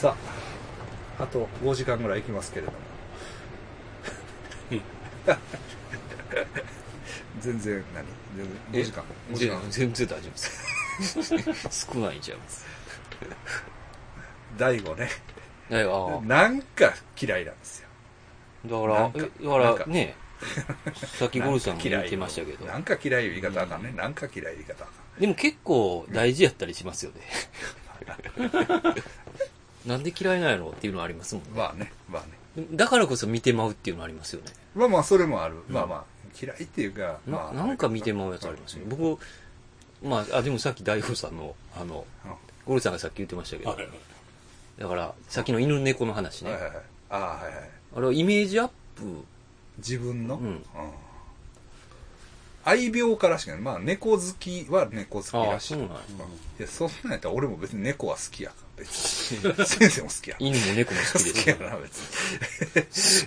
さああと5時間ぐらい行きますけれども。全然何？全然5時間？5時間？全然大丈夫です。少ないんちゃいます？大悟ね。えああ。なんか嫌いなんですよ。だから、だかからね、さっきゴルさんも言ってましたけど、なんか嫌い言い方あかんね、なんか嫌い言い方あかん。でも結構大事やったりしますよね。なんで嫌いなんやろっていうのはありますもんね。まあねまあね。だからこそ見てまうっていうのはありますよね。まあまあそれもある、まあまあ嫌いっていうか、なまあ、なんか見てまうやつありますよ。ね。僕、まあ、あ、でもさっき大悟さんの、あの、うん。ゴルさんがさっき言ってましたけど、はいはいだから、さっきの犬猫の話ね。はいはいはい。ああはいはい。あれはイメージアップ、自分の、うん。愛病からしかない。まあ猫好きは猫好きああ、らしい。いそうなんや。やそんなんやったら俺も別に猫は好きやから別に先生も好きや犬も猫も好きです好きやな別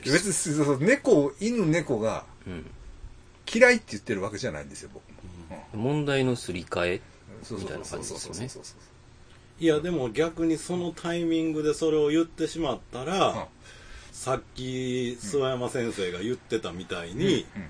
に。別にそうそう猫犬猫がうん。嫌いって言ってるわけじゃないんですよ僕も、うん。問題のすり替えそうそうみたいなそう。そう感じですよね。いやでも逆にそのタイミングでそれを言ってしまったら、うん。さっき諏訪山先生が言ってたみたいに、うん。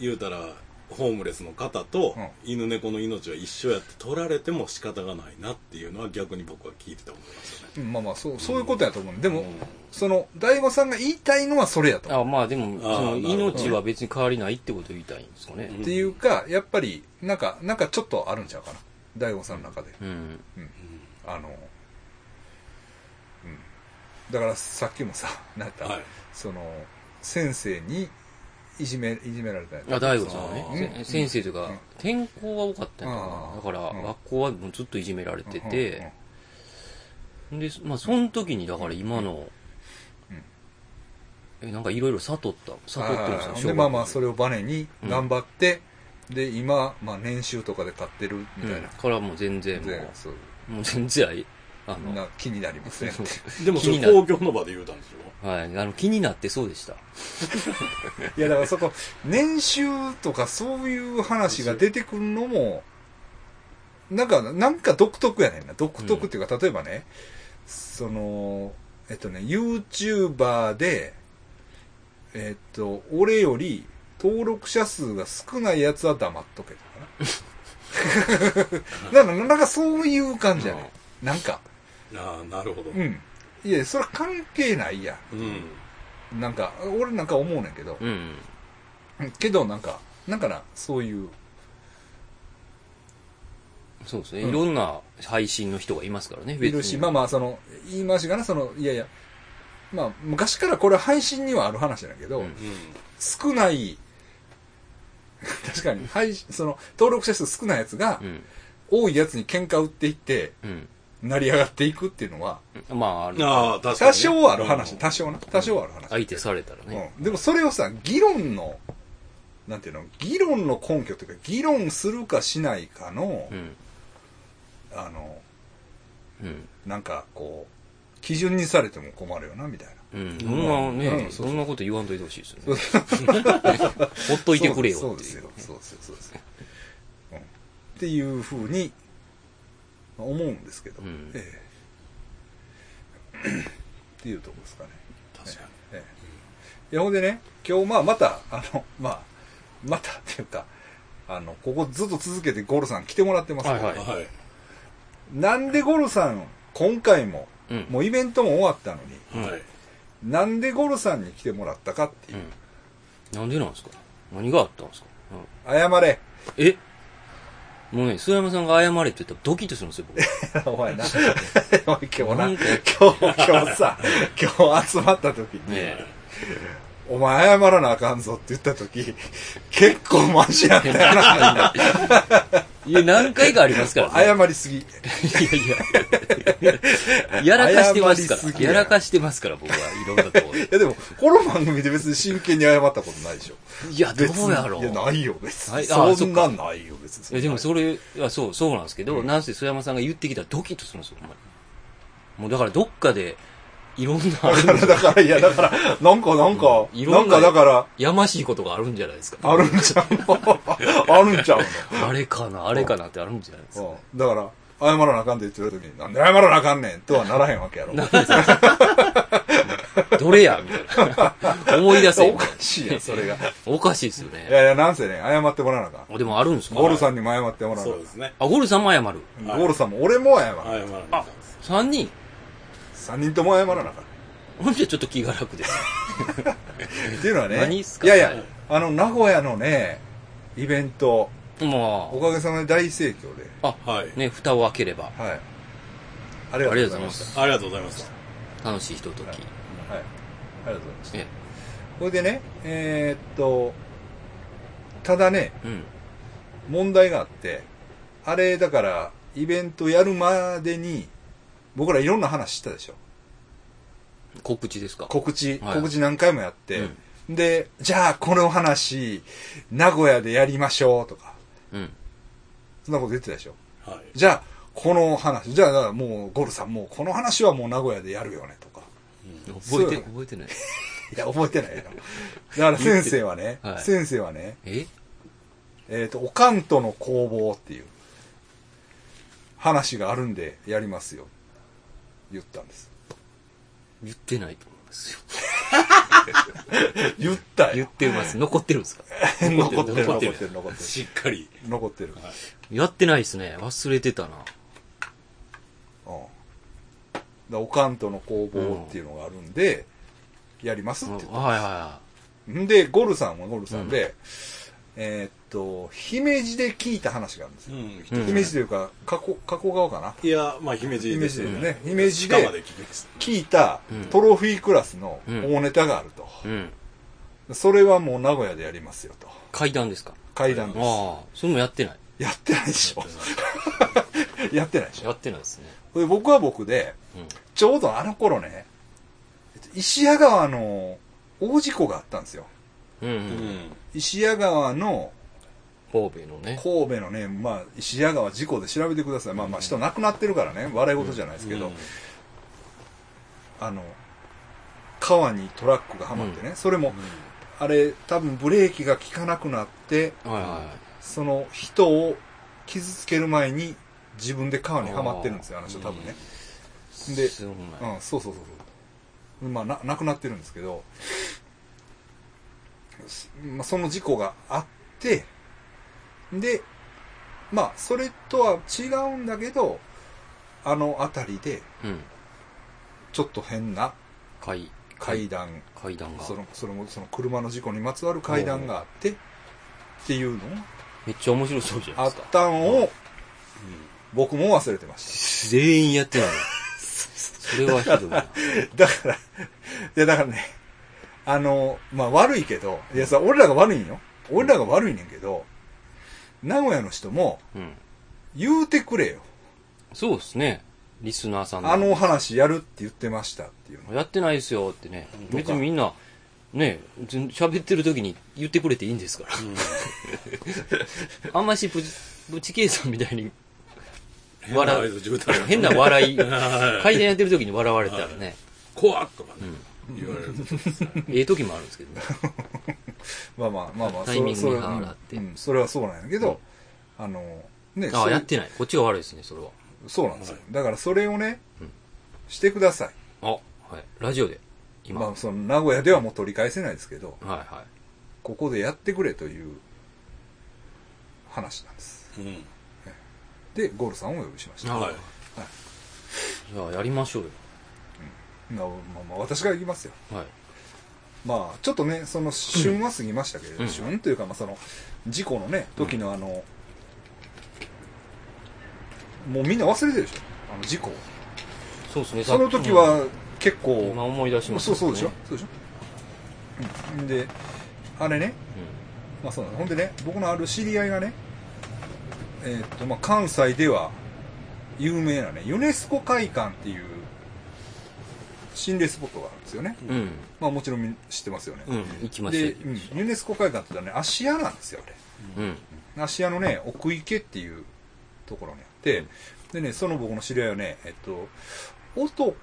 言うたらホームレスの方とうん。犬猫の命は一緒やって取られても仕方がないなっていうのは逆に僕は聞いてて思いますよね。うんまあまあそうそういうことやと思うでも、その大悟さんが言いたいのはそれやと。思うあまあでも、その命は別に変わりないってことを言いたいんですかね。っていうかやっぱりなんかなんかちょっとあるんちゃうかな。大悟さんの中で。うん。あの、うん。だからさっきもさ、なんやった、はい。その、先生にいじめ、いじめられたんやったあ、大悟さんはね。うん、せ先生というかうん、転校が多かったんかあな。ーだから、うん。学校はもうずっといじめられてうんて、で、まあその時にだから今のうん、え、なんかいろいろ悟った、悟ってるんですよで、まあまあ、それをバネにうん。頑張って、で、今、まあ年収とかで買ってるみたいな。うん。からもう全然もうう、もう全然あい、あの、な気になりません。でもそれ公共の場で言うたんでしょはい、あの、気になってそうでした。いや、だからそこ、年収とかそういう話が出てくるのも、なんか、なんか独特やねんな。独特っていうか、例えばね、その、えっとね、YouTuber で、えっと、俺より登録者数が少ないやつは黙っとけとかな。なんか、なんかそういう感じやねん。なんか、ああなるほど、うん。いや、それは関係ないやうんん。なんか、俺なんか思うねんけど、うん。けどなんか、なんかな、そういう、そうですね。うんいろんな配信の人がいますからね、いるし、まああ。まあ、その、言い回しがな、その、いやいや、まあ、昔からこれは配信にはある話だけど、うんうん少ない、確かに、配信、その、登録者数少ないやつが、うん。多いやつに喧嘩売っていって、うん。成り上がっていくっていうのは、まあ、ある。ああ確かに、多少ある話、うん多少な、多少ある話。相手されたらね。うん。でもそれをさ、議論の、なんていうの、議論の根拠というか、議論するかしないかのう、ん。あの、うん。なんかこう、基準にされても困るよな、みたいな。うん。そんなうんね、そうそんなこと言わんといてほしいですよね。ほっといてくれよっていうそうですよ。。そうですよ、そうですよ。うん。っていうふうに、まあ思うんですけど、うん。ええ。っていうところですかね。確かに。ええ。いや、ほんでね、今日まあまた、あの、まあ、また っていうか、あの、ここずっと続けてゴルさん来てもらってますけど、はいはい。はい。なんでゴルさん、今回も、うん。もうイベントも終わったのに、うんはい。なんでゴルさんに来てもらったかっていう。う、ん。なんでなんですか？何があったんですか？うん。謝れ。え？もうね、諏訪山さんが謝れって言ったらドキッとするんですよ、僕。お前な。今日な、今日、今日さ、今日集まった時に、ねお前謝らなあかんぞって言った時、結構マジやったよな。いや、何回かありますからね。謝りすぎ。いやいや、やらかしてますから。ややらかしてますから、僕はいろんなところでい。やでも、この番組で別に真剣に謝ったことないでしょ。いや、どうやろう。いや、ないよ、別に。そんなんないよ、別に。いやでもそれ、いやそう、そうなんですけど、うんなんせ須山さんが言ってきたらドキッとするんですよ、ほんまに。もうだからどっかで、いろんなあるんだから、だから、いや、だから、なんか、なんか、いろなんんなかだから、やましいことがあるんじゃないですか。あるんちゃうの？あるんちゃうの？あれかな、あれかなってあるんじゃないですか。うんだから、謝らなあかんって言ってる時に、なんで謝らなあかんねんとはならへんわけやろ。どれやみたいな。思い出せおかしいやん、それが。いおかしいですよね。やいや、なんせね、謝ってもらわなあかん。あでもあるんですか？ゴルさんにも謝ってもらわなあかそうですね。あ、ゴルさんも謝る。ゴルさんも、俺も謝らなあかん。謝らないあ、三人？三人とも謝らなあかん。ほんじゃちょっと気が楽です。っていうのはね、何っすか？いやいや、あの、名古屋のね、イベント、まおかげさまで大盛況で、あ、あ、はい。ね、蓋を開ければはい。ありがとうございました。ありがとうございました。楽しいひととき。はい。ありがとうございました。え、これでね、えーっと、ただね、うん。問題があって、あれ、だから、イベントやるまでに、僕らいろんな話したでしょ。告知ですか？告知、はい告知何回もやって、で、じゃあこの話、名古屋でやりましょうとか、うん。そんなこと言ってたでしょ。はい。じゃあ、この話、じゃあ、だからもう、ゴルさん、もうこの話はもう名古屋でやるよね、とか。覚えう覚えてない。いや、覚えてないよ。だから先生はね、はい先生はね、え？えっ、と、おかんとの攻防っていう話があるんでやりますよ。言ったんです。言ってないと思いますよ。言ったよ言っ。てます。残ってるんですか？残ってる、残残ってるってる、残ってる。しっかり。残ってる。やってないですね。忘れてたな。うん。だおかんとの攻防っていうのがあるんで、やりますって言った。はいはいはんで、ゴルさんはゴルさんで、えーっと、姫路で聞いた話があるんですよ。うん。うん姫路というか、加古、加古川かな？いや、まあ、姫路姫です路でね、姫路でで聞いたうんトロフィークラスのうん大ネタがあると。い。うん。それはもう名古屋でやりますよと。階段ですか？階段です。ああ、それもやってない。やってないでしょ。やってないでしょ。やってないですね。これ僕は僕で、うん。ちょうどあの頃ね、石屋川の大事故があったんですよ。うん、う。うんん。石屋川の神戸のね。神戸のね、まあ、石屋川事故で調べてください。まあまあ人亡くなってるからね、笑い事じゃないですけど、うんあの、川にトラックがはまってね、それも、あれ、多分ブレーキが効かなくなって、はいはいはい。その人を傷つける前に自分で川にはまってるんですよ、あの人多分ね。で、うん、そうそうそうそう。まあ、な、亡くなってるんですけど、すまあ、その事故があって、で、まあ、それとは違うんだけど、あの辺りで、うん。ちょっと変な階、階段、階段が。その、それも、その車の事故にまつわる階段があって、っていうの？めっちゃ面白そうじゃないあっですか。たんを、僕も忘れてまし全員やってない。それはひどいな。た。だから、いや、だからね、あの、まあ悪いけど、いやさ、俺らが悪いんよ。俺らが悪いねんけど、名古屋の人もうん。言うてくれよ。そうですね。リスナーさんであの話やるって言ってましたっていうの。やってないですよってね。か別にみんな、ね、ず喋ってる時に言ってくれていいんですから。あんましぶち、ぶち計算みたいに、笑う変な笑い、は い階段やってる時に笑われたらね、怖っとかね、言われると ええ時もあるんですけどね。まあまあまあまあ、タイミングにそれ合わってうんうんそれはそうなんやけど、あの、ね、あやってない。こっちが悪いですね、それは。そうなんですよ。だからそれをねうん、してください。あ、はい。ラジオで。今。まあ、その名古屋ではもう取り返せないですけど、はいはここでやってくれという話なんです。うんで、ゴールさんをお呼びしましい。た。はいじゃあ、やりましょうよ。まあまあまあ、私が行きますよ。はい。まあ、ちょっとね、その旬は過ぎましたけれど、うん旬というか、まあその、事故のね、時のあの、もうみんな忘れてるでしょあの事故。そうですね。その時は結さっきも、今構、思い出しました、そうそうでしょそうでしょうん。で、あれね、まあそうほんでね、僕のある知り合いがね、えーっと、まあ関西では有名なね、ユネスコ会館っていう心霊スポットがあるんですよね。うん。うん。まあもちろん知ってますよね。うん。行きましで、うんユネスコ会館って言ったらね、芦屋なんですよ、あれ。うん。芦屋のね、奥池っていうところにあって、でね、その僕の知り合いはね、えっと、男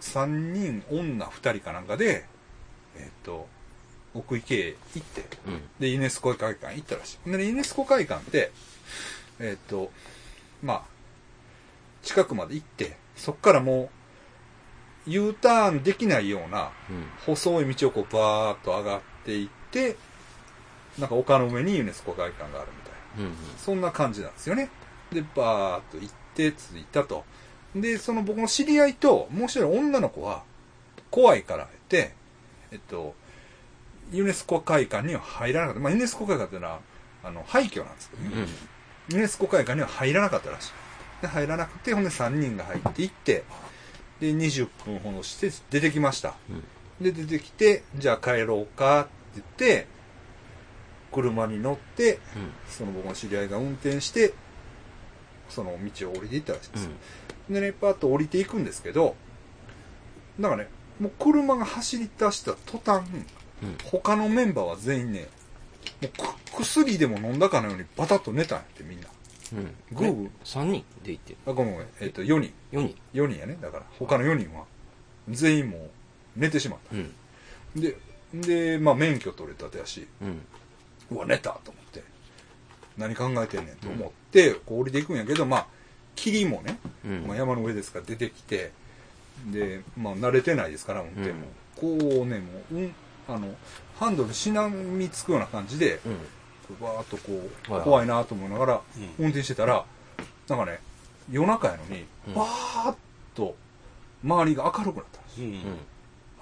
3人、女2人かなんかで、えっと、奥池へ行って、うん。で、ユネスコ会館行ったらしい。でね、ユネスコ会館って、えっと、まあ、近くまで行って、そっからもう、U ターンできないような、うん。細い道をこうバーッと上がっていって、なんか丘の上にユネスコ会館があるみたいな。うん。そんな感じなんですよね。で、バーッと行って着いたと。で、その僕の知り合いと、もう一人女の子は、怖いからって、えっと、ユネスコ会館には入らなかった。まあ、ユネスコ会館っていうのは、あの、廃墟なんですけどね。ユネスコ会館には入らなかったらしい。で、入らなくて、ほんで3人が入っていって、で、20分ほどして出てきました。うん。で、出てきて、じゃあ帰ろうかって言って、車に乗って、その僕の知り合いが運転して、その道を降りていったらしいんですよ。でね、パッと降りていくんですけど、なんかね、もう車が走り出した途端、うん。他のメンバーは全員ね、もうく薬でも飲んだかのようにバタッと寝たんやってみんな。うん。グーグー？3人で行って。あ、ごめんごめん。えっ、と、4人。4人。4人やね。だから、他の4人は、全員もう寝てしまっうん。た。で、で、まあ免許取れたてやし、うん。うわ、寝たと思って。何考えてんねんと思って、こう降りていくんやけど、まあ、霧もね、うん。まあ、山の上ですから出てきて、で、まあ慣れてないですから、運転も。こうね、もう、うん、あの、ハンドルしなみつくような感じで、うん。バーっとこう、はいはい怖いなと思いながらうん運転してたら、なんかね、夜中やのにうん、バーっと周りが明るくなったんです。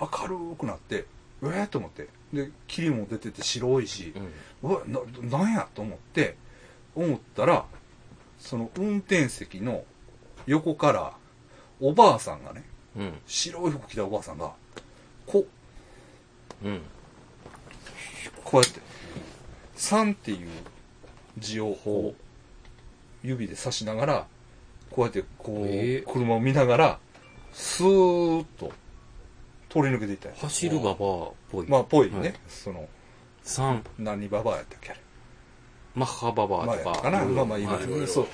明るくなって、えー、と思って。で、霧も出てて白いしう、わ、な、なんやと思って、思ったら、その運転席の横から、おばあさんがね、うん。白い服着たおばあさんが、こう、うん。こうやって、3っていう字をこう、指で指しながら、こうやって、こう、えー車を見ながら、スーッと通り抜けていったんや走るババアっぽい。まあ、ぽいね。はいその、3、何ババアやったっけあれ。マッハババアとか。まあかな。まあまあ言いますはいね。そう。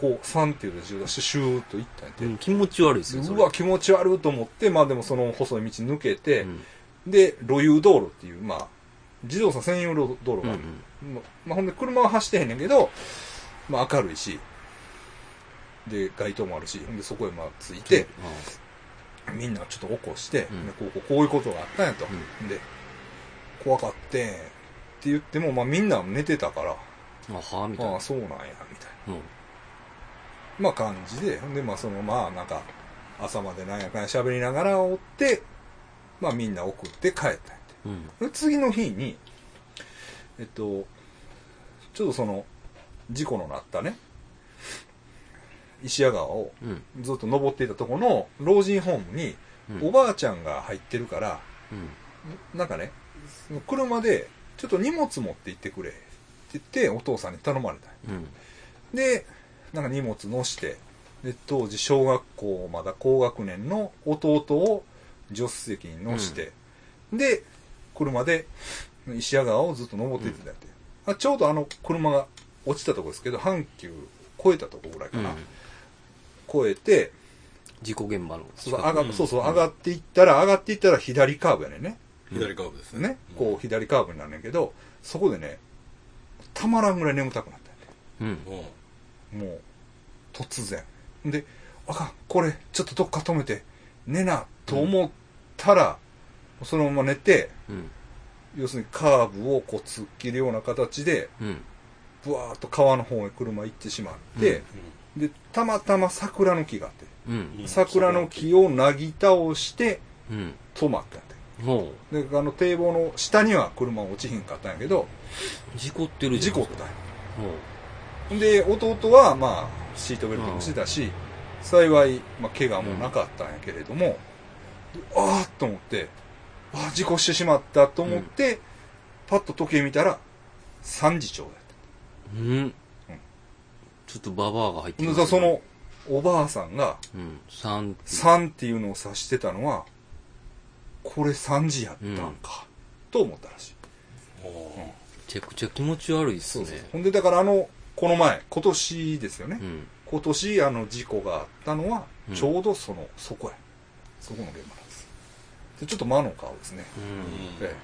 こう、3っていう字を出して、シューッといったんやて。うん気持ち悪いですよ、それうわ、気持ち悪いと思って、まあでもその細い道抜けて、うんで、路誘道路っていう、まあ、自動車専用道路がある。うんうんままあ、ほんで車は走ってへんねんけど、まあ明るいし、で、街灯もあるし、ほんでそこへまあ着いて、みんなちょっと起こして、うんでこうこうこういうことがあったんやと。で、怖かってんって言っても、まあみんな寝てたから、ああはあみたいなああ、そうなんや、みたいな。うんまあ感じで、ほんでまあそのまあなんか、朝までなんやかんや喋りながらおって、まあみんな送って帰ったんやて。うんで次の日に、えっと、ちょっとその、事故のなったね、石屋川をうん。ずっと登っていたところの老人ホームに、うん。おばあちゃんが入ってるから、うん。なんかね、車で、ちょっと荷物持って行ってくれって言って、お父さんに頼まれたうん。で、なんか荷物乗して、で、当時小学校まだ高学年の弟を助手席に乗して、で、車で石屋川をずっと登っていってたんやて、あちょうどあの車が落ちたとこですけど、阪急越えたとこぐらいかな。うん越えて、事故現場のそうそう上がそうそう、上がっていったら、上がっていったら左カーブやねんね。左カーブですね。ね、こう左カーブになるんやけど、そこでね、たまらんぐらい眠たくなったんやね。うんうん。もう、突然。で、あかん、これ、ちょっとどっか止めて、寝な、と思ったら、そのまま寝て、うん要するにカーブをこう突っ切るような形で、うん。ブワーっと川の方へ車行ってしまって、で、たまたま桜の木があって、桜の木をなぎ倒してうん。止まったんやて。ほで、あの堤防の下には車落ちひんかったんやけど、う事故ってる事故ったんや。ほで、弟は、まあ、シートベルトもしてたし、幸い、まあ、怪我もなかったんやけれども、ああと思って、ああ、事故してしまったと思って、パッと時計見たら、3時ちょうどやっううん。ちょっとババアが入ってた。ますでその、おばあさんが、うん。3 3っていうのを指してたのは、これ3時やったんか、と思ったらしい。めちゃくちゃ気持ち悪いっすね。ほんで、だからあの、この前、今年ですよね。うん。今年あの事故があったのはうん。ちょうどその、そこや。そこの現場ちょっと魔の顔ですね、うん。え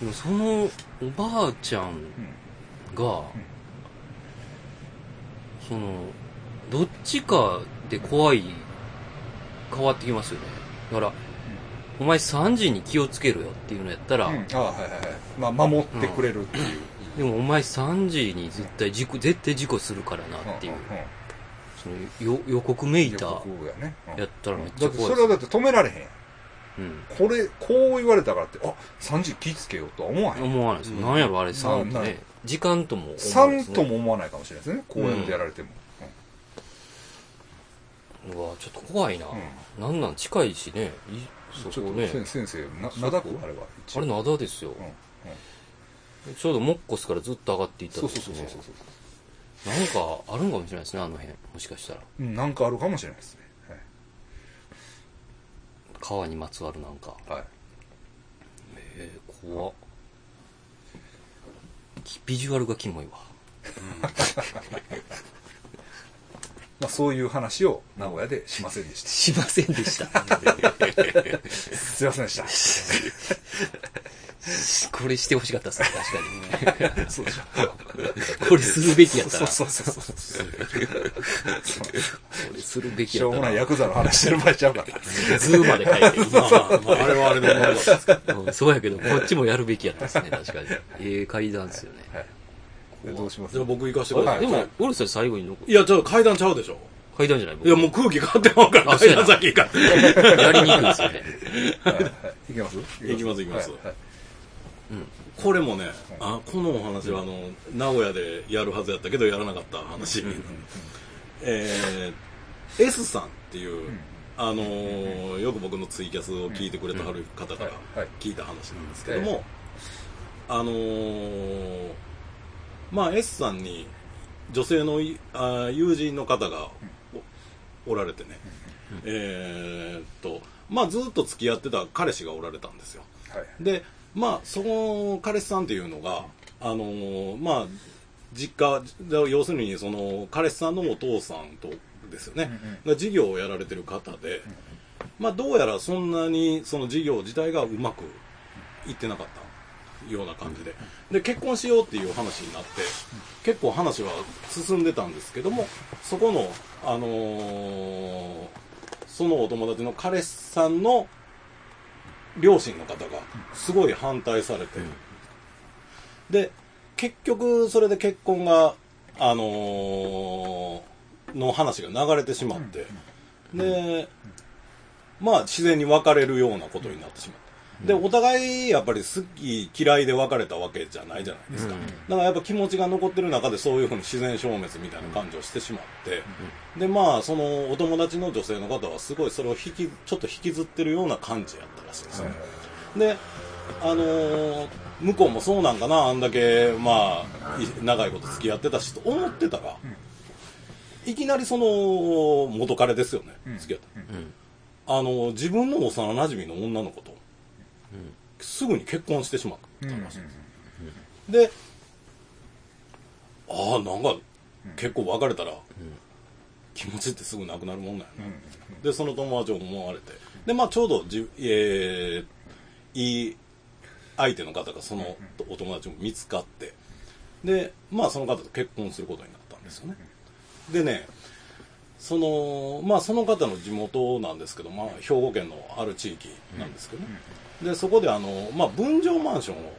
でもそのおばあちゃんえうん。が、そのどっちかで怖い、変わってきますよね。だから、お前3時に気をつけろよっていうのやったら、うん、ああはいはいはい。まあ守ってくれるっていう、でもお前3時に絶対事故、絶対事故するからなっていう、そのよ予告めいたやったらめっちゃ怖いです。それはだって止められへんやんうん。これこう言われたからってあ3時気ぃつけようとは思わへん思わないですよ。うんなんやろ、あれ3ってね。時間とも思わないです3ね。とも思わないかもしれないですねこうやってやられても、うわちょっと怖いな。うなんなん近いしね。いそことね。先先生な灘区あれはあれ灘ですよ。うんうんちょうどモッコスからずっと上がっていったんそうですねそうそうそうそうなんかあるんかもしれないですね、あの辺。もしかしたら。うんなんかあるかもしれないですね川にまつわるなんか。はい、はいえー、怖っビジュアルがキモいわ。まあ、そういう話を名古屋でしませんでしたしませんでした。すいませんでした これしてほしかったですね、確かに。そうでしょ これするべきやったら。そうそうそうそうこれするべきしょうもやったら。ないヤクザの話してる場合ちゃうからズーまで書いて。まあ、まあ、あれはあれでもですけどうんそうやけど、こっちもやるべきやったですね、確かに。ええ階段ですよね。はいでどうします？じゃあ僕行かしてください。でも、オルさん最後に残いや、ちょっと階段ちゃうでしょ。階段じゃない僕いや、もう空気変わってまうから、階段先行かんやりにくいですよね。はいはいいきます？行きます行きますこれもね、あこのお話はあの名古屋でやるはずやったけどやらなかった話、えー S さんっていう、あのーよく僕のツイキャスを聞いてくれたはる方から聞いた話なんですけども、あのーまあ S さんに女性のいあ友人の方がおおられてね、えーっとまあずっと付き合ってた彼氏がおられたんですよ。はい。でまあその彼氏さんっていうのがあのーまあ実家要するにその彼氏さんのお父さんとですよね、が事業をやられてる方で、まあどうやらそんなにその事業自体がうまくいってなかったような感じで。で結婚しようっていう話になって結構話は進んでたんですけどもそこのあのーそのお友達の彼氏さんの両親の方がすごい反対されて、で結局それで結婚があのーの話が流れてしまって、でまあ自然に別れるようなことになってしまったでお互いやっぱり好き嫌いで別れたわけじゃないじゃないですか、うん。だからやっぱ気持ちが残ってる中でそういうふうに自然消滅みたいな感じをしてしまって、でまあそのお友達の女性の方はすごいそれを引きちょっと引きずってるような感じやったらしいですね、であのー向こうもそうなんかな？あんだけまあい長いこと付き合ってたしと思ってたら、いきなりその元彼ですよね、うん。付き合った、うん。あの自分の幼馴染の女の子と、すぐに結婚してしまった。うん。らしいです、でああなんか結構別れたら、気持ちってすぐなくなるもんなんやな、でその友達を思われて。でまあちょうどじ、えーいい相手の方がそのお友達も見つかって。でまあその方と結婚することになったんですよね。でねそのまあその方の地元なんですけど、まあ、兵庫県のある地域なんですけどね、でそこであの、まあ、分譲マンションを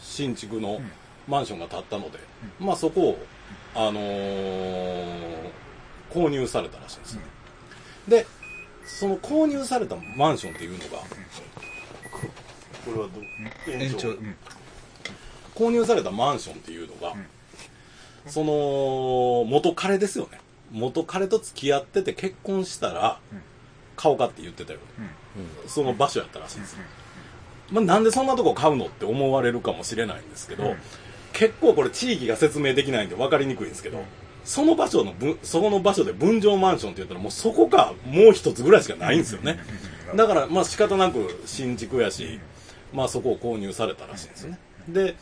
新築のマンションが建ったので、まあそこを、あのー購入されたらしいんですね、でその購入されたマンションっていうのが、これはど延長？うん。購入されたマンションっていうのが、その元彼ですよね。元彼と付き合ってて結婚したら買おうかって言ってたよ、その場所やったらしいんです。よ、まあ、なんでそんなとこ買うのって思われるかもしれないんですけど、結構これ地域が説明できないんで分かりにくいんですけど、その場所のぶそこの場所で分譲マンションって言ったらもうそこかもう一つぐらいしかないんですよね。だからまあ仕方なく新築やし、まあそこを購入されたらしいんですよね。で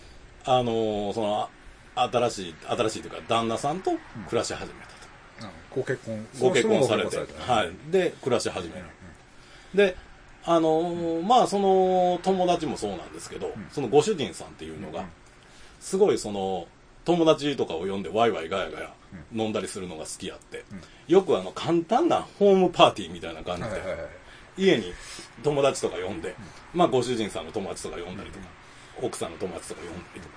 あのーそのあ新しい新しいというか旦那さんと暮らし始めた。と、ご結婚。ご結婚されて、はい、で暮らし始める、であのーまあその友達もそうなんですけど、そのご主人さんっていうのが、すごいその友達とかを呼んでワイワイガヤガヤ飲んだりするのが好きやって、よくあの簡単なホームパーティーみたいな感じで。家に友達とか呼んで、まあご主人さんの友達とか呼んだりとか、奥さんの友達とか呼んだりとか、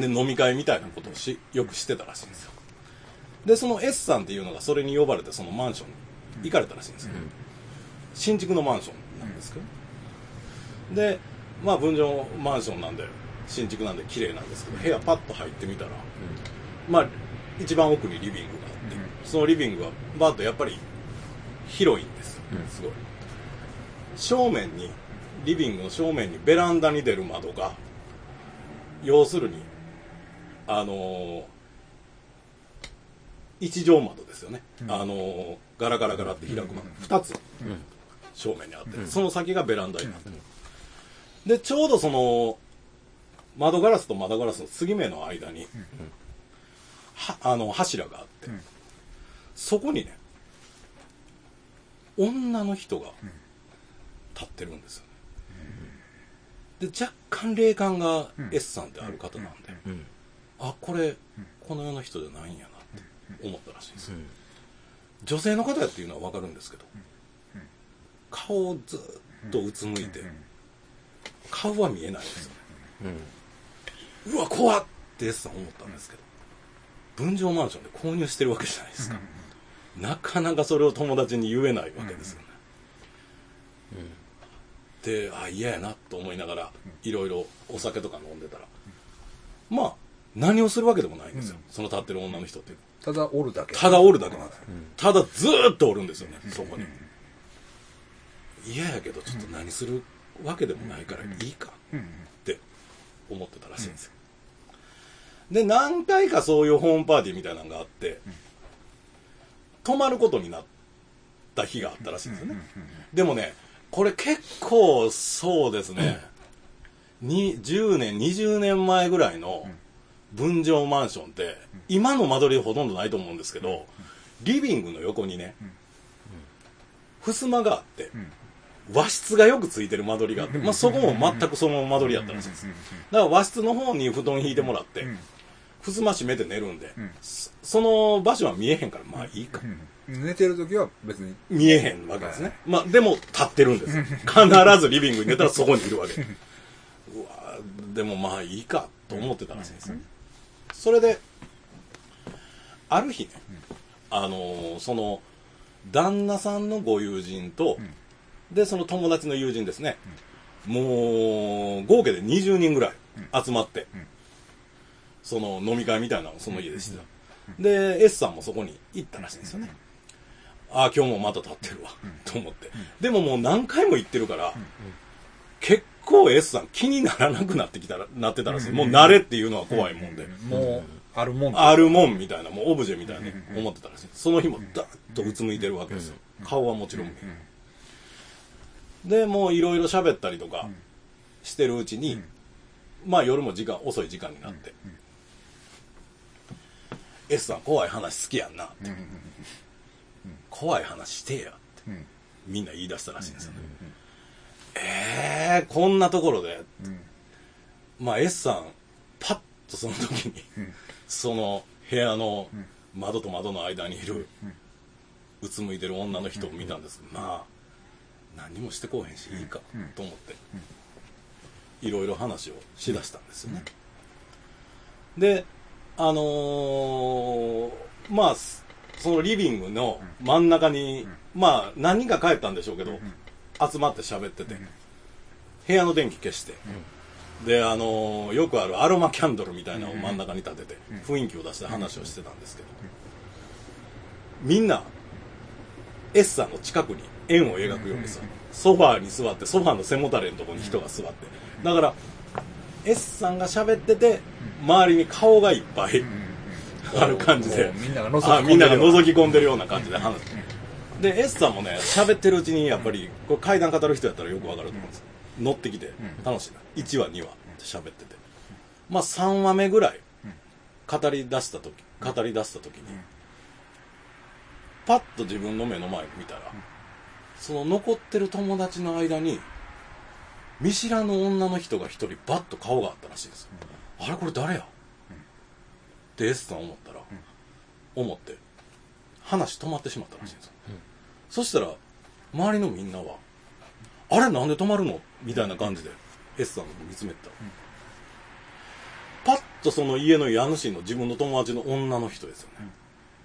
で飲み会みたいなことをしよくしてたらしいんですよ。で、その S さんっていうのがそれに呼ばれてそのマンションに行かれたらしいんですよ。新築のマンションなんですけど。で、まあ分譲マンションなんで、新築なんで綺麗なんですけど、部屋パッと入ってみたら、まあ一番奥にリビングがあって、そのリビングはバッとやっぱり広いんですよ、すごい。正面にリビングの正面にベランダに出る窓が要するにあのー一畳窓ですよね、あのーガラガラガラって開く窓、二つ。正面にあって、その先がベランダになってる、でちょうどその窓ガラスと窓ガラスの継ぎ目の間に、はあの柱があって、そこにね女の人が立ってるんですよね、で若干霊感が S さんってある方なんで、うん。あこれこの世の人じゃないんやな思ったらしいんです。よ、女性の方やっていうのは分かるんですけど、顔をずっとうつむいて、顔は見えないんですよ。ねうん。うわ怖っって S さん思ったんですけど分譲マンションで購入してるわけじゃないですか、なかなかそれを友達に言えないわけですよね、であ嫌やなと思いながらいろいろお酒とか飲んでたらまあ何をするわけでもないんですよ、その立ってる女の人ってただおるだけ。ただおるだけなんです、ただずーっとおるんですよね、そこに。嫌やけどちょっと何するわけでもないからいいかうん。って思ってたらしいんですよ、で何回かそういうホームパーティーみたいなのがあって、泊まることになった日があったらしいんですよね、でもねこれ結構そうですね、に10年20年前ぐらいの分譲マンションって今の間取りほとんどないと思うんですけどリビングの横にね襖があって和室がよくついてる間取りがあって、まあ、そこも全くその間取りやったらしいんです。だから和室の方に布団引いてもらってん。襖閉めて寝るん。でん。そその場所は見えへん。からまあいいかうん。寝てる時は別に。見えへん。わけですね。まあ、でも立ってるん。ですよ。必ずリビングに出たらそこにいるわけ。うわでもまあいいかと思ってたらしいん。ですよ。それで、ある日ね、あのーその、旦那さんのご友人と、で、その友達の友人ですね、もう、合計で20人ぐらい集まって、その飲み会みたいなのをその家でしてた。で、S さんもそこに行ったらしいんですよね。ああ、今日もまた立ってるわ、と思って。でももう何回も行ってるから、結構 S さん気にならなくなってきたら、なってたらしい。もう慣れっていうのは怖いもんで。もう、あるもん。あるもんみたいな、もうオブジェみたいに思ってたらしい。その日もダーッとうつむいてるわけですよ。顔はもちろん。で、もういろいろ喋ったりとかしてるうちに、まあ夜も時間、遅い時間になって、S さん怖い話好きやんなって。怖い話してやってん。みんな言い出したらしいんですよ。ね。えー、こんなところで、まあ S さん、パッとその時に、その部屋の窓と窓の間にいる、うつむいてる女の人を見たんです。まあ、何もしてこうへんし、いいか、と思って、いろいろ話をしだしたんですよね。で、あのーまあ、そのリビングの真ん中に、まあ、何人か帰ったんでしょうけど、集まって喋ってて、部屋の電気消して、で、あのーよくあるアロマキャンドルみたいなのを真ん中に立てて、雰囲気を出して話をしてたんですけど、みんな、S さんの近くに円を描くようにさ、ソファーに座って、ソファーの背もたれのところに人が座って、だから、S さんが喋ってて、周りに顔がいっぱいある感じで。みんなが覗き込んでる。ようなあみんなが覗き込んでるような感じで話す。で、S さんもね、喋ってるうちに、やっぱり、これ階段語る人やったらよくわかると思うんです乗ってきて、楽しいな。1話、2話って喋ってて。まあ、3話目ぐらい、語り出した時、語り出した時に、パッと自分の目の前を見たら、その残ってる友達の間に、見知らぬ女の人が一人バッと顔があったらしいですよ。あれこれ誰や？って S さん思ったら、思って話止まってしまったらしいんですよ、そしたら周りのみんなは「あれなんで止まるの?」みたいな感じで S さんの方見つめてた、パッとその家の家主の自分の友達の女の人ですよね、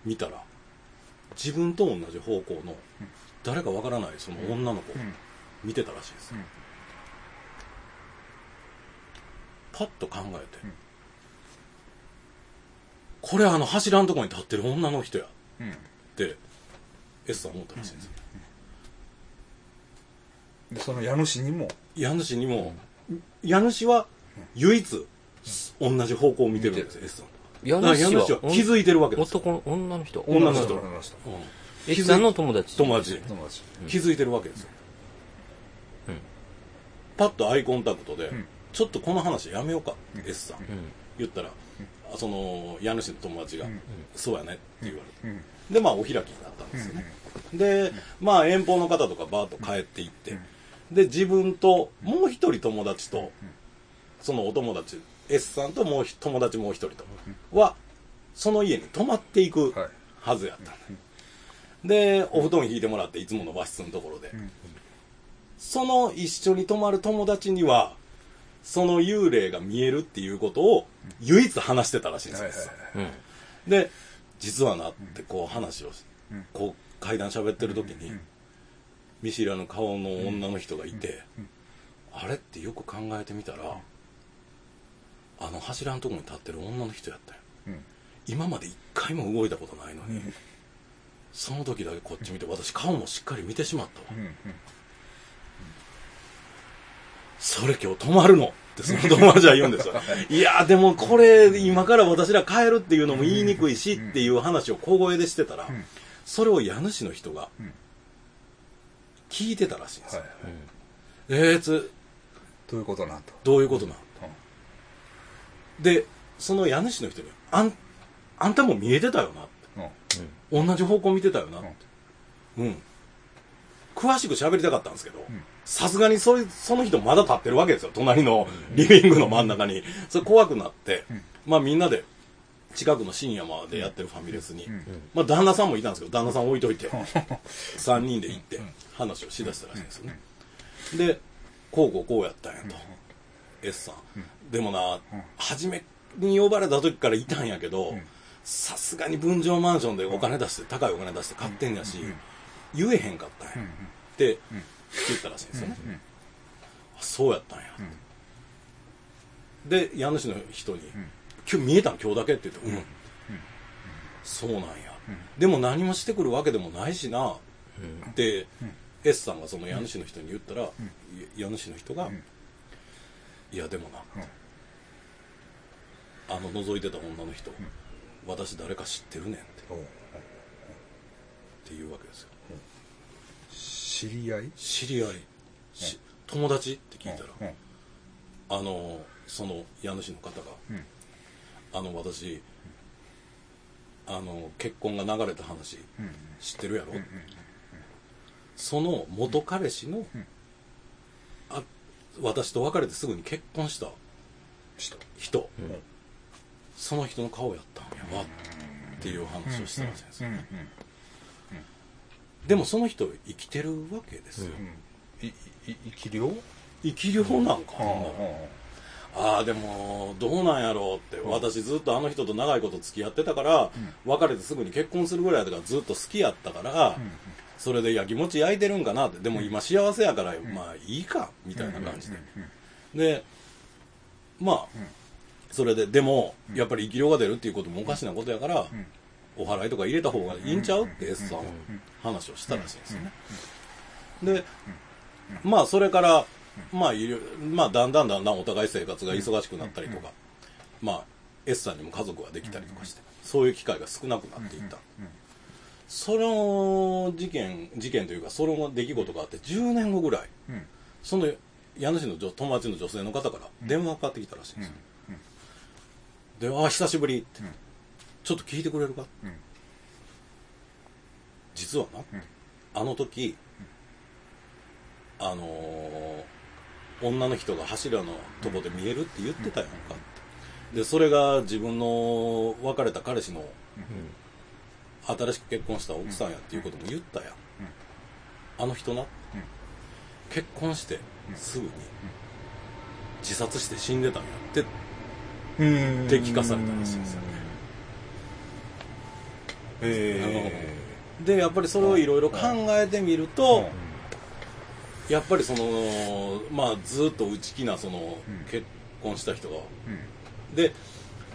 見たら自分と同じ方向の誰かわからないその女の子を見てたらしいです、うん。パッと考えて、これあの柱のとこに立ってる女の人や。うん。って S さん思ったらしいんですよ、でその家主にも。家主にも、家主は唯一同じ方向を見てるんですよ S さん家だから家主は気づいてるわけですよ。男の女の人。女の人。女の人。うん。X さんの友達。友達。友達。気づいてるわけですよ、うん。パッとアイコンタクトで、ん。ちょっとこの話やめようか、S さん、うん。言ったら、あその家主の友達が、ん。そうやねって言われて、うん。でまあお開きになったんですよね、でまあ遠方の方とかバーッと帰っていって、で自分ともう一人友達と、そのお友達 S さんともうひ友達もう一人とはその家に泊まっていくはずやったん。ででお布団引いてもらっていつもの和室のところで、ん。その一緒に泊まる友達にはその幽霊が見えるっていうことを唯一話してたらしいんですよ、で実はなってこう話をこう階段喋ってる時に見知らぬ顔の女の人がいてあれってよく考えてみたらあの柱のとこに立ってる女の人やったよ。うん。今まで一回も動いたことないのに、うん。その時だけこっち見て私顔もしっかり見てしまったわ、それ今日泊まるの！ってその友達は言うんですよ。い。やでもこれ今から私ら帰るっていうのも言いにくいしっていう話を小声でしてたら、んそれを家主の人がん。聞いてたらしいんですよ、はいえーつどういうことなんと。どういうことなんでその家主の人にあんあんたも見えてたよなって。うん。同じ方向見てたよなって。うん、詳しく喋りたかったんですけどさすがにそれその人まだ立ってるわけですよ。隣のリビングの真ん中に。それ怖くなって、まあみんなで近くの深夜までやってるファミレスに、まあ旦那さんもいたんですけど旦那さん置いといて。3人で行って話をしだしたらしいんですよね。でこうこうこうやったんやと。S さん。でもな初めに呼ばれた時からいたんやけどさすがに分譲マンションでお金出して高いお金出して買ってんやし言えへんかったんや。って言ったらしいんですよね。あそうやったんや。で家主の人に「今日見えたん今日だけ?」って言って「うん。そうなんや。でも何もしてくるわけでもないしな」って、S さんがその家主の人に言ったら、い家主の人が、いやでもな、あの覗いてた女の人、私誰か知ってるねんって。っていうわけですよ。知り合い？知り合い、し友達？って聞いたら、うん。あのその家主の方が、うんあの私、あの結婚が流れた話うん。知ってるやろ、その元彼氏の、あ私と別れてすぐに結婚した人。人、その人の顔やったんやわっていう話をしたらしいんですよ、うんうんでもその人生きてるわけですよ、生き量生き量なんか、はああでもどうなんやろうって、私ずっとあの人と長いこと付き合ってたから、別れてすぐに結婚するぐらいだからずっと好きやったから、それでやきもち焼いてるんかなって。でも今幸せやから、まあいいかみたいな感じで、でまあ、それででもやっぱり生き量が出るっていうこともおかしなことやから、お祓いとか入れた方がいいんちゃうって S さんは話をしたらしいんですよね、でまあそれからまあまあだんだんだんだんお互い生活が忙しくなったりとか、まあ S さんにも家族ができたりとかして、そういう機会が少なくなっていった、その事件事件というかその出来事があって10年後ぐらいうん。その家主の女友達の女性の方から電話がかかってきたらしいんですよ、で「ああ久しぶり」って、ちょっと聞いてくれるか?」うん。実はな、あの時、あのー女の人が柱のとこで見えるって言ってたやんかって。でそれが自分の別れた彼氏の新しく結婚した奥さんやっていうことも言ったやん。あの人な、結婚してすぐに自殺して死んでたんやって、うんで聞かされたらしいですよね。えで、やっぱりそれをいろいろ考えてみると、やっぱりその、まあずっと内気なそのうん。結婚した人が、うん。で、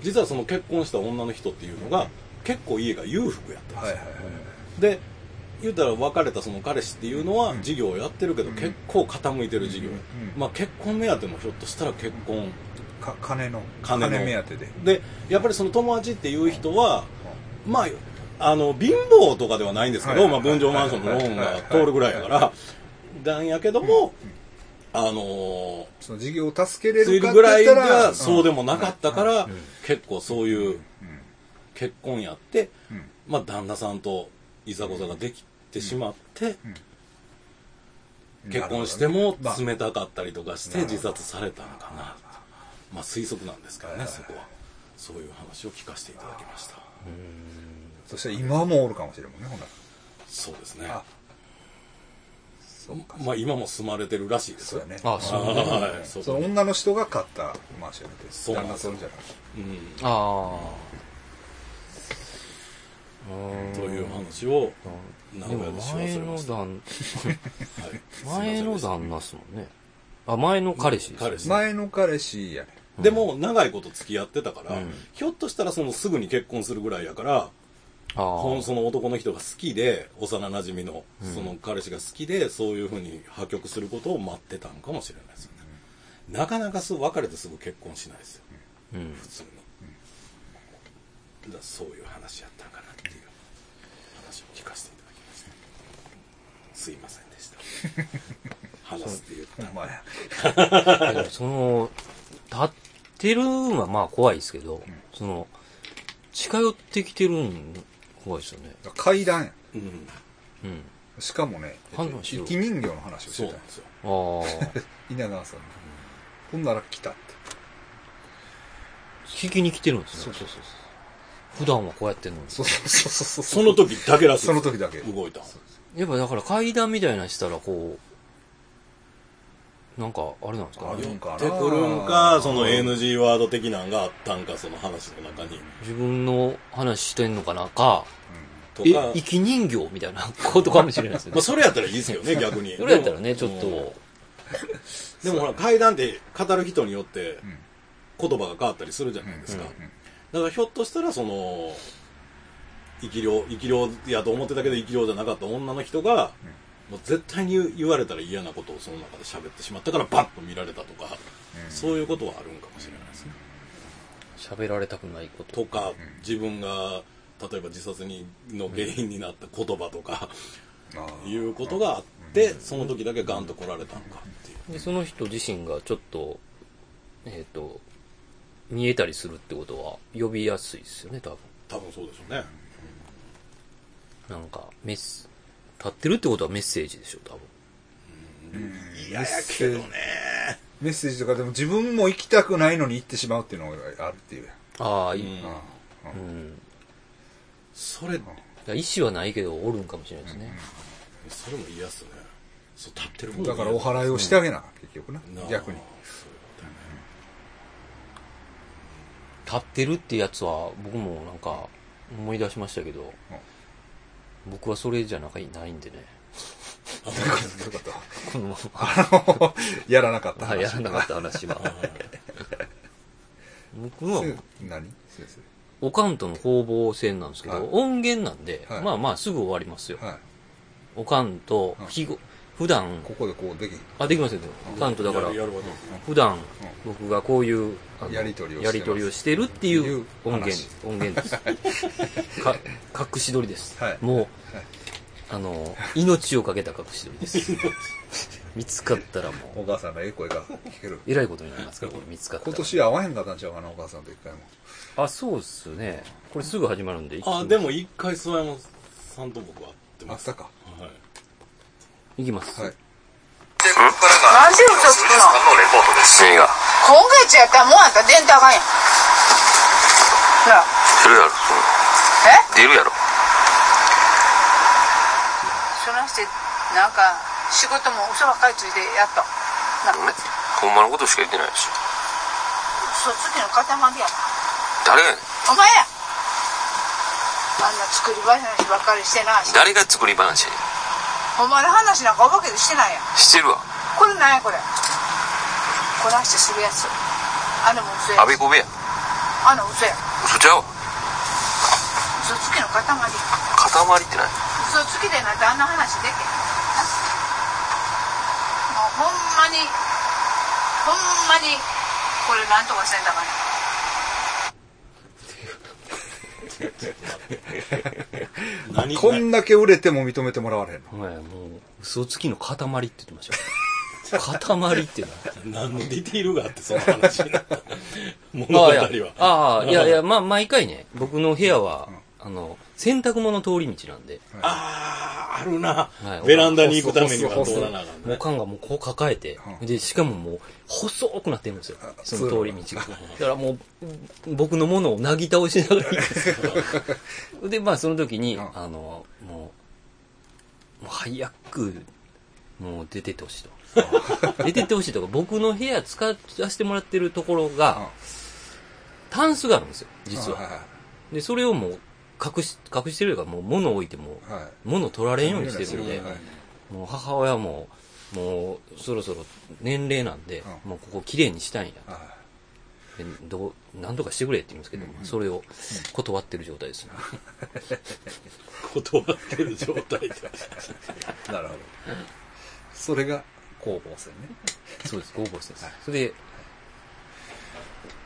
実はその結婚した女の人っていうのが、結構家が裕福やったんですよ。はいはいはいで言ったら別れたその彼氏っていうのはうん。事業をやってるけどうん。結構傾いてる事業、まあ結婚目当てもひょっとしたら結婚。か金の金の。目当てで。でやっぱりその友達っていう人はまああの貧乏とかではないんですけど、はいまあ、分譲マンションのローンが通るぐらいやからなんやけども、あのーその事業を助けれるかるぐらいがそうでもなかったから、うん。結構そういう結婚やって、うん。まあ、旦那さんといざこざができてしまって、うん。結婚してもまあ。冷たかったりとかして自殺されたのかな。まあ推測なんですけどねそこは。そういう話を聞かせていただきました。そしたら今もおるかもしれんもんねほんなら。そうですねまあ今も住まれてるらしいですよ。そうやね。あそう。はいそその女の人が買ったマンションでそうなんですよ。旦那それじゃなくて。うん。ああという話を名古屋でしました。の旦はい前の旦那っすもんねあ前の彼氏です彼氏。前の彼氏やねでも長いこと付き合ってたから、うん。ひょっとしたらそのすぐに結婚するぐらいやからその男の人が好きで幼馴染のうん。その彼氏が好きでそういうふうに破局することを待ってたんかもしれないですよね、なかなかすぐ別れてすぐ結婚しないですよ。あうん。普通に、だからそういう話やったんかなっていう。話を聞かせていただきました。すいませんでした。話すって言ったまや。でもその立ってるんはまあ怖いですけど、その近寄ってきてるん怖いですよね。階段。やうん。うん。しかもね生き人形の話をしてたんですよ。ああ稲川さんほんなら来たって。聞きに来てるんですね。そうそうそう普段はこうやってんのに。そうそうそうそうその時だけらしい。その時だけ。動いたやっぱだから階段みたいなのしたらこうなんかあれなんですか？あるんてくるんかその NG ワード的なんがあったんかその話の中に。自分の話してんのかなかえとか。生き人形みたいな ことかもしれないですよね。まあそれやったらいいですよね逆に。それやったらねちょっうん。とでもほら階段って語る人によってうん。言葉が変わったりするじゃないですか、うんだからひょっとしたらその生き量生き量やと思ってたけど生き量じゃなかった女の人が、もう絶対に言言われたら嫌なことをその中で喋ってしまったからバッと見られたとか、うん。そういうことはあるんかもしれないですね。喋られたくないこと。とか自分が例えば自殺にの原因になった言葉とか、いうことがあって、その時だけガンと来られたのかっていう。でその人自身がちょっとえっ、と見えたりするってことは呼びやすいですよね多分。多分そうでしょうね。なんかメッセ立ってるってことはメッセージでしょ多分。嫌やけどね。メッセージとかでも自分も行きたくないのに行ってしまうっていうのがあるっていう。ああ、いうん。あうんそれ、意思はないけどおるんかもしれないですね、それも嫌っすね。そう、立ってる方うんがだからお祓いをしてあげな。結局な。なあ。逆に。立ってるってやつは僕もなんか思い出しましたけど、僕はそれじゃなかないんでね。どういうこと このあの やらなかったはいや話らなかった話は。僕はせ何？先おかんとの攻防戦なんですけど、はい。音源なんで、はい。まあまあすぐ終わりますよ、生はい。おかんとはい。日ご普段ここでこうできあできますよ。おかんとだから普段僕がこういうあのやり取りをしてます。やり取りをしてるっていう音源話。音源です。か隠し撮りです、はい。もう、はい。あの命をかけた隠し撮りです 見つかったらもう。お母さんのええ声が聞ける。えらいことになりますからこれ見つかったら。今年会わへんかったんちゃうかなお母さんと一回も。あそうっすね。これすぐ始まるんであ、でも。一回諏訪山さんと僕は会ってます。あったか。はい。いきます、はい。なんで嘘つくの何が今月やったらもうあんた電卓がやん。なあ出るやろそえ？の出るやろ。なしてなんか仕事も嘘ばっかりついてやっとなんかほんまのことしか言ってないし。嘘つきの塊やな。誰がやねん。お前や。あんな作り話ばっかりしてなし。誰が作り話やねん。お前の話なんかお化けでしてないやん。してるわ。これなんやこれ？こなしてするやつ。あのも嘘やあべこべや。あの嘘や。嘘ちゃうわ。嘘つきの塊。塊って何？嘘つきでなんてあんな話できまにほんまにこれなんとかせんだから何こんだけ売れても認めてもらわれへんの？はい、もう、嘘つきの塊って言ってましたよ。塊ってな。何のディティールがあってその話になった物語あはあ、いや、ああ、いやいや、まあ、毎回ね、僕の部屋は、あの、洗濯物通り道なんで、あああるな、はい。ベランダに行くためには通らなあかんもうね缶がもうこう抱えて、で、しかももう、細くなってるんですよ。その通り道が。だからもう、僕のものをなぎ倒しながら行く。んですよ。で、まあ、その時に、うん。あの、もう、もう早く、もう出てってほしいと。出てってほしいとか、僕の部屋使わせてもらってるところが、タンスがあるんですよ、実は。はで、それをもう、隠し、隠してるというか、もう物を置いても、いはい。物取られんようにしてるんで、はいもう母親も、もう、そろそろ年齢なんで、うんもうここ綺麗にしたいんや。はでどう、なんとかしてくれって言うんですけど、それを断ってる状態ですね。断ってる状態 なるほど。それが攻防戦ね。そうです、合法です。それで、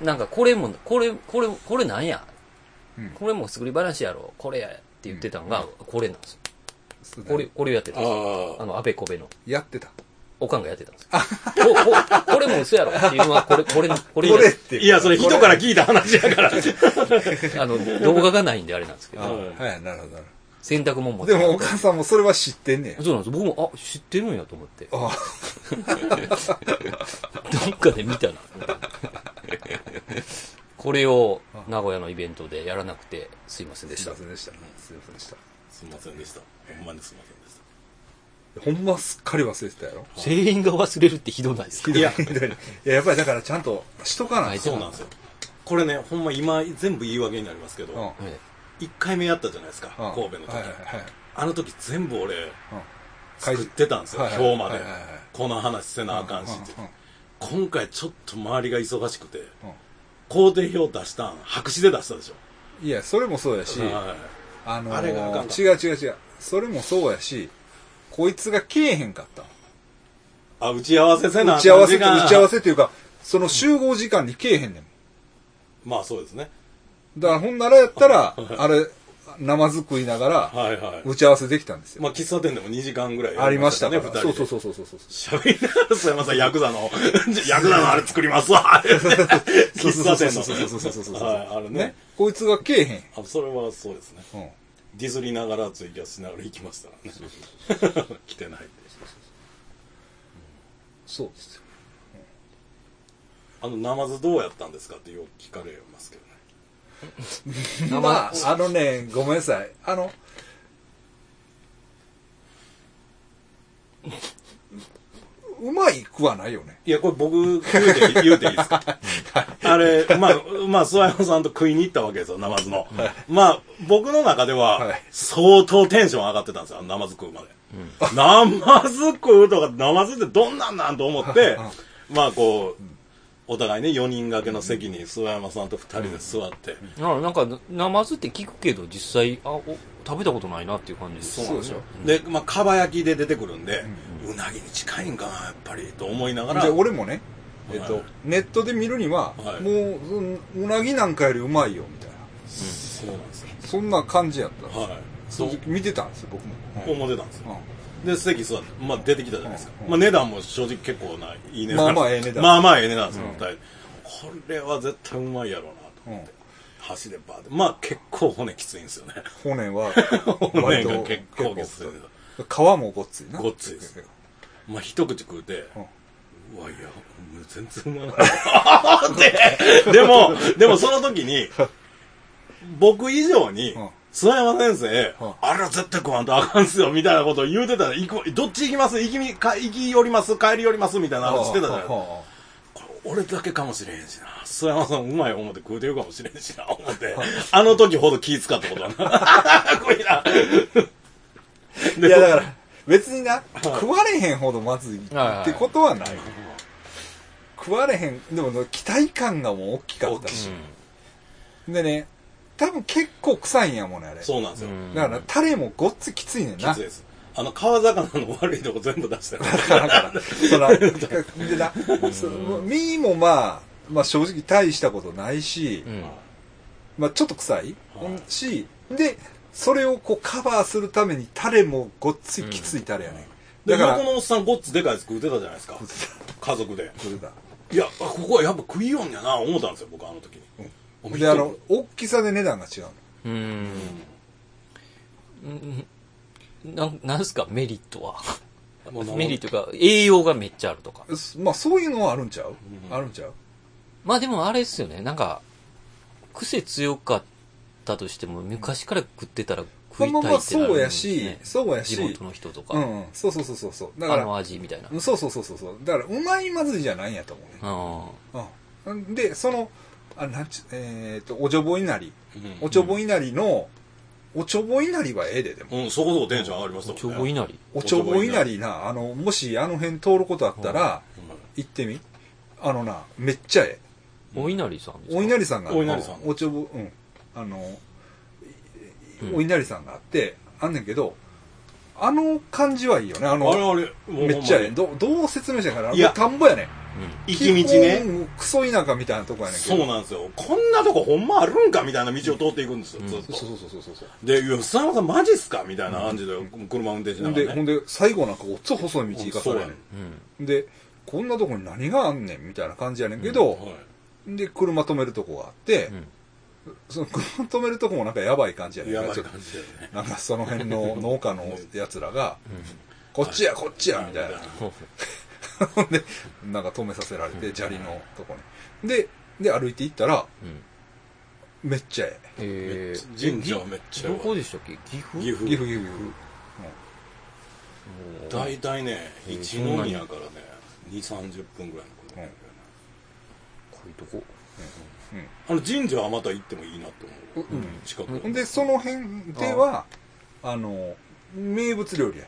なんかこれも、これ、これ、これなんや、うんこれも作り話やろこれやって言ってたのが、これなんですよ。そうこれ、これをやってたんですよ。ああの、安倍小部の。やってた。おかんがやってたんですよ。こここれも嘘やろっていうのは、これ、これ、これ、これっていやそれ人から聞いた話やから あの、動画がないんであれなんですけあど、はい、なるほどなる洗濯物もほど。でもお母さんもそれは知ってんねん。そうなんです。僕も、あ、知ってるんやと思って。あ どっかで見たな。これを名古屋のイベントでやらなくてすいませんでした。すいま。せんでした。すいませんでした。すいませんでした。ほんまにすいませんでしほんますっかり忘れてたやろ？全員が忘れるってひどないですか？い。ひどい。いや、やっぱりだからちゃんとしとかないた。と。そうなんですよ。これねほんま今全部言い訳になりますけど、うん。うん1回目やったじゃないですか、うん。神戸の時。あの時全部俺うん。作ってたんですよ、今日まで、この話せなあかんしって、今回ちょっと周りが忙しくてうん工程表出したん白紙で出したでしょ、いや、それもそうやし、はあのーあれがあかんか違う違う違う。それもそうやし、こいつが来えへんかった。い、あ打ち合わせせな打ち合わせ打ち合わせっていうか、その集合時間に来えへんねん。まあそうですねだからほんならやったら、あれ、ナマズ食いながら、はいはい打ち合わせできたんですよ。まあ喫茶店でも2時間ぐらいやありましたねから。2人でそうそうそうそうそうそう。喋りながら須山さんヤクザの ヤクザのあれ作りますわ喫茶店のそうそうそうそうそうそうそうはいあれねね。こいつが来えへん。あそれはそうですねうん。ディズりながらツイキャスしながら行きましたらね来てないそうですよ。あのナマズどうやったんですかってよく聞かれますけどねまあ、あのね、ごめんなさい。あの、うまいくはないよね。いやこれ僕言うて言うていいですか？あれまあまあ諏訪山さんと食いに行ったわけですよナマズの、まあ僕の中でははい。相当テンション上がってたんですよナマズ食うまで、ナマズ食うとかナマズってどんなんなんと思ってまあこうお互いね4人掛けの席に諏訪山さんと2人で座って、ななんか、ナマズって聞くけど、実際、あ、お食べたことないなっていう感じです。そうでしょ。で、まあ、かば焼きで出てくるんで、うなぎに近いんかなやっぱりと思いながら。じゃあ俺もね、えっと、はいネットで見るには、はい。もううん、うなぎなんかよりうまいよ、みたいな。そうなんですよ。そんな感じやった。はい。そう正直見てたんですよ、僕も。思ってたんですよ。うんで席座って、まあ、出てきたじゃないですか、うん。まあ、値段も正直結構ない。い値段。まあまあええ値段。まあまあええ値段ですよ、うん。これは絶対うまいやろうなとうん思って、箸でバーって。まあ結構骨きついんですよね。骨は、骨が結構きつい皮もごっついな。ごっついですまあ一口食うて、うわいや全然うまないででもでもその時に 僕以上にうん諏訪山先生は、あれは絶対食わんとあかんすよ、みたいなことを言うてたら、行くどっち行きます？行きみ、か行き寄ります？帰り寄りますみたいな話してたじゃないですか。はあはこれ俺だけかもしれへんしな。諏訪山さんうまい思って食うてるかもしれんしな、思って。あの時ほど気使ったことはな。こいいな。あいや、だから、別にな、食われへんほどまずいってことはない。食われへん、でも期待感がもう大きかったし。でね、多分結構臭いんやもんね、あれ。そうなんですよ。だから、タレもごっつきついねんな。きついです。あの、川魚の悪いとこ全部出したよ。だから、そら、でな、そ身もまあ、まあ正直大したことないし、うん。まあちょっと臭い、はいし、で、それをこうカバーするためにタレもごっついきついタレやね、で、だから横のおっさんごっつでかいやつ食うてたじゃないですか。家族で。それだ。いや、あここはやっぱ食いよんやな、思ったんですよ、僕あの時に。お前で、あの、大きさで値段が違うの。うん。うんなん、なんすか、メリットは。メリットが、栄養がめっちゃあるとか。すまあそういうのはあるんちゃう、うんあるんちゃう？まあでもあれですよね、なんか、癖強かったとしても、昔から食ってたら食いたいってなるんです、ね、まあまあそうやしそうやし地元の人とか、うん、そうそうそうそうそう。だかあのら、味みたいな。そうそうそうそうそう。だから、うまいまずいじゃないんやと思うね。あうん。で、その、あなんちゅえっ、と、おちょぼいなり。うんおちょぼいなりの、おちょぼいなりはええで、でも。うん、そこそこテンション上がりましたあ、ちょもんね。ぼいなり。おちょぼいなりな、あの、もしあの辺通ることあったら、行ってみ。あのな、めっちゃえお稲荷さんですえ。か？お稲荷さんが、お稲荷さんおちょぼ、うん。あの、うんお稲荷さんがあって、あんねんけど、あの感じはいいよね。あの、あれあれ、もうめっちゃええ。どどう説明したかな。いやもう田んぼやねん。行き道ね。基本クソ田舎みたいなとこやねんけど。そうなんですよ。こんなとこほんまあるんかみたいな道を通っていくんですよ、ずっと。そうそうそうそうそう。で、いや、佐山さんマジっすかみたいな感じで、車運転しなんがらね。ほんで、最後なんかごっつ細い道行かされんねうん。ん。で、こんなとこに何があんねんみたいな感じやねんけど、はで、車止めるとこがあって、うんその車止めるとこもなんかやばい感じやい。ねんやばい感じだよね。なんかその辺の農家のやつらが、こっちや、こっちや、みたいな。ほ んで、なんか止めさせられて、砂利のとこに。で、で、歩いて行ったら、うん。めっちゃええ。ー、神社はめっちゃどこでしたっけ？岐阜？え。岐阜。岐阜、岐阜。大体ね、えー一宮からね、2、30分ぐらいのことだよね。こういうとこ？あの神社はまた行ってもいいなって思う。うん。近く。で、その辺では、あの、名物料理や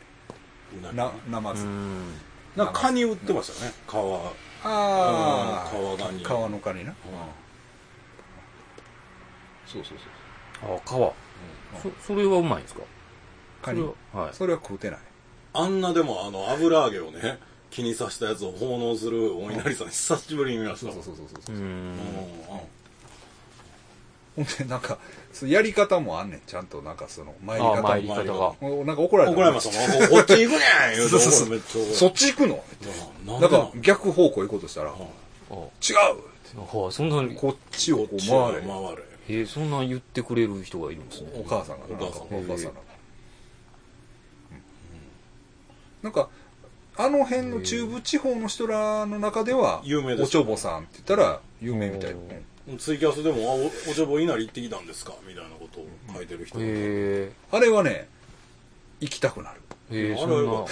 うなな、ナマズ。うん。なんかカニ売ってましたね、川。ああ、川ガニ川のカニな。そうそうそう。あ、川。そ、それはうまいんですか？カニそ。れははい。それは食うてない。あんなでもあの油揚げをね、気にさしたやつを奉納するお稲荷さん久しぶりに見ました。そうそうそうそうそうう。ん。うんほんで、なんか、そうやり方もあんねん。ちゃんと、なんかその、参り方あ、参りも。方が。おなんか怒られた。怒られましたもん。こっち行くねん言うてそうそうそう怒られたそっち行くの？ななんんかで？なん逆方向行こうとしたら、違うはい、そんなに、こっちをこう回れ。回れ。えー、そんなん言ってくれる人がいるんですね。お母さんがな。お母さんなんかお母さんが。なんか、あの辺の中部地方の人らの中では、有名ですおちょぼさんって言ったら有名みたい。おうんツイキャスでも、あ、おおちょぼ稲荷行ってきたんですか？みたいなことを書いてる人が。へあれはね、行きたくなる。え。えー、あれそんな、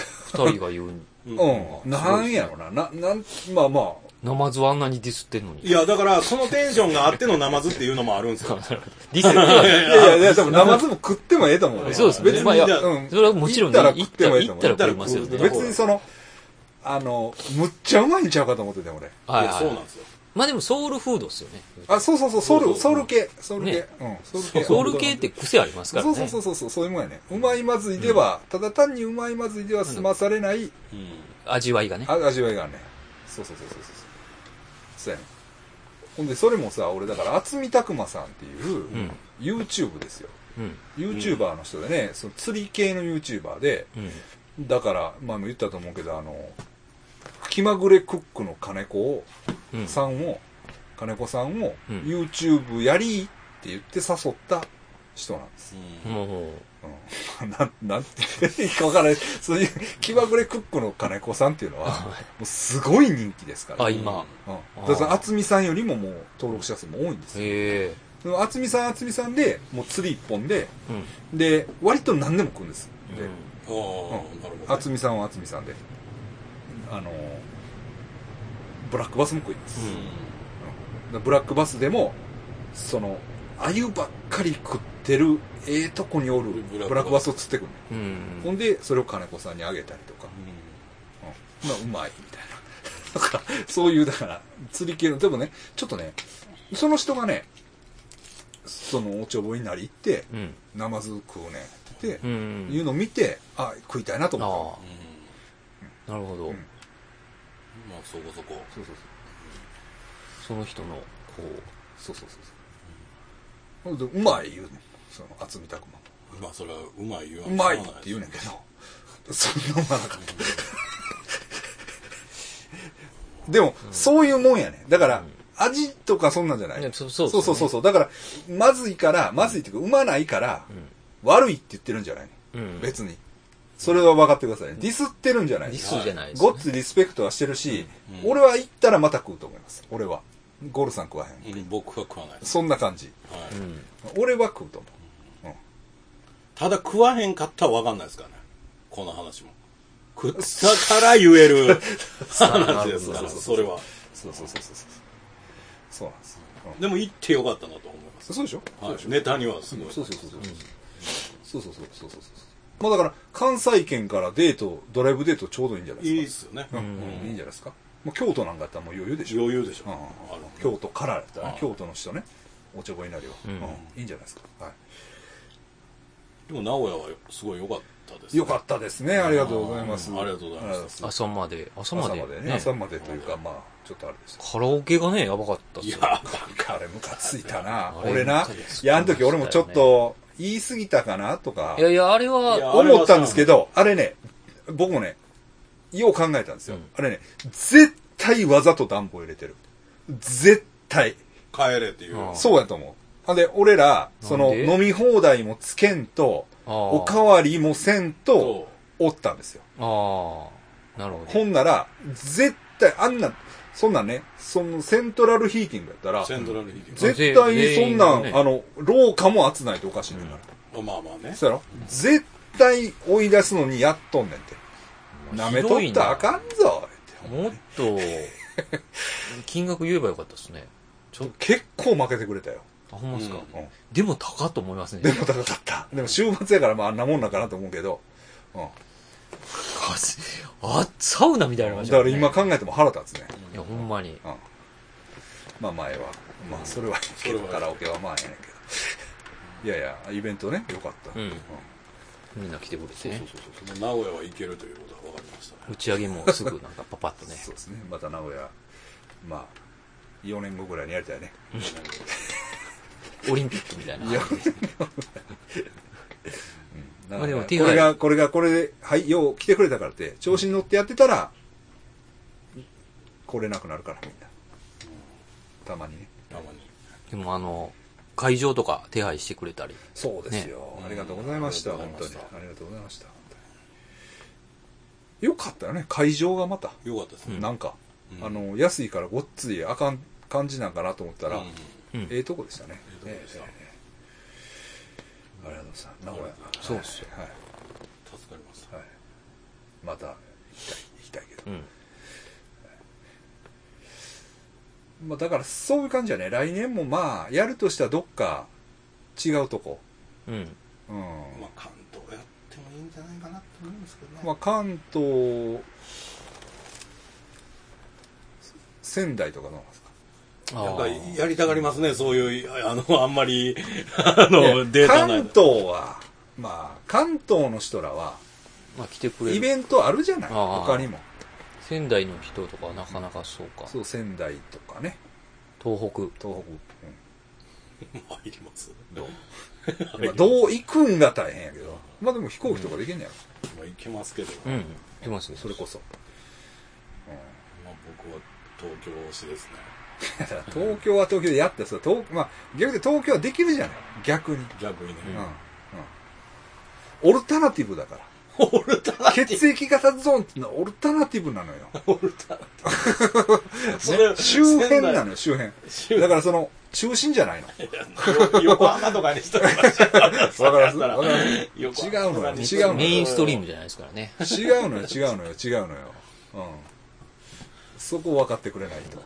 二人が言う、ううん。なんやろな。な、なん、まあまあ、ナマズはあんなにディスってんのに。いや、だから、そのテンションがあってのナマズっていうのもあるんですよ。ディスっていやいやいや、でもナマズも食ってもええと思うね。そうですね別に、まあいやうん。それはもちろん行ったらね食ってもええと思う。ら食いますよね別にその、あの、むっちゃうまいんちゃうかと思ってて、俺。はいいや、そうなんはい。ですよ。まあでもソウルフードっすよね。あ、そうそうそう、ソウル、ソウル系。ソウル系ね。うん、ソウル系。ソウル系って癖ありますからそうね。そうそうそう、そういうもんやね。うまいまずいでは、ただ単にうまいまずいでは済まされないうん。味わいがね。あ味わいがね。そうそうそうそうそう。そうやね。ほんで、それもさ、俺だから、渥美拓磨さんっていう、ん YouTube ですよ。うん。YouTuber の人でね、その釣り系の YouTuber で、うん。だから、まあ言ったと思うけど、あの、気まぐれクックの金子を、うん。さんを、金子さんを、うん YouTube やりって言って誘った人なんです。もう、うん、なん、なんて言っていいかわからない。そういう、気まぐれクックの金子さんっていうのは、もうすごい人気ですから。あ、今。うん。だから、渥美さんよりももう登録者数も多いんですよ。へえ。渥美さん渥美さんで、もう釣り一本で、うん。で、割と何でも食うんです。で、うんああ、なるほど、渥美さんは渥美さんで。あの、ブラックバスも食います。うんブラックバスでも、その、鮎ばっかり食ってる、ええとこにおるブラックバスを釣ってくる、ねうん。ほんで、それを金子さんにあげたりとか、ううんまあ、うまい、みたいな。だから、そういう、だから、釣り系の、でもね、ちょっとね、その人がね、そのおちょぼいになり行って、うん。ナマズ食うねって、うん。いうのを見て、あ、食いたいなと思っあん。うん。あ、なるほど。うんまあ、そこそこ。た。そうそうその人の、こそう。そうそうそうそう。うまい言うねん。その、厚みたくま。まあ、それはうまい言わうまいって言うねんけど、そんなうまなかった。でも、そういうもんやねん。だから、味とかそんなんじゃない。ねそそうそうそうそうそう。だから、まずいから、まずいっていうか、うまないから、悪いって言ってるんじゃない、う、うん。別に。それは分かってくださいね。ディスってるんじゃないディスじゃないです、ごっつリスペクトはしてるし、うん俺は行ったらまた食うと思います。俺は。ゴルさん食わへん。うん僕は食わない。そんな感じ。はいうん。俺は食うと思う。ただ食わへんかったらわかんないですからね。この話も。食ったから言える 話ですから、それは。そうそうそうそうそう。そうなんです。うんでも行ってよかったなと思います。そうでしょ？はい、ネタにはすごい。そうそうそうそう。そうそうそうそうそうそう。まあだから、関西圏からデート、ドライブデートちょうどいいんじゃないいいですか。っすよね。うんうんいいんじゃないですか。もう京都なんかやったらもう余裕でしょ。余裕でしょ。うん京都からやったらねああ京都の人ね、おちょぼいなりは。うんうんいいんじゃないですか。はい。でも名古屋はすごい良かったです、よかったですね。ありがとうございます。ありがとうございます朝まで、朝朝まで。までね。朝までというか、まあ、ちょっとあれでした。カラオケがね、やばかったっすよ。いや、あれ、ムカついたな。俺な。いや、あの時俺もちょっと言い過ぎたかなとかいやいや、あれいやは、思ったんですけど、あれね、僕もね、よう考えたんですようん。あれね、絶対わざと暖房入れてる。絶対。帰れっていう。ああそうやと思う。ほんで、俺ら、その、なんで？飲み放題もつけんと、おかわりもせんと、そおったんですよ。ああ、なるほど。ほんなら、絶対、あんな、そんなんね、そのセントラルヒーティングやったらう。、セントラルヒーティング絶対にそんなん、全員がねあの、廊下も熱ないとおかしいねんから。まあまあね。そうやろ？絶対追い出すのにやっとんねんて。舐めとったらあかんぞってもっと、金額言えばよかったですね。ちょっ結構負けてくれたよ。と、あ、ほんまですか？うんうんでも高っと思いますね。でも高かった。でも週末やからまああんなもんなんかなと思うけど。うん。あ、サウナみたいなだ感じから今考えても腹立つね。いや、ほんまに。うん。まあ前は。まあそれはええけど、カラオケはまあええねんけど。いやいや、イベントね、よかった。うんみんな来てくれてね。その名古屋は行けるということが分かりましたね。打ち上げもすぐなんかパパッとね。そうですね。また名古屋、まあ、4年後ぐらいにやりたいね。オリンピックみたいな。まあでもこれが、これが、これで、はい、よう来てくれたからって、調子に乗ってやってたら、来れなくなるから、みんな。たまにね。たまに。でもあの、会場とか手配してくれたり。そうですよ。ねありがとうございました、うん本当に。あありがとうございました。本当によかったよね、会場がまた。よかったですね。うんなんか、うんあの、安いからごっついあかん感じなんかなと思ったら、うんうんええとこでしたね。ええとこでしたええええありがとうございます。名古屋。そうっすよはい。助かります。はい。また行きたい、行きたいけど。うん。まあだからそういう感じやね。来年もまあ、やるとしたらどっか違うとこ。うん。うん。まあ関東やってもいいんじゃないかなと思いますけどね。まあ関東、仙台とかどうなんかやりたがりますね、そういう、あの、あんまり、あの、データない関。東は、まあ、関東の人らは、まあ来てくれる。イベントあるじゃない他にも。仙台の人とかはなかなかそうか。そう、仙台とかね。東北。東北。うん入ります。どう？まあどう行くんが大変やけど。まあでも飛行機とかできんねやろ。まあ行けますけど、うん。行きますよ。それこそ。まあ僕は東京推しですね。東京は東京でやってさ、東まあ逆に東京はできるじゃない逆に。逆にね。うん。うん。オルタナティブだから。オルタナ血液型ゾーンってのはオルタナティブなのよ。オルタナそれ、周辺なのよ、周辺。周だからその、中心じゃないの横浜とかにしとかります？それやったわかります？横違うのよ違うのよメインストリームじゃないですからね。違うのよ違うのよ違うのよ、うん、そこ分かってくれないと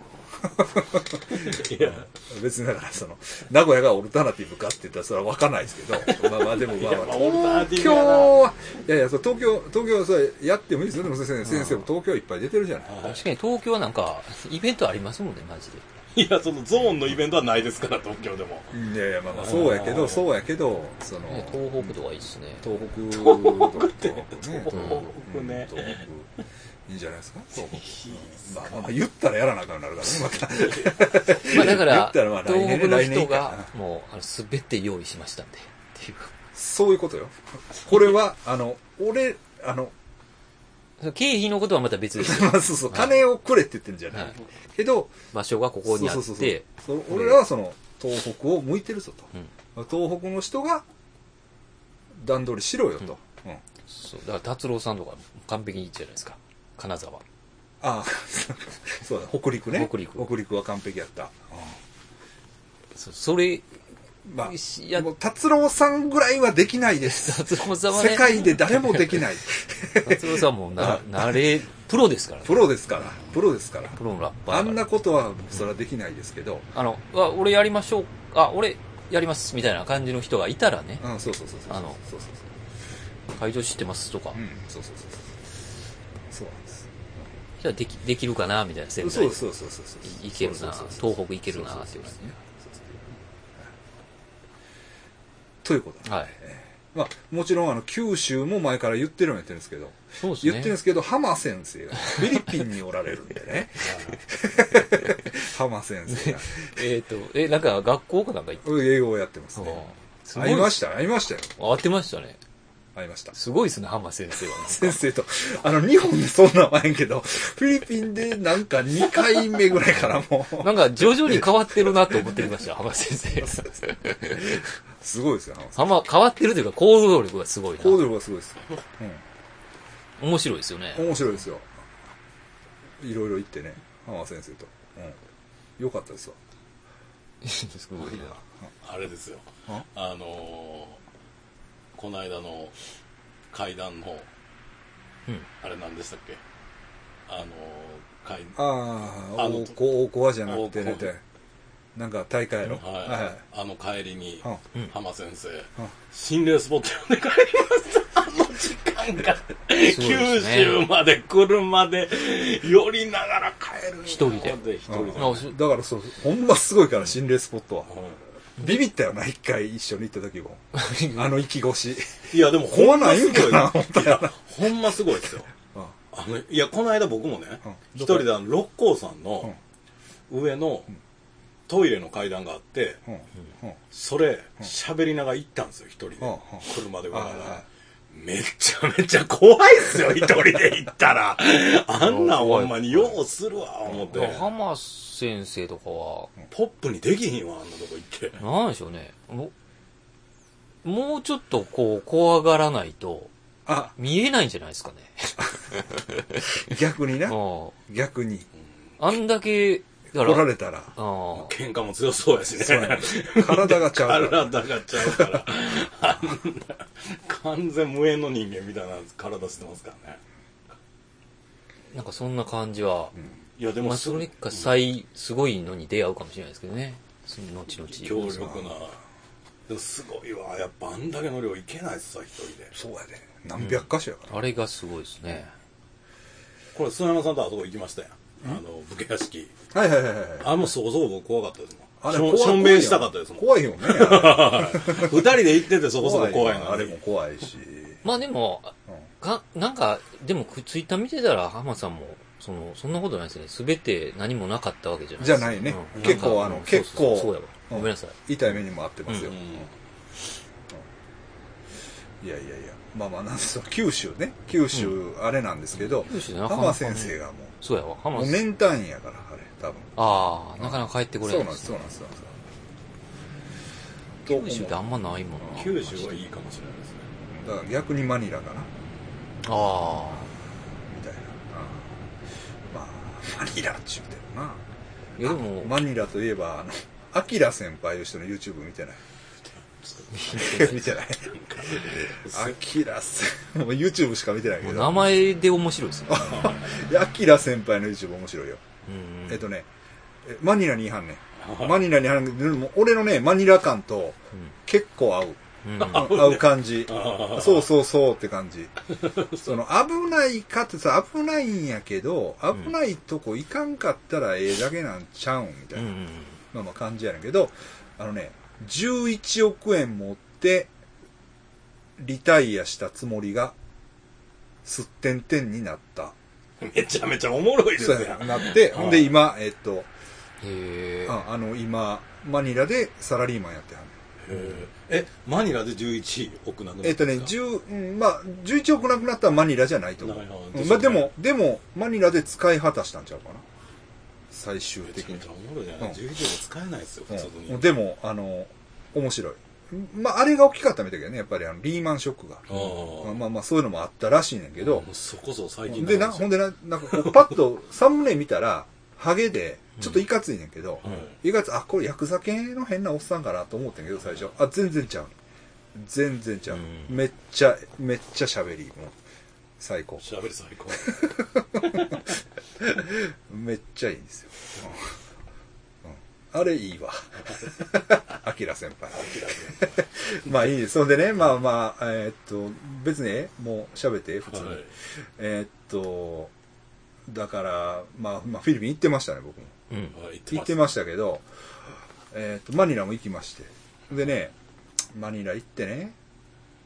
いや、別にだからその名古屋がオルタナティブかって言ったらそれは分かんないですけどまあまあでもまあ 東京。はいやいやそう東京東京はそれやってもいいですよ。でも先生先生も東京いっぱい出てるじゃない。確かに東京はなんか、イベントありますもんね、マジで。いや、そのゾーンのイベントはないですから、東京でも。いやいやまあまあそうやけどそうやけどそのね東北とかいいっすね。東北とかね。東北ね。東北いいんじゃないですか？まあまあ言ったらやらなあかんなるからねまた。まあだか言ら、ったらまあ来年東北の人が、もう、あの、すべて用意しましたんで。っていう。そういうことよ。これは あの俺あの経費のことはまた別ですよ。ま あそうそう。金をくれって言ってるんじゃない、はい。けど場所がここにあって、俺らはその東北を向いてるぞと、東北の人が段取りしろよと、うん。そう。だから達郎さんとか完璧にいいじゃないですか。金沢。ああ そうだ北陸ね。北陸。北陸は完璧やった、そそれ、うんまいやあもう達郎さんぐらいはできないです。達郎さんはね、世界で誰もできない。達郎さんもな、なれ、プロですからね。プロですから。プロですから。プロのラッパーだから。あんなことはそれはできないですけど、あの、あ、俺やりましょう。あ、俺やります。みたいな感じの人がいたらね、うん、そうそうそうそう。あのそうそうそう。会場知ってますとか、うんそうそうそうそうじゃあでき、できるかなみたいな仙台そうそうそうそうそう。いけるな東北いけるなっていうそう。そうそうね。ということで。はい。まあ、もちろんあの九州も前から言ってるのは言ってるんですけど、そうですね。言ってるんですけど浜先生が フィリピンにおられるんでね。浜先生が。えっ、と、え、なんか学校かなんか行って英語をやってますね。会いました？会いましたよ。会ってましたね。会いました。すごいですね、浜先生は。先生と。あの日本でそんなんはへんけどフィリピンでなんか2回目ぐらいからもう。なんか徐々に変わってるなと思ってました、浜先生。すごいですよ浜先生。浜、変わってるというか行動力がすごいな。行動力がすごいです、面白いですよね。う。ん、面白いですよ。いろいろ言ってね浜先生と、うん、よかったですわ。すごいな。あれですよ。ああのーこの間の階段の、うん。あれ何でしたっけ？あのー階あああの大小大小じゃなくてね大小なんか大会やろ、はい、はい。はい。あの帰りに、うん。うん浜先生、ん。心霊スポット呼んで帰りました。あの時間が、九州まで車で寄りながら帰る。一人で。一人で、だからそうほんますごいから心霊スポットは。うビビったよな一回一緒に行った時も。あの息越しんいやでもほんますごいんかな思ったよなほんますごいですよ。うん。あのいやこの間僕もねうん。一人であの六甲山の上のトイレの階段があってそれ喋りながら行ったんですよ一人で。車ではいはい。わーめちゃめちゃ怖いっすよ 一人で行ったら。あんなんほんまにようするわ思って。浜先生とかは、ポップにできひんわあんなとこ行って。なんでしょうね。ももうちょっとこう、怖がらないと、あ。見えないんじゃないですかね。逆にな。あ 逆に。ああんだけ、だ来られたら。喧嘩も強そうやしね。体がちゃうから。体がちゃうから。あんな完全無縁の人間みたいな体してますからね。なんかそんな感じは、いやでまあ、もすごい。それか最、すごいのに出会うかもしれないですけどね。その後々。強力な。でもすごいわ。やっぱあんだけの量いけないっすわ一人で。そうやで何百箇所やから、あれがすごいですね。これ砂山さんとあそこ行きましたやんあの武家屋敷。はいはいはいはいあもうそこそこ僕怖かったですもん。あしょしょんべんしたかったですもん。怖いよね。二人で行っててそこそこ怖いのあれも怖いし。まあでも、うんか、なんか、でもツイッター見てたら浜さんも、その、そんなことないですね。すべて何もなかったわけじゃないじゃないね。うん。結構あの結構そうやわ。うん。ごめんなさい。痛い目にもあってますよ、うんいやいやいや。まあまあなんですよ。九州ね。九州あれなんですけど、浜ね。先生がもそうやわ。浜さん。う年単位やからあれ多分ああ、なかなか帰ってこれそうなんですないですね。そうなんですそうなんです九州ってあんまないもんな。九州はいいかもしれないですねだから逆にマニラかなあみたいな、うんまあマニラっちゅうてもなあ。いやでも、マニラといえばあのアキラ先輩いう人の YouTube 見てない？見てない。アキラ先もう YouTube しか見てない。けど。名前で面白い。ですよ。い。やアキラ先輩の YouTube 面白い。よ。うんえっとね、マニラに違反ね。マニラに違反俺のね、マニラ感と結構合う。合う感じ。そうそうそうって感じ。その危ない。かってさ、危ない。んやけど、危ない。とこ行かんかったらええだけなんちゃうんみたい。な、まあまあ感じやねんけど、あのね、11億円持って、リタイアしたつもりが、すってんてんになった。めちゃめちゃおもろいですねやなって、ほんで今、えっと、へえ。ああの、今、マニラでサラリーマンやってはんえマニラで11億なくなった？んえっとね、ですか10、うんまあ、11億なくなったらマニラじゃないと思う。ないなうんまあ、でも、でも、マニラで使い果たしたんちゃうかな。最終的にめちゃめちゃ。おもろいじゃない、うん11億使えないですよ普通に、うん、でも、あの、面白い。まあ、あれが大きかったみたいだけどね、やっぱりあの、リーマンショックが。ああまあまあ、そういうのもあったらしいねんけど、そこそ最近でな、ほんでな、なんかこう、パッと、サムネ見たら、ハゲで、ちょっといかついねんけど、いかつ、あ、これヤクザ系の変なおっさんかなと思ってんけど、最初。あ、全然ちゃう。全然ちゃう。うんめっちゃ、めっちゃ喋り。もう最高。しゃべり最高 めっちゃいいんですよ。うんうんあれいいわ。アキラ先輩。まあいいです。そんでね、まあまあ、えーっと、別にね、もう喋って、普通に。はいえーっと、だから、まあ、まあ、フィリピン行ってましたね、僕も。うん。はい行行ってましたけど、えーっと、マニラも行きまして。でね、マニラ行ってね。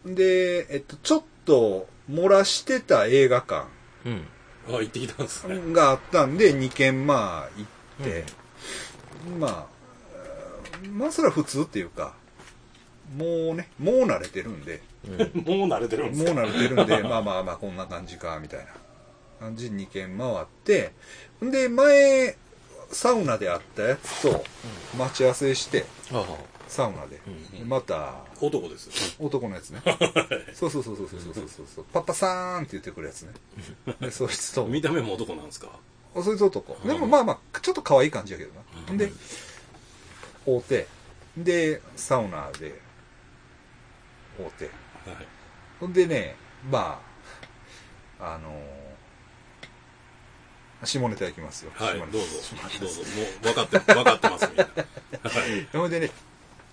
で、えっと、ちょっと漏らしてた映画館。うん。あ行ってきたんですねがあったんで、2軒まあ行って、まあ、まあそれは普通っていうか、もうね、もう慣れてるんで、うん、もう慣れてるんですもう慣れてるんで、まあまあまあこんな感じか、みたいな感じに2軒回って、んで、前、サウナで会ったやつと待ち合わせして、うん、サウナで、うん、また、男です。男のやつね。そうそうそうそうそうそうそう。パパさんって言ってくるやつね。で、そいつと。見た目も男なんですか？そいつ男。でもまあまあ、ちょっと可愛い感じやけどな。んで、会うて、で、サウナで、会うて。はい。ほんでね、まあ、あのー下ネタいきますよ。はいどうぞ。どうぞ。もう分かって分かってますみんな。はい。でね、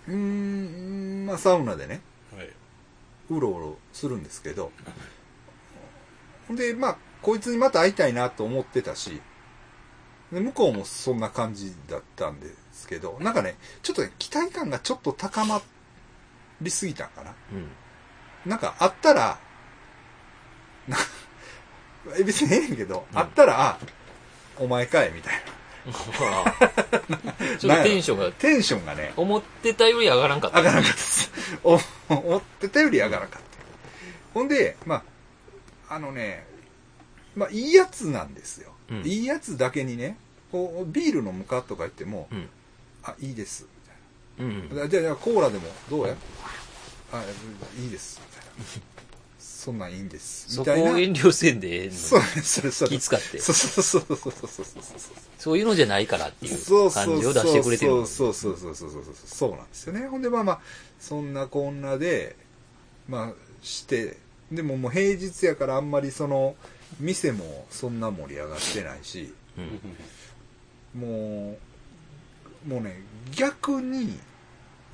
うーん、まあサウナでね、はい。うろうろするんですけど、ほんで、まあ、こいつにまた会いたいなと思ってたし、で向こうもそんな感じだったんですけど、なんかね、ちょっとね、期待感がちょっと高まりすぎたんかな。うん。なんか、あったら、なえ別にええねんけど、あったら、あお前かい、みたい ちょっとテンションがな。、テンションがね、思ってたより上がらんかった。上がらなかったです。お思ってたより上がらなかった。ほんで、まあ、あのね、まあ、いいやつなんですよ。うんいいやつだけにね、こうビール飲むかとか言っても、うん。あ、いいです。みうん。たいなじゃあ、じゃあコーラでもどうや？あ、いいです。みたいな。そんなんいいんです。そこをみたいな。遠慮せんでええのにそうね、それそれ。気使ってそうそうそうそうそうそうそうそう。そういうのじゃないからっていそうう感じを出してくれてる。そうそうそうそうそうそうそうそうなんですよねほんでまあまあそんなこんなでまあしてでももう平日やからあんまりその店もそんな盛り上がってないしうん。もうもうね逆に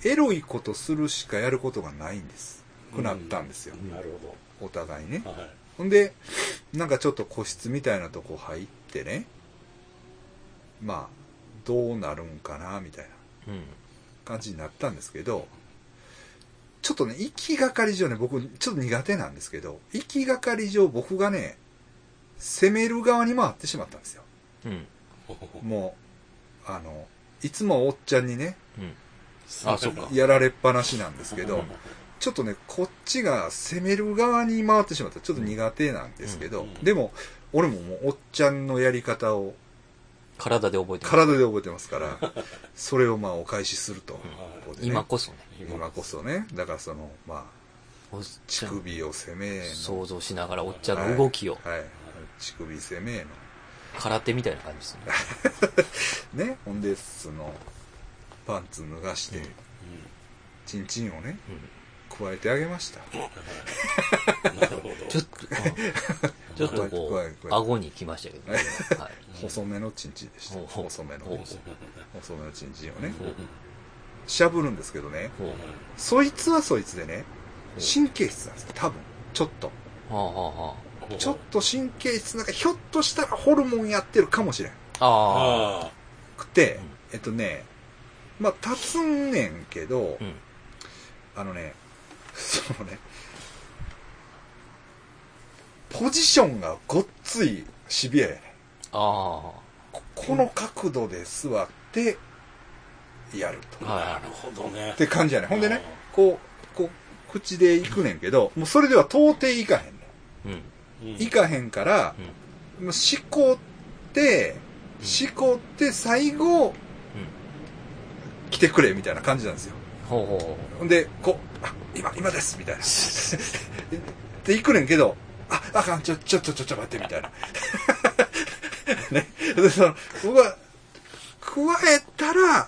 エロいことするしかやることがないんです。くなったんですよ、なるほお互いね。どはい。ほんでなんかちょっと個室みたいなとこ入ってねまあどうなるんかなみたいな。うん。感じになったんですけど、ちょっとね、行きがかり上ね、僕、ちょっと苦手なんですけど、行きがかり上僕がね、攻める側に回ってしまったんですよ。うん。もう、あの、いつもおっちゃんにね、うん。あ、そっか。やられっぱなしなんですけど、ちょっとね、こっちが攻める側に回ってしまった。ちょっと苦手なんですけど、でも、俺ももうおっちゃんのやり方を体で覚えてる。体で覚えてますから、それをまあお返しすると。ここでね今こそね。今こそね。だからその、まあ、おっち乳ゃん首を攻めの。想像しながらおっちゃんの動きを、はい。はい乳首攻めの。空手みたいな感じですね。ね。ほんで、その、パンツ脱がして、チンチンをね、加えてあげました。なるほどちょっと、うんちょっとこう顎に来ましたけどね。はい。細めのチンチンでした。細めの細めのチンチンをね、しゃぶるんですけどね、そいつはそいつでね、神経質なんですよ、多分。ちょっと。はあはあはちょっと神経質なんか、ひょっとしたらホルモンやってるかもしれん。あ。ああ。あくて、えっとね、まあ、立つんねんけど、うん。あのね、そのね、ポジションがごっついシビアやねん。あここの角度で座って、やると。なるほどねって感じやねん。ほんでね、こう、こう、口で行くねんけど、もうそれでは到底行かへんね。うん。うん行かへんから、もうしこって、しこって最後、来てくれみたいな感じなんですよ。ほうほうほほんで、こう、あ、今、今ですみたいな。で、行くねんけど、あ、あかん、ちょ、ちょ、ちょ、ちょ、ちょ、待って、みたいな。ね。で、その、僕は、加えたら、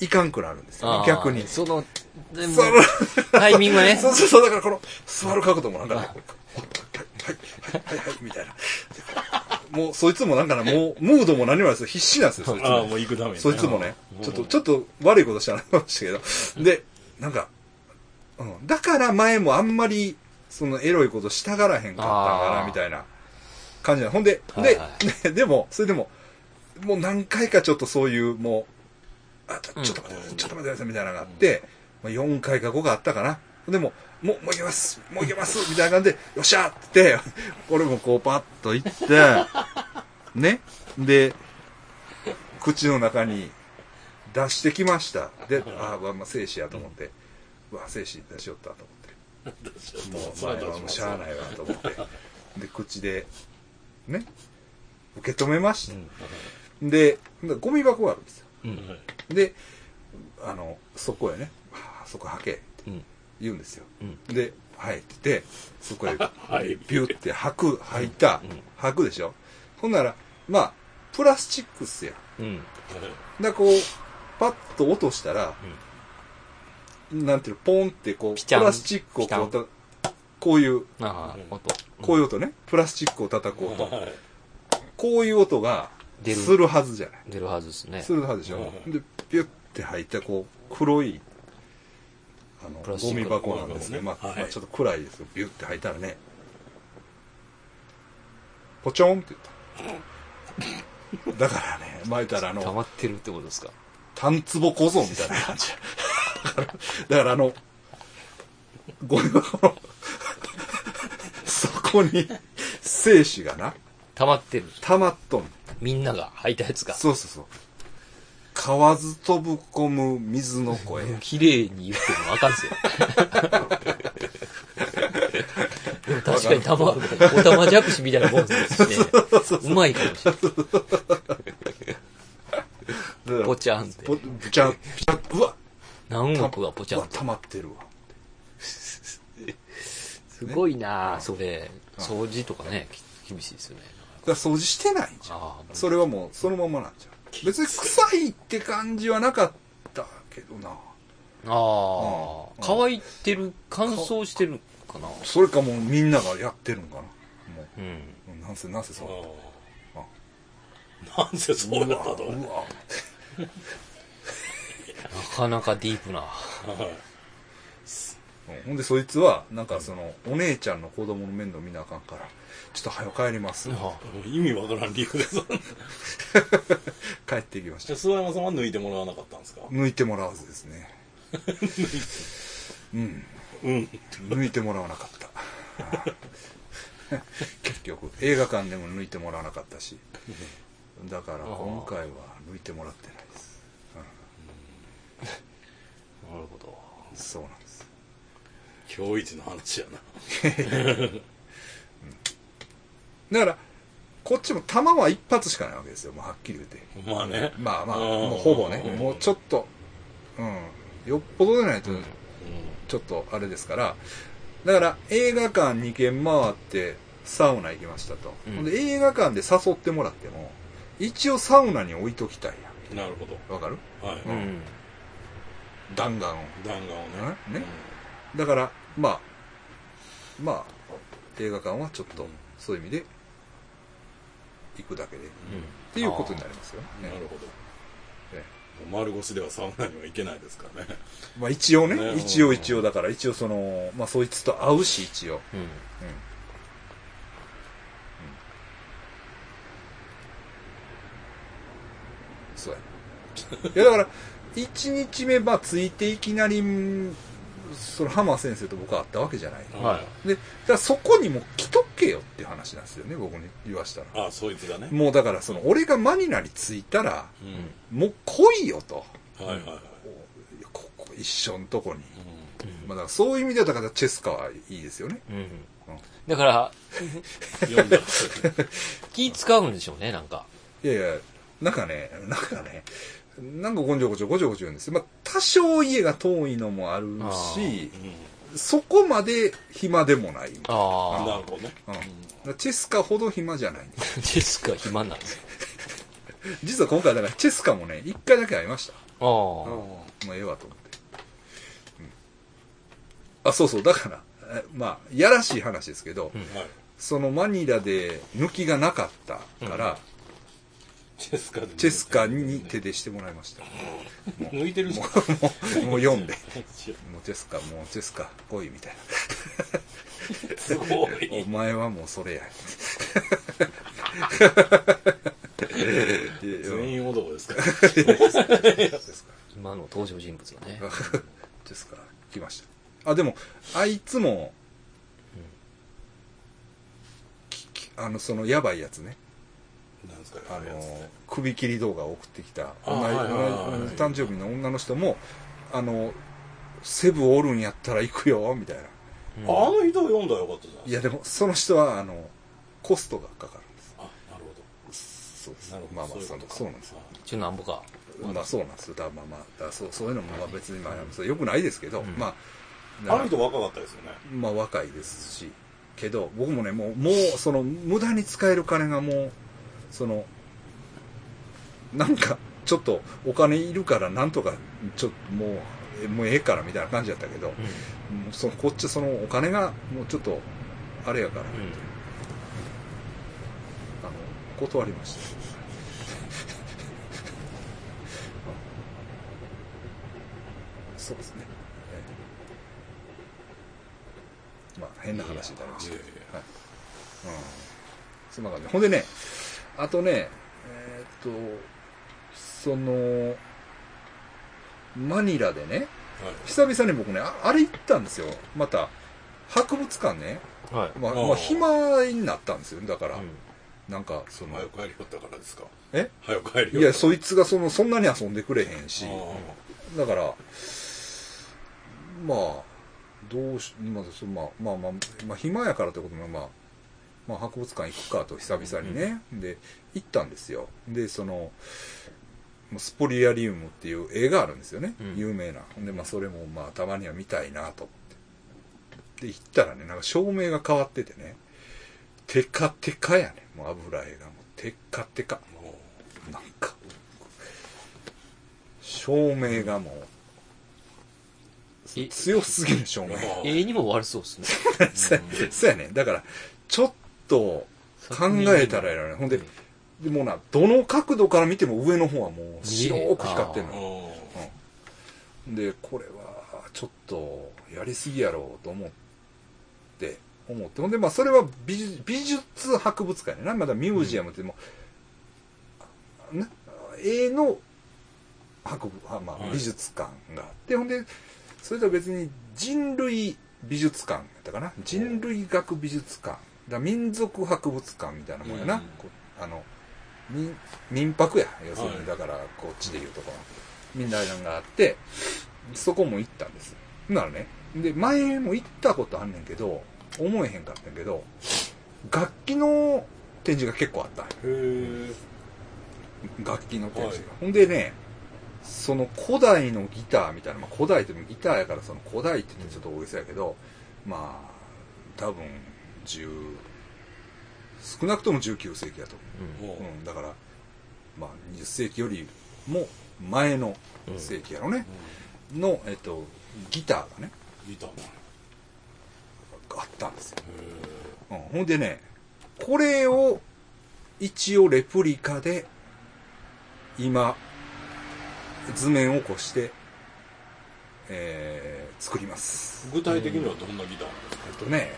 いかんくなるんですう。よ、逆に。その、そのタイミングがね。そうそうそう、だからこの、座る角度もなんかね、はい、はい、はい、はい、みたいな。もう、そいつもなんかね、もう、ムードも何もないですよ。必死なんですよ、そいつも。ああもう行くためにそいつもね、うんちょっと、ちょっと悪いことしたらましたけど、で、なんか、うん、だから前もあんまり、そのエロいことしたがらへんかったんかな、あーみたいな感じなほんで、はいはで、でも、それでも、もう何回かちょっとそういう、もう、あ、ちょっと待って、ちょっと待ってください、みたいなのがあって、まあ、4回か5回あったかな。でも、もう、もういけます、もういけます、みたいな感じで、よっしゃーって俺もこうパッと行って、ね？で、口の中に出してきました。で、ああ、まあ、精子やと思って、うわ、精子出しよったと思って。もう、前はもうしゃあないわと思って。で、口で、ね、受け止めました。で、ゴミ箱があるんですよ。うん。で、あの、そこへね、あそこ吐けってうん。言うんですよ。うん。で、はいって言って、そこへ はいビュって吐く、吐いたうん、吐くでしょ？ほんなら、まあ、プラスチックっすやん。うん。だこう、パッと落としたら、なんていうの、ポンってこう、プラスチックをこうた、こういう、音。こういう音ね、プラスチックを叩く音。はいこういう音が、するはずじゃない。出るはずですね。するはずでしょ？うんで、ピュッて入った、こう、黒い、あの、ゴミ箱なんですね。まあ、はいまあちょっと暗いですよ。ビュッて入ったらね、ポチョンって言った。だからね、巻いたらあの、溜まってるってことですか？単壺小僧みたいな感じ。だからあの、ゴミ箱の、そこに、精子がな、溜まってる。溜まっとんのみんなが吐いたやつが。そうそうそう。河津飛ぶ込む水の声。綺麗に言ってるのあかんすよ。でも確かにたま、おたまじゃくしみたいなもんですしね。うまいかもしれない。ポチャンって。ぽぶちゃん、ぷちゃん、うわ何億がポチャンって溜。まってるわ。すごいなあそれ。掃除とかね、き厳しいですよね。だから掃除してないんじゃん。それはもうそのままなんじゃん。別に臭いって感じはなかったけどな。ああ、うん乾いてる、乾燥してるかな。それかもうみんながやってるんかな。もうん。う、うんなんせ、なんせそう。なんせそうやったとうわ。なかなかディープな。うんほんでそいつは、なんかその、お姉ちゃんの子供の面倒見なあかんから、ちょっと早く帰ります。意味わからん理由です 帰ってきました。諏訪山さんは抜いてもらわなかったんですか？抜いてもらわずですね。うん。うん抜いてもらわなかった。結局、映画館でも抜いてもらわなかったし。だから今回は抜いてもらってないです。なるほど。そうなんです。今日一の話やなだから、こっちも弾は一発しかないわけですよ、もうはっきり言って。まあね。まあまあ、うん。もうほぼね、うん。もうちょっと、うん、よっぽどでないとうん、ちょっとあれですから、だから映画館2軒回ってサウナ行きましたと。うん。で映画館で誘ってもらっても、一応サウナに置いときたいやなるほど。ん。わかる？はい、うん。弾丸を。弾丸をね。ね？だから、まあ、まあ、映画館はちょっと、そういう意味で、行くだけで、っていうことになりますよ。ねうんなるほどえもう丸腰ではサウナには行けないですからね まあ一応ね、ね一応一応、だから一応その、まあそいつと会うし、一応。うん。うん。うんそうや。いやだから、一日目、まあついていきなり、その浜先生と僕は会ったわけじゃない。はい。で、だからそこにも来とけよっていう話なんですよね、僕に言わしたら。あそいつがねもうだからその、俺がマニラに着いたら、うんもう来いよと。はいはいはいここ一緒のとこに。うまあだからそういう意味では、だからチェスカはいいですよね。うん。だから、ん 読んだ 気使うんでしょうね、なんか。いやいや、なんかね、なんかね、なんかごちょごちょごちょごちょ言うんですよ。まあ多少家が遠いのもあるし、そこまで暇でもない。ああ。なるほどねうんチェスカほど暇じゃないんです。ジェスカ暇なんで。実は今回だからチェスカもね、一回だけ会いました。ああ。もうええわと思って。うんあ、そうそう、だから、えまあ、やらしい話ですけど、うんはいそのマニラで抜きがなかったから、チェスカでチェスカに手でしてもらいました。抜いてるもう、もう読んで。す もうチェスカ、もうチェスカ、来いみたいごな。おい前はもうそれや。全員男ですか今の登場人物がね。チェスカ、来ました。あ、でも、あいつも、あの、その、やばいやつね。なんですか？あの、首切り動画を送ってきた、同じ誕生日の女の人も、あの、セブおるんやったら行くよ、みたいな。あの人読んだらよかったじゃないいや、でも、その人は、あの、コストがかかるんです。あなるほそうです。どなるほどまあまあ、そうそうなんですよ。一応なんぼか。まあそうなんですよ。だまあまあ、だそうそういうのもまあ別にまあ、それ良くないですけど、うんまあ、あの人若かったですよねまあ若いですし、けど、僕もね、もう、もう、その、無駄に使える金がもう、その、なんか、ちょっと、お金いるから、なんとか、ちょっと、もう、えもうええから、みたいな感じだったけど、もうその、こっち、その、お金が、もうちょっと、あれやから、うん。あの、断りました。そうですね。ええまあ、変な話になりましたけど。はい。うん。そんな感じ。ほんでね、あとね、えーっと、その、マニラでね、はい久々に僕ね、ああれ行ったんですよ。また、博物館ね。はい。まあ、まあ、暇になったんですよ。だから、うんなんか、その、早く帰りよったからですか？え？早く帰りよったいや、そいつがその、そんなに遊んでくれへんし、あだから、まあ、どうし、まあ、そまあ、まあ、まあ、まあ、暇やからってことも、まあ、まあ、博物館行くかと久々にね、で、行ったんですよ。で、その、スポリアリウムっていう映画あるんですよね。うん有名な。で、まあ、それも、まあ、たまには見たいなと思って。で、行ったらね、なんか照明が変わっててね、テカテカやね。もう油絵がもうテカテカ。あもなんか、照明がもえう、強すぎる照明。う絵にも悪そうです ね。そうやね。だから、ちょっと考えたらやらない。ほんで、でもうな、どの角度から見ても上の方はもう白く光ってんあの。ーで、これはちょっとやりすぎやろうと思って、思って。ほんで、まあそれは美術美術博物館やな。まだミュージアムってもう、ね、絵の博物、あまあはい美術館があって、ほんで、それとは別に人類美術館やったかな。人類学美術館。だ民族博物館みたいなもんやな。うんあの民民泊や。要するに、はいだからこっちでいうところ。みんながあって、そこも行ったんです。ならね。で、前も行ったことあんねんけど、思えへんかったんやけど、楽器の展示が結構あったへえ楽器の展示が。はいほんでね、その古代のギターみたいな、まあ古代ってもギターやからその古代って言ってちょっと大げさやけど、まあ、多分、10、少なくとも19世紀やと思う。ん、だから、まあ、20世紀よりも前の世紀やろね。の、えっと、ギターがね、ギターなんやあったんですよ。へうん、ほんでね、これを一応レプリカで今図面を起こして、えー、作ります。ー具体的にはどんなギターなんですか？えっとね、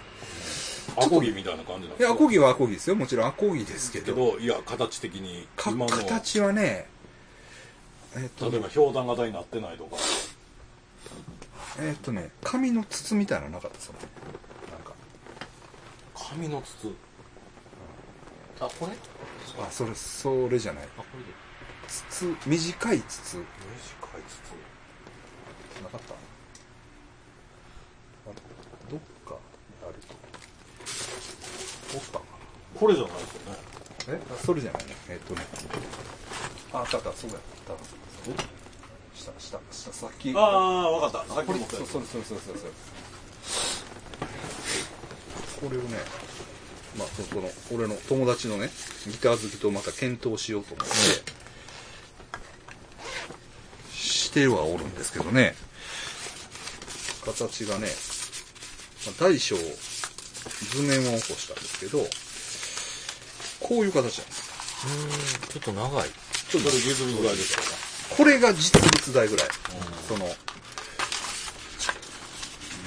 アコギみたいな感じなんですか？アコギはアコギですよ。もちろんアコギですけけど、どいや形的に。か今の。形はね、えっと例えば氷弾型になってないとか。えっとね、紙の筒みたいなのなかったですよね？なんか、紙の筒？あ、これ？あ、それ、それじゃない。あ、これで。筒、短い筒。短い筒。なかったあどっかあると。おったかこれじゃないですよねなえ？あそれじゃないね。えっとね。あ、あったあった、そうやった。下、下、下、さっき。ああ分かったさっき持ったそうそうそうそうそう。これをね、まあ、そその、俺の友達のね、ギター好きとまた検討しようと思って、してはおるんですけどね、形がね、まあ、大小、図面を起こしたんですけど、こういう形なんです。うーん、ちょっと長い。ちょっとそれ削るぐらいですか？これが実物大ぐらい。その、見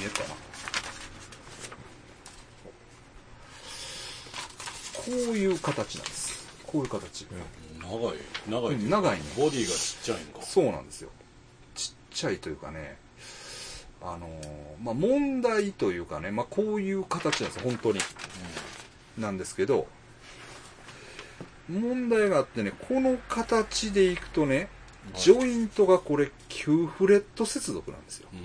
えるかな？こういう形なんです。こういう形。長い長い長いねボディがちっちゃいんかそうなんですよ。ちっちゃいというかね、あのーまあ、問題というかね、まあ、こういう形なんですよ、本当に。なんですけど、問題があってね、この形でいくとね、ジョイントがこれ9フレット接続なんですよ。うんっ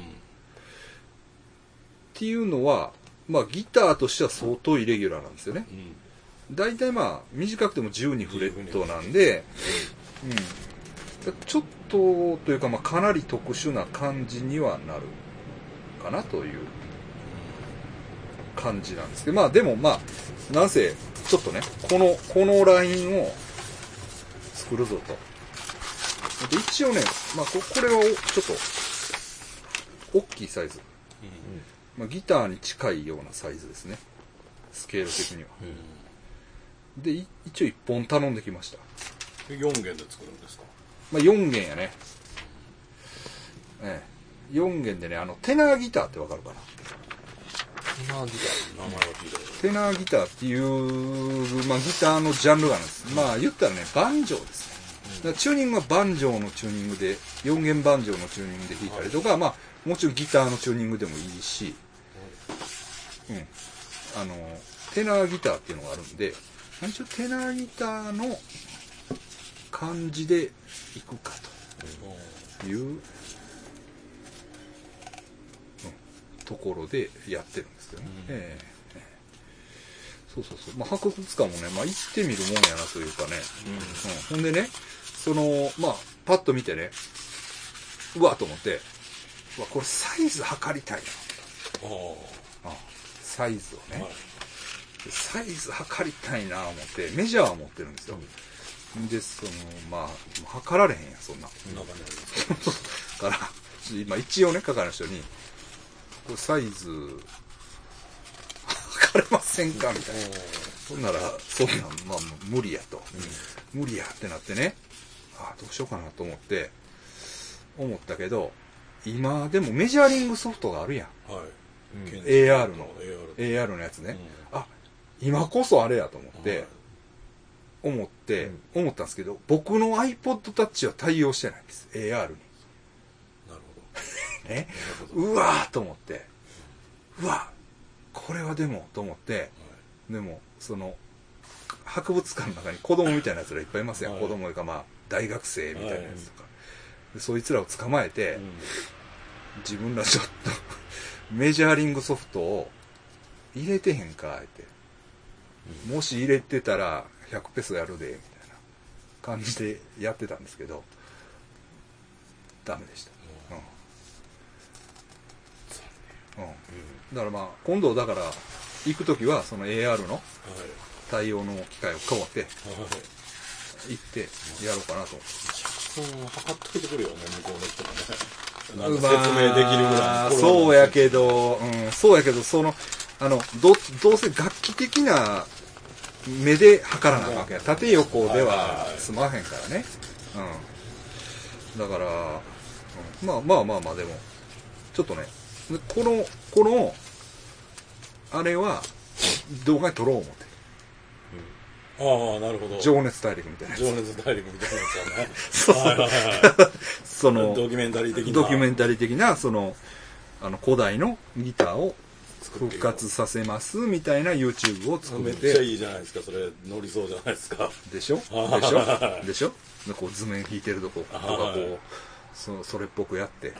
ていうのは、まあギターとしては相当イレギュラーなんですよね。うん大体まあ短くても12フレットなんで、うん。ちょっとというかまあかなり特殊な感じにはなるかなという感じなんですけど、まあでもまあ、なんせちょっとね、この、このラインを作るぞと。で一応ね、まあここれはおちょっと大きいサイズ。まあ、ギターに近いようなサイズですね。スケール的には。で、い一応1本頼んできました。で4弦で作るんですか？まあ、4弦やね。ええ。4弦でね、あの、テナーギターってわかるかな？まあ、ギ名前は聞いたテナーギターっていう、まあ、ギターのジャンルがあるんです。まあ、言ったらね、バンジョーですね。だチューニングはバンジョーのチューニングで、4弦バンジョーのチューニングで弾いたりとか、まあ、もちろんギターのチューニングでもいいし、うん。あの、テナーギターっていうのがあるんで、一応テナーギターの感じでいくかという、うんところでやってるんですけどね。ええええそうそうそう。まあ、博物館もね、まあ、行ってみるもんやなというかね。うん。ほんでね、その、まあ、パッと見てね、うわと思って、うわ、これサイズ測りたいあな。あサイズをね。あはいでサイズ測りたいな思って、メジャーは持ってるんですよ。で、その、まあ、測られへんやん、そんな。中にありますから、今一応ね、係の人に、これサイズ、測れませんか？みたいな。そん。なら、そんなん、まあ、無理やと。無理やってなってね、ああ、どうしようかなと思って、思ったけど、今、でもメジャーリングソフトがあるやん。はい、うん。AR の。AR の。やつね。うん。あ、今こそあれやと思って、はい。思って、思ったんですけど、僕の iPod Touch は対応してないんです。AR に。うわーと思って、うわこれはでも、と思って、でも、その、博物館の中に子供みたいなやつらいっぱいいますやん。はい。子供がまあ、大学生みたいなやつとか。でそいつらを捕まえて、ほど自分らちょっと、メジャーリングソフトを入れてへんか、って。もし入れてたら100ペソやるで、みたいな感じでやってたんですけど、ダメでした。うん。うん。だからまあ、今度だから、行くときは、その AR のはい対応の機械を買って、はい行って、やろうかなと。う測っといてくるよね向こうの人がね。なんか説明できるぐらいそうやけど、うん、そうやけど、その、あの、ど、どうせ楽器的な目で測らなあかんわけや。縦横では済まへんからね。うん。だから、うん。まあまあまあまあ、でも、ちょっとね、この、この、あれは、動画に撮ろう思って。ああなるほど。情熱大陸みたいな。情熱大陸みたいなやつはね そう。その、ドキュメンタリー的な。ドキュメンタリー的な、その、あの、古代のギターを復活させますみたいな YouTube を作めって、っちゃいいじゃないですか。それ乗りそうじゃないですか。でしょ？でしはいょでしょ？でこう図面弾いてるとこ、とかはいこう、そそれっぽくやって、はい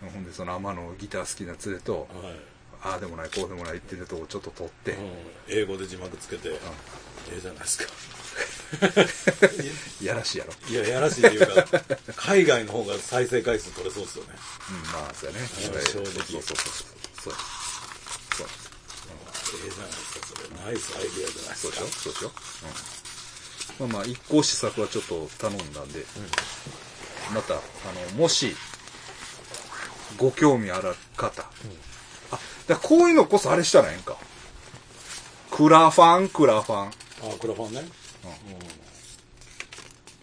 ほんでその天のギター好きな連れと、はい。ああでもない、こうでもないっていうとこをちょっと撮って、うん。英語で字幕つけて。ええじゃないですか。い やらしいやろ。いややらしいっていうか海外の方が再生回数取れそうですよね。うん、まあ、そうやね。うんはい正直。そうそうそうそう。そう。そう。ええじゃないですかそれ。ナイスアイデアじゃないですか。そうでしょ？そうでしょ、うん、まあまあ一向試作はちょっと頼んだんで、またあのもしご興味ある方、あだこういうのこそあれしたらええんか。クラファン？クラファン。あクラファンね。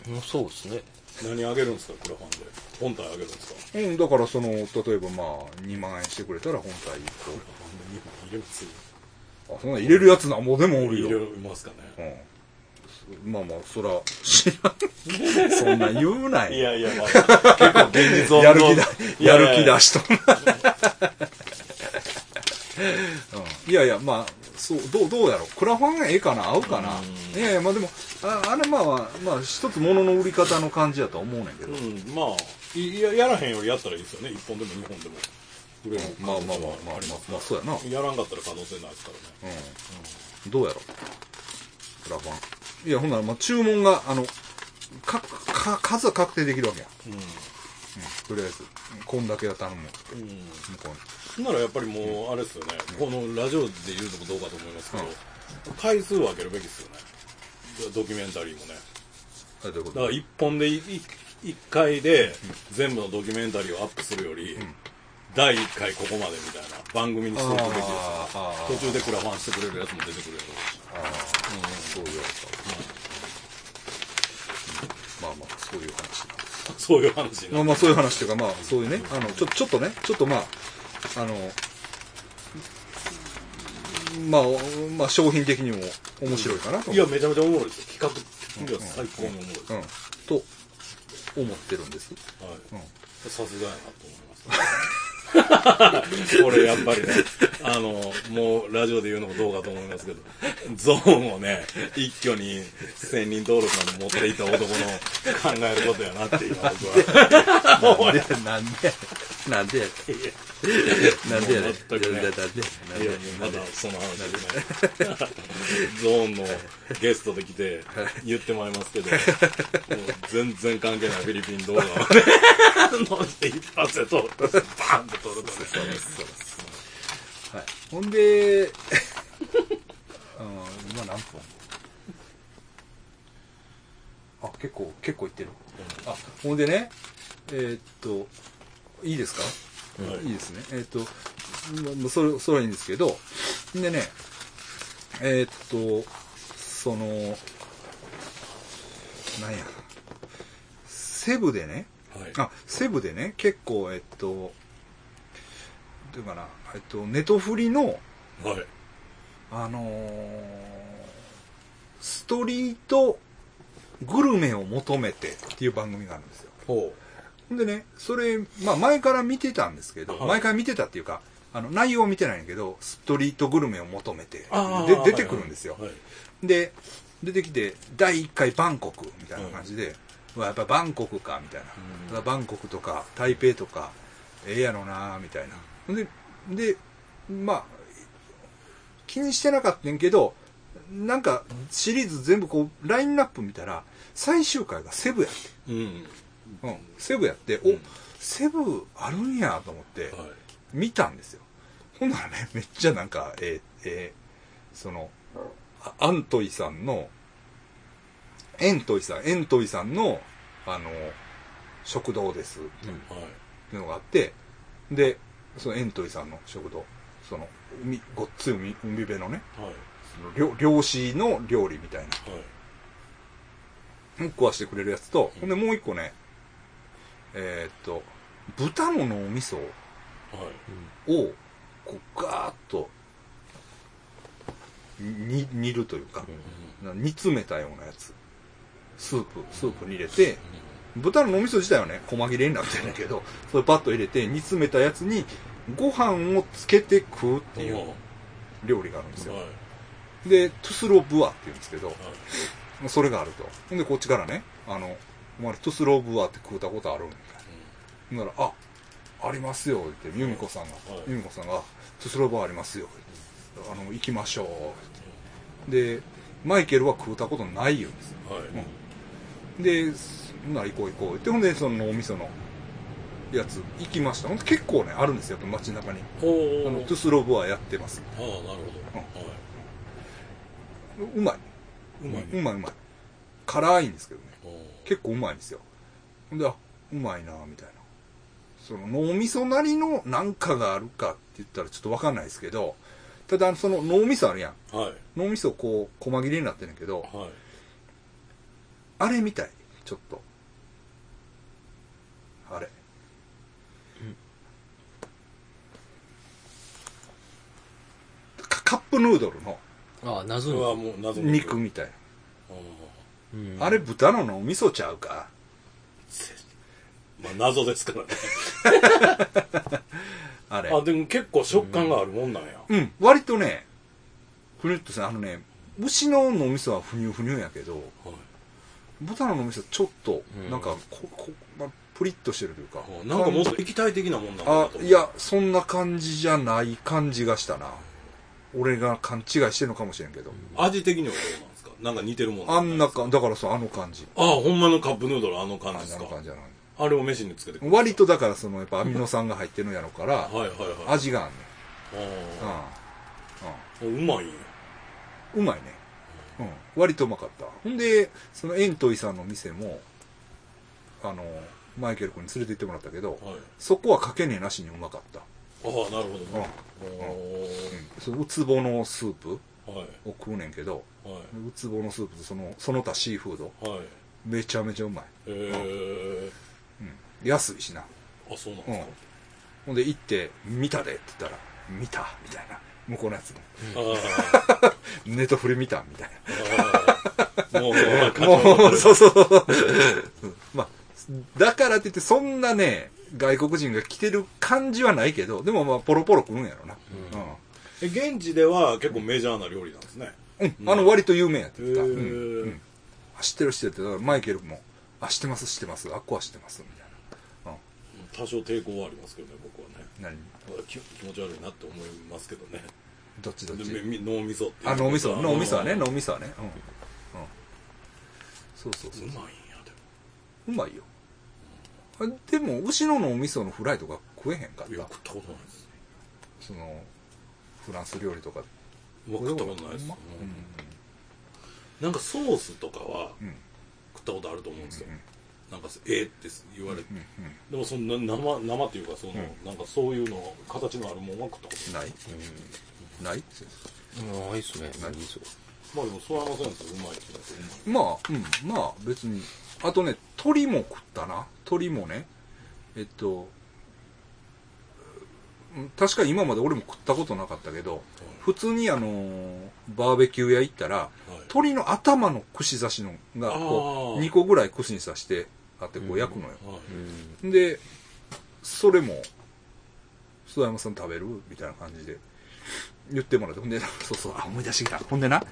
うん。そうですね。何あげるんですか？クラファンで。本体あげるんですか？うんだからその例えばまあ2万円してくれたら本体1入れます個あそんな入れるやつなんぼでもおるよ。入れますかね。うんまあまあそら知らんそんな言うないいやいや、まあ、結構現実をやる気だ、やる気だ出しといやいや、まあ、そう、どう、どうやろう。クラファンがええかな合うかな。いやいや、まあでも、ああれまあまあ、まあ、一つ物の売り方の感じやとは思うねんけど。うん、まあいややらへんよりやったらいいですよね1本でも2本でも売れるまあまあまあまあ、まあ、まあ、そうやな。やらんかったら可能性ないですからねうん。どうやろう。クラファン。いや、ほんなら、まあ、注文が、あの、か、か、数は確定できるわけや。うん。とりあえず、こんだけは頼むって。うん、うん、向こうに。ほんならやっぱりもうあれですよね、このラジオで言うのもどうかと思いますけど、回数を分けるべきですよね。ドキュメンタリーもね。どういうこと？だから1本で1回で全部のドキュメンタリーをアップするより、第1回ここまでみたいな番組にしておくべきです途中でクラファンしてくれるやつも出てくるやろうし。ああ、そういうやつか。まあまあ、そういう話。そういう話まあまあ、そういう話っていうか、まあ、そういうね、あの、ちょ、ちょっとね、ちょっとまあ、あの、まあ、まあ、商品的にも面白いかなと。いや、めちゃめちゃおもろいですよ。企画的には最高におもろい。うん。と、思ってるんです。はいうん。さすがやなと思います。これやっぱりね、あの、もうラジオで言うのもどうかと思いますけど、ゾーンをね、一挙に1000人登録まで持っていた男の考えることやなって今僕は。なんで、なんで、なんでやねん。全くねなんで、なんで、なんでいや、まだその話でね。ゾーンのゲストで来て言ってもらいますけど、もう全然関係ないフィリピン動画をね、のして一発で撮る。バーンって撮るとね。はい。ほんで、うん、今何分？あ、結構、結構いってる。あ、ほんでね、えーっと、いいですか、い、いですね。えーっと、まあそれ、それはいいんですけど、でね、えーっと、その、なんや、セブでね、はい。あ、セブでね、結構、えっと、どういうかな、えっと、ネトフリの、はい。あのーストリートグルメを求めてっていう番組があるんですよ。ほほんでね、それ、まあ前から見てたんですけど、はい前から見てたっていうか、あの、内容は見てないんだけど、ストリートグルメを求めてあ、で出てくるんですよ。はい。で、出てきて、第1回バンコクみたいな感じで、うわやっぱバンコクか、みたいな。うんバンコクとか、台北とか、ええやろな、みたいな。で、で、まあ、気にしてなかったんやけど、なんか、シリーズ全部こう、ラインナップ見たら、最終回がセブやって。うん。うん、セブやって、うんお、セブあるんやと思って、はい。見たんですよ。ほんならね、めっちゃなんか、えーえーその、あアントイさんの、エントイさん、エントイさんの、あの、食堂です。はい。っていうのがあって、で、そのエントイさんの食堂、その、海、ごっつい海、海辺のね、はいその漁漁師の料理みたいな、はい食わしてくれるやつと、ほんでもう一個ね、えーっと、豚の脳みそはい。を、こう、ガーッと、に、煮るというか、な煮詰めたようなやつ。スープ、スープに入れて、豚の脳みそ自体はね、細切れになってるんだけど、それパッと入れて煮詰めたやつに、ご飯をつけて食うっていう料理があるんですよ。はい。で、トゥスロブアって言うんですけど、はい。それがあると。で、こっちからね、あの、お前トゥスロブアって食うたことあるんかほんなら、あ、ありますよ、って、由美子さんが、はい。由美子さんが、トゥスロブアありますよ、あの、行きましょう、ってで、マイケルは食うたことないよ、ですはいで、ほんなら行こう行こう。って、ほんで、その脳みそのやつ、行きました。ほんで、結構ね、あるんですよ、やっぱ街中に。あの、トゥスロブアやってます。ああなるほど、はうまい。い、うまいね、うまい。うまい。辛いんですけど結構うまいんですよ。ほんで、あ、うまいなみたいな。その脳みそなりのなんかがあるかって言ったらちょっとわかんないですけど、ただその脳みそあるやん。うはい脳みそこう、細切れになってんねんけど、はいあれみたい。ちょっと。あれ。カカップヌードルのああ、謎それはの。もう謎の肉みたいな。うんあれ豚の脳みそちゃうか？まあ謎ですからね あれ。あでも結構食感があるもんなんや、うん、割とね、ふにゅっとさ、あのね、牛の脳みそはふにゅふにゅやけど、はい豚の脳みそちょっとう、んなんかこ、こ、まあ、プリッとしてるというか。あなんかもっと液体的なもんなんだなあと思、ういや、そんな感じじゃない感じがしたな。俺が勘違いしてるのかもしれんけど。味的にはどうなんですかなんか似てるもんあんなかか、だからそう、あの感じ。あほんまのカップヌードルあの感あじですか？あの感じ。あれを飯につけてくる割とだからその、やっぱアミノ酸が入ってるんやろから、はいはいはい味があんねあん。うん。うん。ーうまいんやうまいね。うん。割とうまかった。ほんで、そのエントイさんの店も、あの、マイケル君に連れて行ってもらったけど、はいそこはかけねえなしにうまかった。ああなるほどうん。ねおそのウツボのスープを食うねんけど、はウツボのスープとその、その他シーフード、いはいめちゃめちゃうまい。えうん。安いしな。ー、あそうなんうんですか、。ほんで行って、見たでって言ったら、見たみたいな。向こうのやつも。あ ネットフリ見たみたいあもう な。もう、そうそうそう。うんまあ、だからって言って、そんなね、外国人が来てる感じはないけど、でもまあ、ポロポロ来るんやろな。え現地では結構メジャーな料理なんですねうん。うん。あの、割と有名やって言った。うん。知ってる知ってるって、マイケルも、あ、知ってます知ってます。あっこは知ってます。みたいな。うん。多少抵抗はありますけどね僕はね何？気気持ち悪いなって思いますけどねどっちどっち？脳みそってあ、脳みそ、脳みそはね、う脳みそはね。うん。うん。そうそうそうまいんやでうまいよ。あでも、牛の脳みそのフライとか食えへんかったもいや食ったことないですその、フランス料理とか。僕食ったことないです、ほんまなんかソースとかは。食ったことあると思うんですよ、うんなんかええって言われて、うん。でもそんな生生っていうかその、うなんかそういうの形のあるもんは食ったことないない？ない？うん。ないっすね。何味噌。まあでもそれはませんですようまいって言うまあ、うん。まあ、別に。あとね、鶏も食ったな。鶏もね。えっと、うん確かに今まで俺も食ったことなかったけど、普通にあのーバーベキュー屋行ったら、まい、はい、鶏の頭の串刺しのがこうあー。2個ぐらい串に刺してあってこう焼くのよ、はい。でそれも須山さん食べるみたいな感じで言ってもらって。ほんでそうそうあ思い出してきた。ほんでな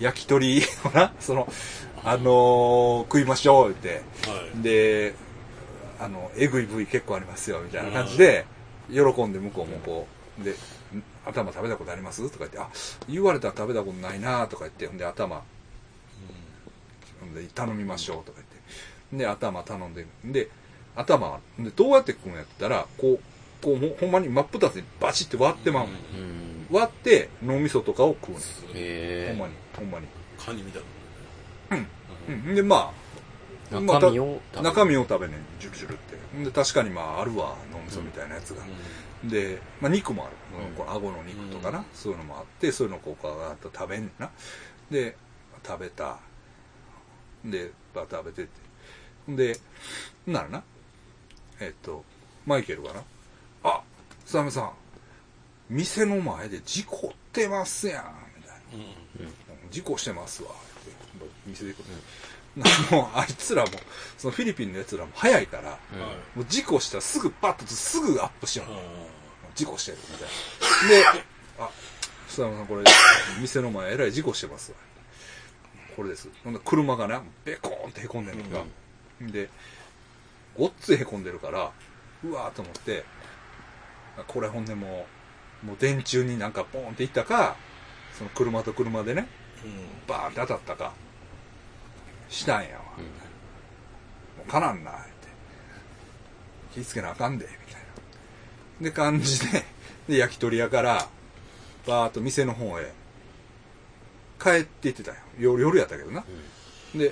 焼き鳥を なそのあのー食いましょうって。はい。であのえぐい部位結構ありますよみたいな感じで喜んで向こうもこうでん頭食べたことあります？とか言ってあ言われたら食べたことないなとか言ってほんで頭。ほんで頼みましょうとか言って。で頭頼んでで頭でどうやって食うんやったらこうこうほほんまに真っ二つにバチって割ってまう、うん。割って脳みそとかを食うね。ほんまにほんまに。カニみたいなうん。でまあまあ中身を食べる。中身を食べねんジュルジュルって。で確かにまああるわ脳みそみたいなやつが、で、まあ、肉もある、うん。顎の肉とかな、うん。そういうのもあってそういうのをこうガーッと食べんな。で食べた。でバーッと食べてって。でならな。えっとマイケルがな「あサメさん。店の前で事故ってますやん」みたいな「事故してますわ」って。店で行くの、もうあいつらもそのフィリピンのやつらも早いから、もう事故したらすぐパッとすぐアップしよう、事故してるみたいな。で、あ、須山さんこれ、店の前えらい事故してますわ。これです。ほんで車がな、ベコーンってへこんでんのが。で、ごっついへこんでるから、うわーと思って、あこれほんでもう、もう電柱になんかポーンっていったか、その車と車でね、バーンって当たったか、したんやわ。もうかなんな、って。気ぃつけなあかんで、みたいな。で、感じで、で、焼き鳥屋から、バーっと店の方へ、帰って行ってたよ。夜、夜やったけどな。で、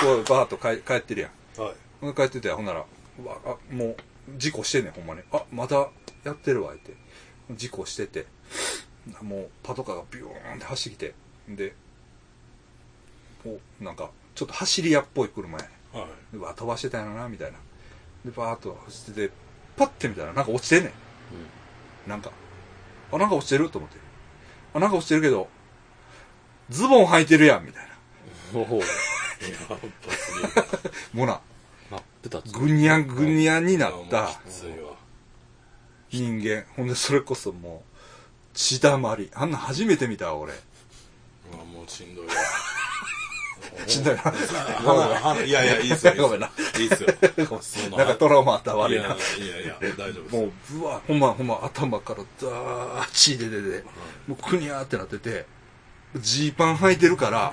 こうバーっと帰帰ってるやん。はい帰ってて、ほんなら、あ、もう、事故してんねん、ほんまに。あ、またやってるわ、って。事故してて、もう、パトカーがビューンって走ってきて、で、お、なんか、ちょっと走り屋っぽい車やねん。はい。でうわ飛ばしてたんやろなみたいな。でバーッと走っててパッて見たらなんか落ちてんねん、なんか。あなんか落ちてると思って。あなんか落ちてるけどズボン履いてるやんみたいな。おお。もうな。真っ二つ。ぐにゃぐにゃになった。人間。ほんでそれこそもう血だまり。あんなん初めて見たわ俺。うわもうしんどいわ死んだよな。いやいやいいっすよ。ごめんな。いいっすよ。なんかトラウマあった悪いな。いやいや大丈夫もうぶわほんまほんま頭からダーッ血出ててもうくにゃーってなっててジーパン履いてるから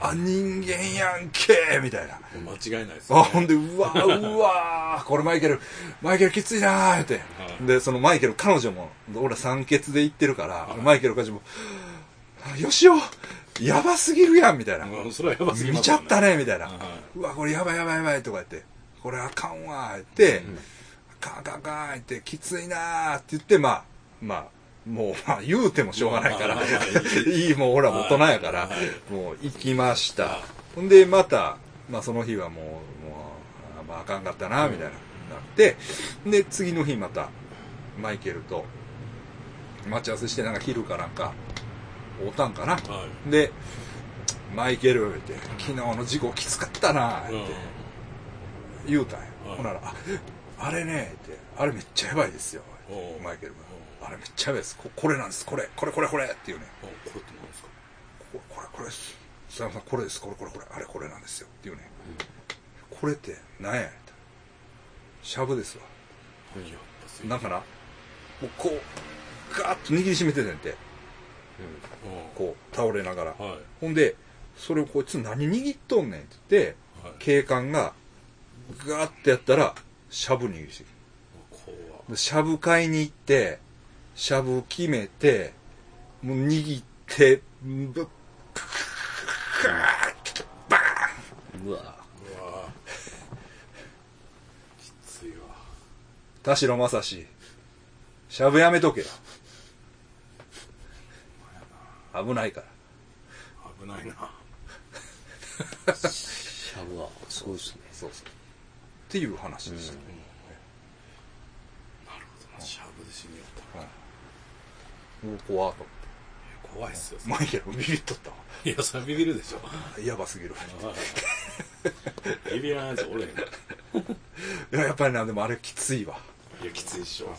あ人間やんけみたいな。間違いないですよあほんでうわーうわーこれマイケルマイケルきついなーって。はい。でそのマイケル彼女も俺酸欠で行ってるからマイケル彼女もあよしおやばすぎるやんみたいな。うんそれはやばすぎ見ちゃったねみたいな、はうわこれやばいやばいやばいとか言って。これあかんわ言って、あかんあかんあかん言ってきついなーって言ってまあまあもう、まあ、言うてもしょうがないから、いい、もう俺は大人やからは、もう行きました。ほんで、また、まあその日はもう、もう、あまああかんかったな、みたいな、なって、で、次の日また、マイケルと、待ち合わせして、なんか昼かなんか、会うたんかな。はいで、マイケルって、昨日の事故きつかったな、ってうん言うたんや。はいほんなら、あ、あれね、って、あれめっちゃやばいですよお。うマイケルが。あれめっちゃやばいです。ここれなんです。これ、これ、これ、これって言うね。あこれって何ですか？ここれ、これです。さん、これです。これ、これ、これ。あれ、これなんですよ。って言うね。これって、何や？しゃぶですわ。いややっぱすぎなんかな、もうこう、ガーッと握りしめててんて。こう、倒れながら。うんはい。ほんで、それをこいつ何握っとんねんって言って、はい。警官が、ガーッてやったら、しゃぶ握りしてきしゃぶ買いに行って、しゃぶ決めて、もう握って、ぶっ、バーン。うわ。うわ。きついわ。田代正史、しゃぶやめとけよ。危ないから。危ないなシャブはすごいですねそうそう。っていう話でした。なるほどなしゃぶで死によったもう怖っと怖いっすよ。マイケルもビビっとったわ。いやそれビビるでしょやばすぎる。ビビらんやつおれへんいや、やっぱりな、でもあれきついわ。いやきついっしょ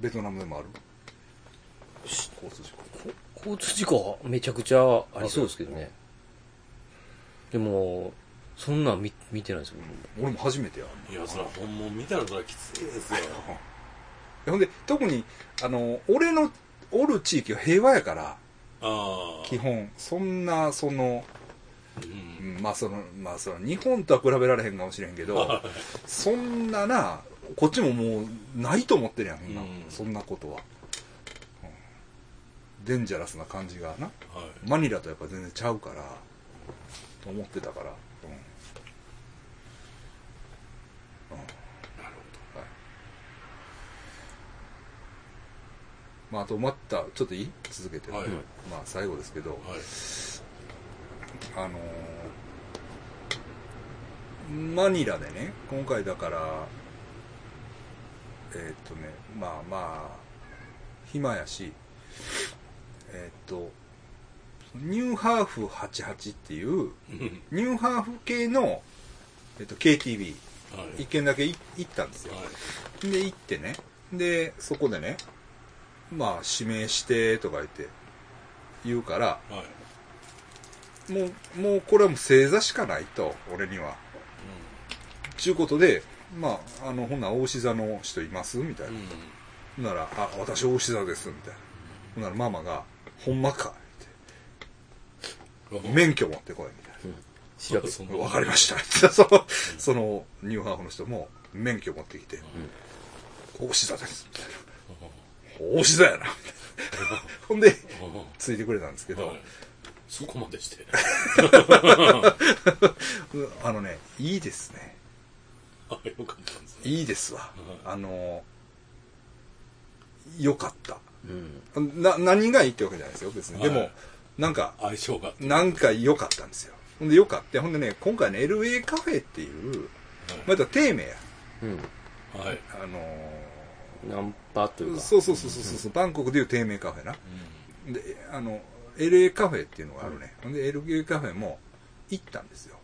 ベトナムでもある？交通事故？交通事故はめちゃくちゃありそう。ですけどね。でもそんなん見見てないですよ。俺も初めてや。いやそれ本物見たらそれはきついですよ。ほんで、特に、あの、俺のおる地域は平和やから、ああ基本、そんな、その、うん。うんまあその、まあその、日本とは比べられへんかもしれんけど、そんなな、こっちももう、ないと思ってるやん、そんな,、うん。そんなことは。うんデンジャラスな感じがな。はい。マニラとやっぱ全然ちゃうから。と思ってたから。うん、うん。はい。まあ、あとまたちょっといい？続けて、はい。まあ最後ですけど、はい。あのーマニラでね今回だからえーっとねまあまあ暇やしえーっとニューハーフ88っていううん。ニューハーフ系の、えっと KTV はい。一軒だけい行ったんですよ。はい。で行ってね。でそこでねまあ指名してとか言って言うからはい。もうもうこれはもう正座しかないと俺には。ちゅうことでまああのほんなら大志座の人います？みたいな、うん。なら「あ私大志座です」みたいな。ほんならママが「ほんまか」って「免許持ってこい」みたいな調べそんなわかりました。その、そのニューハーフの人も免許持ってきて、大志座です。みたいな。大志座やな。ほんで、ついてくれたんですけど、はいそこまでして あのね、いいですね。あよかったんですねいいですわ。はいあの、よかった。うん。な、何がいいってわけじゃないですよ、別に。でもはい、なんか、相性がなんか良かったんですよ。ほんで良かった。ほんでね、今回ね、LA カフェっていう、また低迷や。うん。はいあのナンパというか。そうそうそうそうそう、バンコクでいう低迷カフェな。で、あの、LA カフェっていうのがあるね。ほんで、LA カフェも行ったんですよ。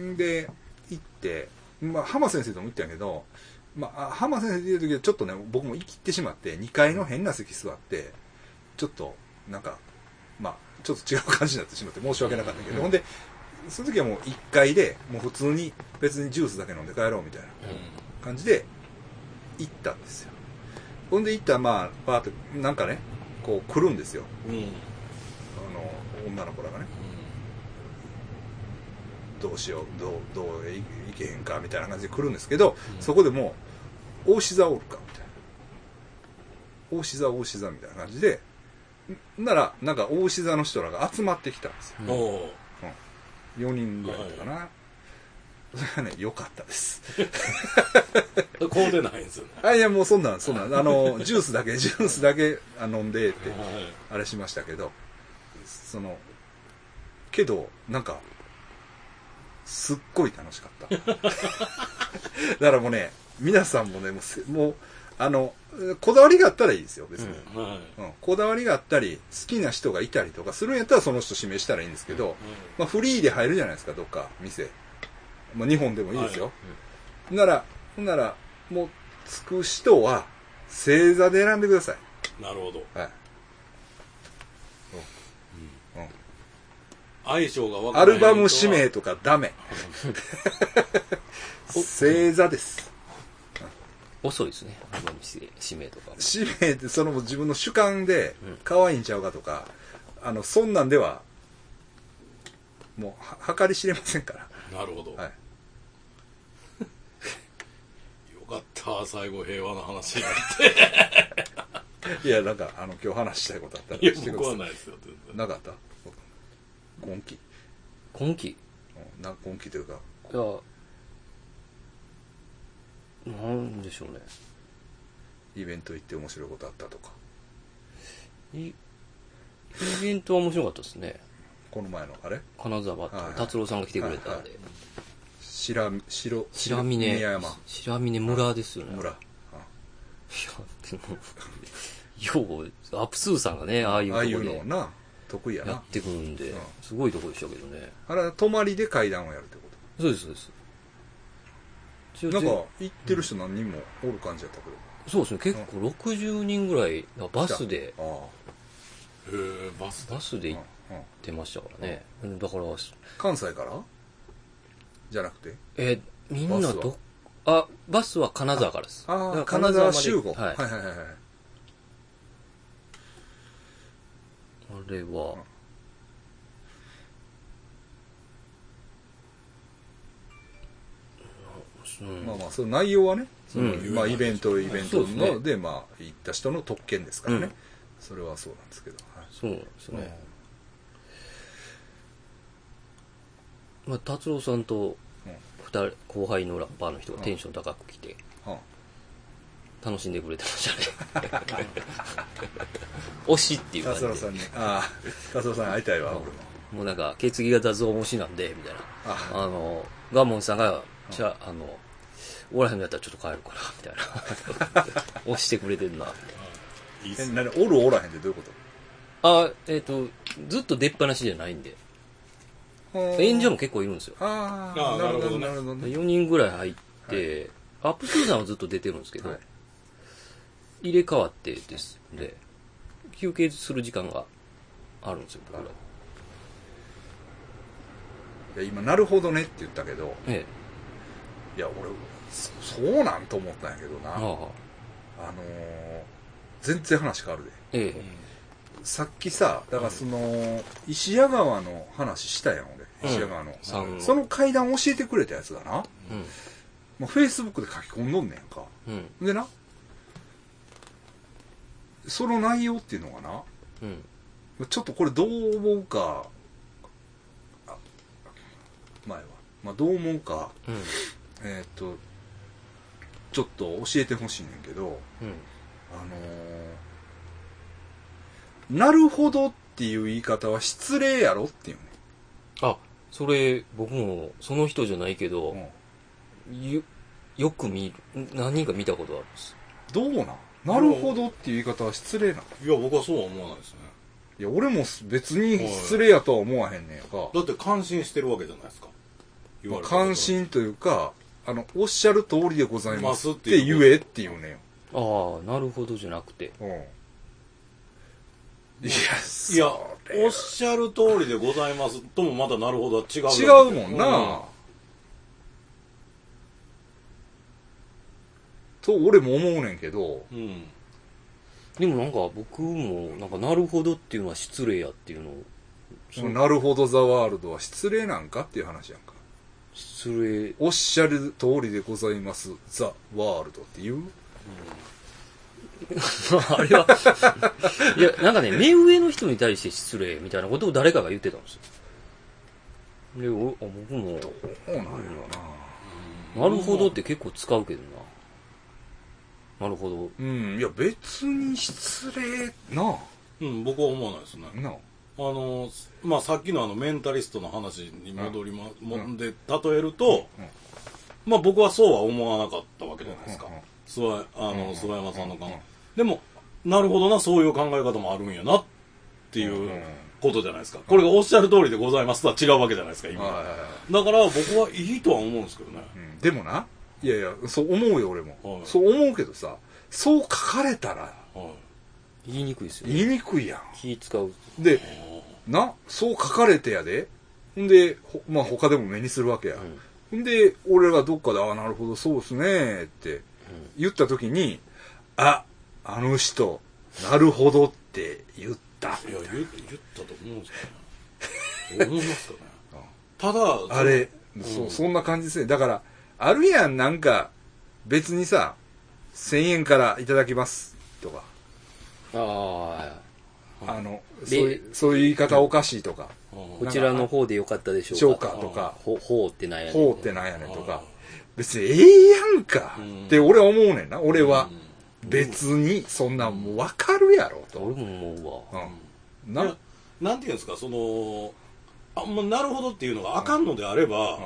んで、行って、まあ、浜先生とも行ったんやけど、まあ、あ浜先生っていう時はちょっとね、僕も生きってしまって、2階の変な席座って、ちょっと、なんか、まあ、ちょっと違う感じになってしまって申し訳なかったけど、ほんで、その時はもう1階で、もう普通に別にジュースだけ飲んで帰ろうみたいな感じで行ったんですよ。ほんで行ったらまあ、バーって、なんかね、こう来るんですよ。うんうんあの、女の子らがね。どうしよう、どう、どういいけへんかみたいな感じで来るんですけど、そこでもう、大志座おるかみたいな。大志座、大志座みたいな感じで、んなら、なんか大志座の人らが集まってきたんですよ。おお4人ぐらいだったかな。それがね、良かったです。ーこうでないんですよね あ、いや、もうそんなん、そんなん。あの、ジュースだけ、ジュースだけあ飲んでって、はいあれしましたけど、その、けど、なんか、すっごい楽しかった。だからもうね、皆さんもね、もうせ、もうあの、こだわりがあったらいいですよ、別に。はいうんこだわりがあったり、好きな人がいたりとかするんやったらその人指名したらいいんですけど、まあフリーで入るじゃないですか、どっか、店。まあ日本でもいいですよ。なら、ほんなら、もう、つく人は、正座で選んでください。なるほどはい。相性が分からないアルバム指名とかダメ。正座です。遅いですね。アルバム指名とか。指名ってその自分の主観でうん可愛いんちゃうかとか、あの、そんなんでは、もうは、計り知れませんから。なるほど、はい。よかった最後平和な話になっていや、なんか、あの、今日話したいことあったらいやしてください。僕はないですよ全然なかった？今期。今期いうんな今期というか、や、なんでしょうね。イベント行って面白いことあったとか。いイベントは面白かったですね。この前の、あれ？金沢ってはいはい達郎さんが来てくれたんはいはで。白、白、白峰宮山。白峰村ですよね。村。いや、でも、よう、アップスーさんがね、ああいうああいとこでうのをな、得意やなやっ。てくるんでうん、すごいとこでしたけどね。あれは泊まりで階段をやるってこそうです、そうです。なんか、行ってる人何人もおる感じやったけど。そうですね、結構60人ぐらい、バスで、ああ。へえバスバスで行ってましたからね。だから、関西から？じゃなくて？え、みんなど、あ、バスは金沢からです。だああ、金沢集合。はい。はいはいはいはい。あれは、うんまあまあ、その内容はね、そのうん。まあイベント、イベントので、まあ、行った人の特権ですからね。うん。それはそうなんですけど、はい。そうなんですね。まあ、達郎さんと人、後輩のラッパーの人がテンション高く来て、は楽しんでくれてましたね。推しっていうあ、達郎感じで。さんに。ああ達郎さんに会いたいわ俺も。もうなんか、血液型増推しなんで、みたいな。あ。あの、ガモンさんが、じゃあ、あの、おらへんのやったらちょっと帰るか な、みたいな。押してくれてるな。えいいっすね何おるおらへんってどういうこあ、えっ、と、ずっと出っ放しじゃないんで。と演者も結構いるんですよ。ああなるほどなるなるほどね4人ぐらい入って、アップスーさんはずっと出てるんですけど、はい入れ替わってですんで、休憩する時間があるんですよ、僕ら。いや今なるほどねって言ったけどええ。いや俺そそうなんと思ったんやけどなあ。のー全然話変わるでええ。さっきさだからその石屋川の話したやん俺石屋川の、さんのその階段教えてくれたやつがなうん。もうフェイスブックで書き込んどんねんかうん。でなその内容っていうのがなうん。ちょっとこれどう思うかあ前は、まあ、どう思うかうん。えーっとちょっと教えてほしいねんけどうん。あのーなるほどっていう言い方は失礼やろっていうね。あ、それ、僕も、その人じゃないけど、よ、よく見る、何人か見たことあるんです。どうなん？なるほどっていう言い方は失礼なのいや僕はそうは思わないですね。いや俺も別に失礼やとは思わへんねんかだって感心してるわけじゃないですか。言われたこと関心というかあのおっしゃる通りでございます。って言えっていうね。んああ、なるほどじゃなくて。うん。いやいやおっしゃる通りでございますともまたなるほどは違う違うもんな、と俺も思うねんけど。うん、うん。でもなんか僕も、なんかなるほどっていうのは失礼やっていうのを、そのなるほどザワールドは失礼なんかっていう話やんか失礼、おっしゃる通りでございます。ザワールドっていう？あれは、いや、なんかね、目上の人に対して失礼みたいなことを誰かが言ってたんですよ。で、おあ僕も、そうなんやろなるほどって結構使うけどな。なるほど。なうん。いや別に失礼な。うん、僕は思わないですね。あ。なああのまあさっきのあのメンタリストの話に戻りま、もんで例えると、うん。まあ僕はそうは思わなかったわけじゃないですか、諏訪あの、うん。諏訪山さんの考え、うん。でもなるほどなそういう考え方もあるんやなっていうことじゃないですか。これがおっしゃる通りでございますとは違うわけじゃないですか今、だから僕はいいとは思うんですけどね。うん。でもないやいやそう思うよ俺も、はい。そう思うけどさそう書かれたらはい。言いにくいですよね。言いにくいや気使う。んでなそう書かれてやで。ほんでほまあ他でも目にするわけや、うん。ほんで俺がどっかで「ああなるほどそうっすね」って言った時に「ああの人なるほどって言った」いや言言ったと思うんですけどね。思いますかね。ただあれ、うん。そそんな感じですね。だからあるやんなんか別にさ1000円からいただきますとか。ああ、あのでそういうそういう言い方おかしいとか。うん。こちらの方でよかったでしょうしょうかかとか。ほ、ほうってなんやねんほうってなんやねんとか。別にええやんか。うん。って俺は思うねんな。俺はうん。別にそんなんもう分かるやろと、俺も思うわ。うん、な？なんていうんですか？そのあまあなるほどっていうのがあかんのであれば、うん。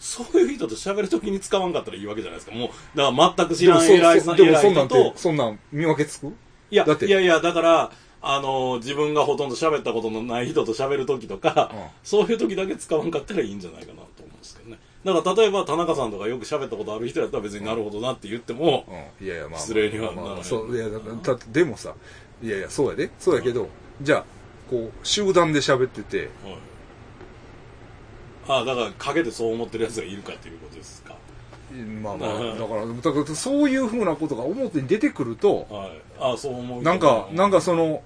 そういう人と喋るときに使わんかったらいいわけじゃないですか。もうだから全く知らん偉いさんでもそんなんそんなん見分けつく？いやだって。いやいやだからあの自分がほとんど喋ったことのない人と喋るときとか、うん。そういう時だけ使わんかったらいいんじゃないかなと思うんですけどね。だから例えば田中さんとかよく喋ったことある人やったら別になるほどなって言っても、うん、いやいやまあまあ失礼にはならない。そういやだだってでもさいやいやそうやで。そうやけど、じゃあこう集団で喋っててはい。あだから陰でそう思ってるやつがいるかっていうことですかまあまあうん だからだからそういうふうなことが表に出てくるとはい。あそう思うなんかなんかかその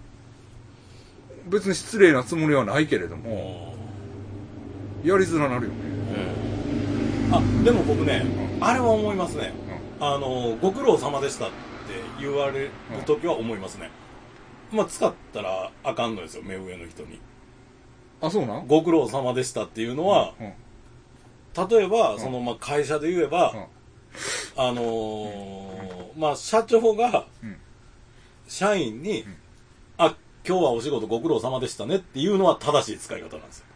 別に失礼なつもりはないけれどもやりづらなるよね。あでも僕ね、あれは思いますね、あのご苦労様でしたって言われる時は思いますね、まあ使ったらあかんのですよ目上の人に。あ、そうなん？ご苦労様でしたっていうのは、うん。例えば、そのまあ会社で言えば、うん。あのーまあ社長がうん。社員に、あ今日はお仕事ご苦労様でしたねっていうのは正しい使い方なんですよ。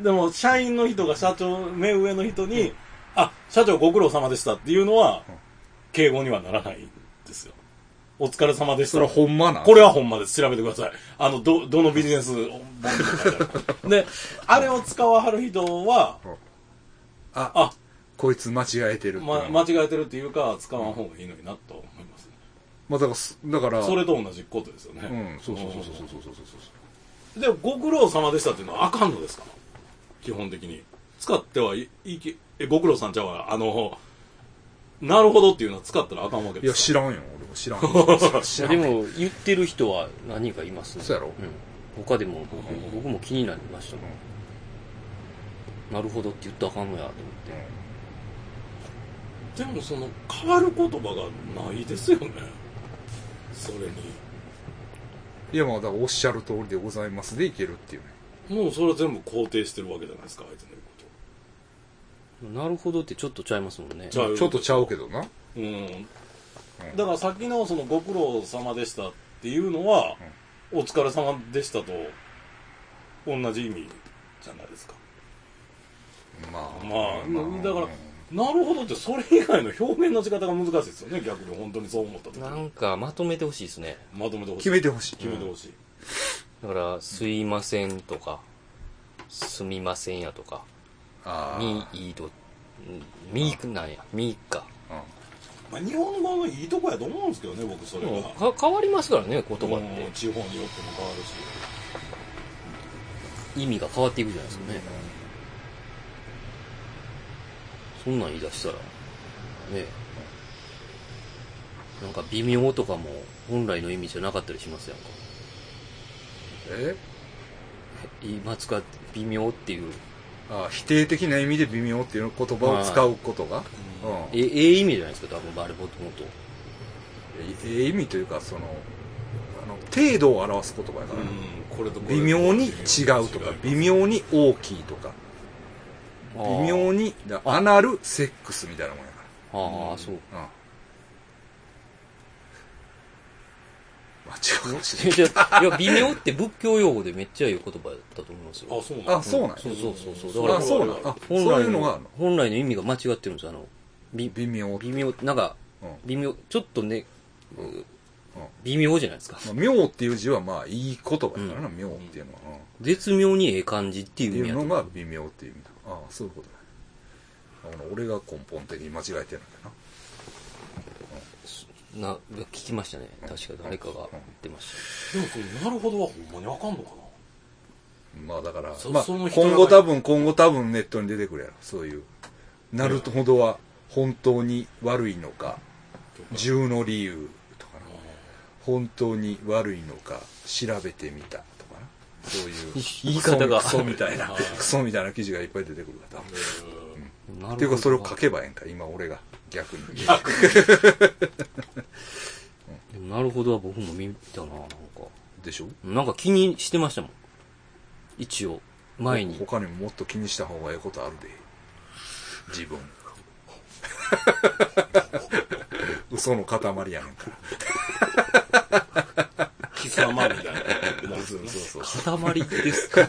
でも社員の人が社長目上の人に、あ社長ご苦労様でしたっていうのは、うん。敬語にはならないんですよ。お疲れ様でした。それはほんまなん？これはほんまです。調べてください。あの、ど、どのビジネス。で、あれを使わはる人は、あ、あ、こいつ間違えてるってま、間違えてるっていうか、使わん方がいいのになと思います、ね。まあだからす、だから、それと同じことですよね。うん、そうそうそうそうそうそうそうそう。で、ご苦労様でしたっていうのはあかんのですか基本的に。使ってはいいき、え、ご苦労さんちゃうわ。あの、なるほどっていうのは使ったらあかんわけいや、です知らんよ。俺も知らんよ。知らんでも、言ってる人は何人かいますね。そうやろうん。他でも僕、僕も気になりましたもん。なるほどって言ったらあかんのやと思って。でもその、変わる言葉がないですよね。それに。いや、まあ、だからおっしゃる通りでございますでいけるっていうね。もうそれは全部肯定してるわけじゃないですか、相手の言うこなるほどってちょっとちゃいますもんね。ちゃうちょっとちゃうけどな。と。うん。だからさっきのそのご苦労様でしたっていうのは、お疲れ様でしたと同じ意味じゃないですか。まあ。まあ、だから、なるほどってそれ以外の表現の仕方が難しいですよね、逆に本当にそう思った時に。なんかまとめてほしいですね。まとめてほしい。決めてほしい。決めてほしい。だから、すいませんとか、すみませんやとか、ああ。み、いいど、んみなんや、みか。まあ、日本語のいいとこやと思うんですけどね、僕それでが。もか変わりますからね、言葉うんって。地方によっても変わるし。意味が変わっていくじゃないですかね。そんなん言い出したら、ねなんか微妙とかも本来の意味じゃなかったりしますやんか。え？今使って微妙っていう、あ否定的な意味で微妙っていう言葉を使うことが、うん。え、ええ意味じゃないですか、多分あれもともと。ええ意味というかそのあの程度を表す言葉やから、うん、これとこれ微妙に違うとか微妙に大きいとか微妙にだアナルセックスみたいなもんやかああ、そう。ら、うん、間違うかもしれいや、いや微妙って仏教用語でめっちゃいい言葉だったと思いますよ。あ、そうなんないあそうなんや。そうそうそうそう。あだから、そうなんあ本そうい来の本来の意味が間違ってるんですよ。あの、び微妙微妙、なんか、うん。微妙、ちょっとね、う微妙じゃないですか。まあ、妙っていう字はまあいい言葉やからな、妙っていうのは、うん。絶妙にええ感じっていうっていうの意味やとが微妙っていう意味だああそういうことねあの俺が根本的に間違えてるんだなな、聞きましたね。確か誰かが言ってましでもそのなるほどはほんまにあかんのかまあだからそ、まあ、今後多分、今後多分ネットに出てくるやろ。そういう。なるほどは本当に悪いのか、銃の理由とかな。本当に悪いのか、調べてみた。そういう。言い方がクソみたいな、クソみたいな記事がいっぱい出てくるから。多分っていうか、それを書けばええんか、今俺が。逆に。なるほどは僕も見たな、なんか。でしょ？なんか気にしてましたもん。一応、前に。他にももっと気にした方がええことあるで。自分。嘘の塊やねんから。貴様みたいな。そうそうそう。塊です。塊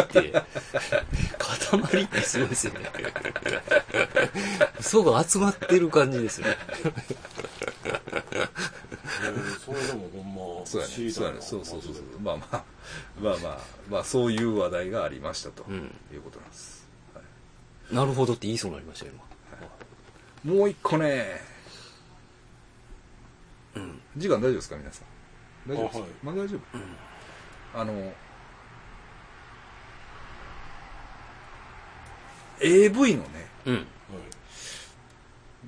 って、塊ってすごいですよね。嘘が集まってる感じですよね。それでもほんまそうそやね。そうそうそうそう。まあまあ、まあまあ、まあそういう話題がありましたと、うんいうことなんです。なるほどって言いそうになりましたよ、今。もう一個ね、うん。時間大丈夫ですか皆さん？大丈夫ですか、まあ大丈夫、あの、AV のね、うん。はい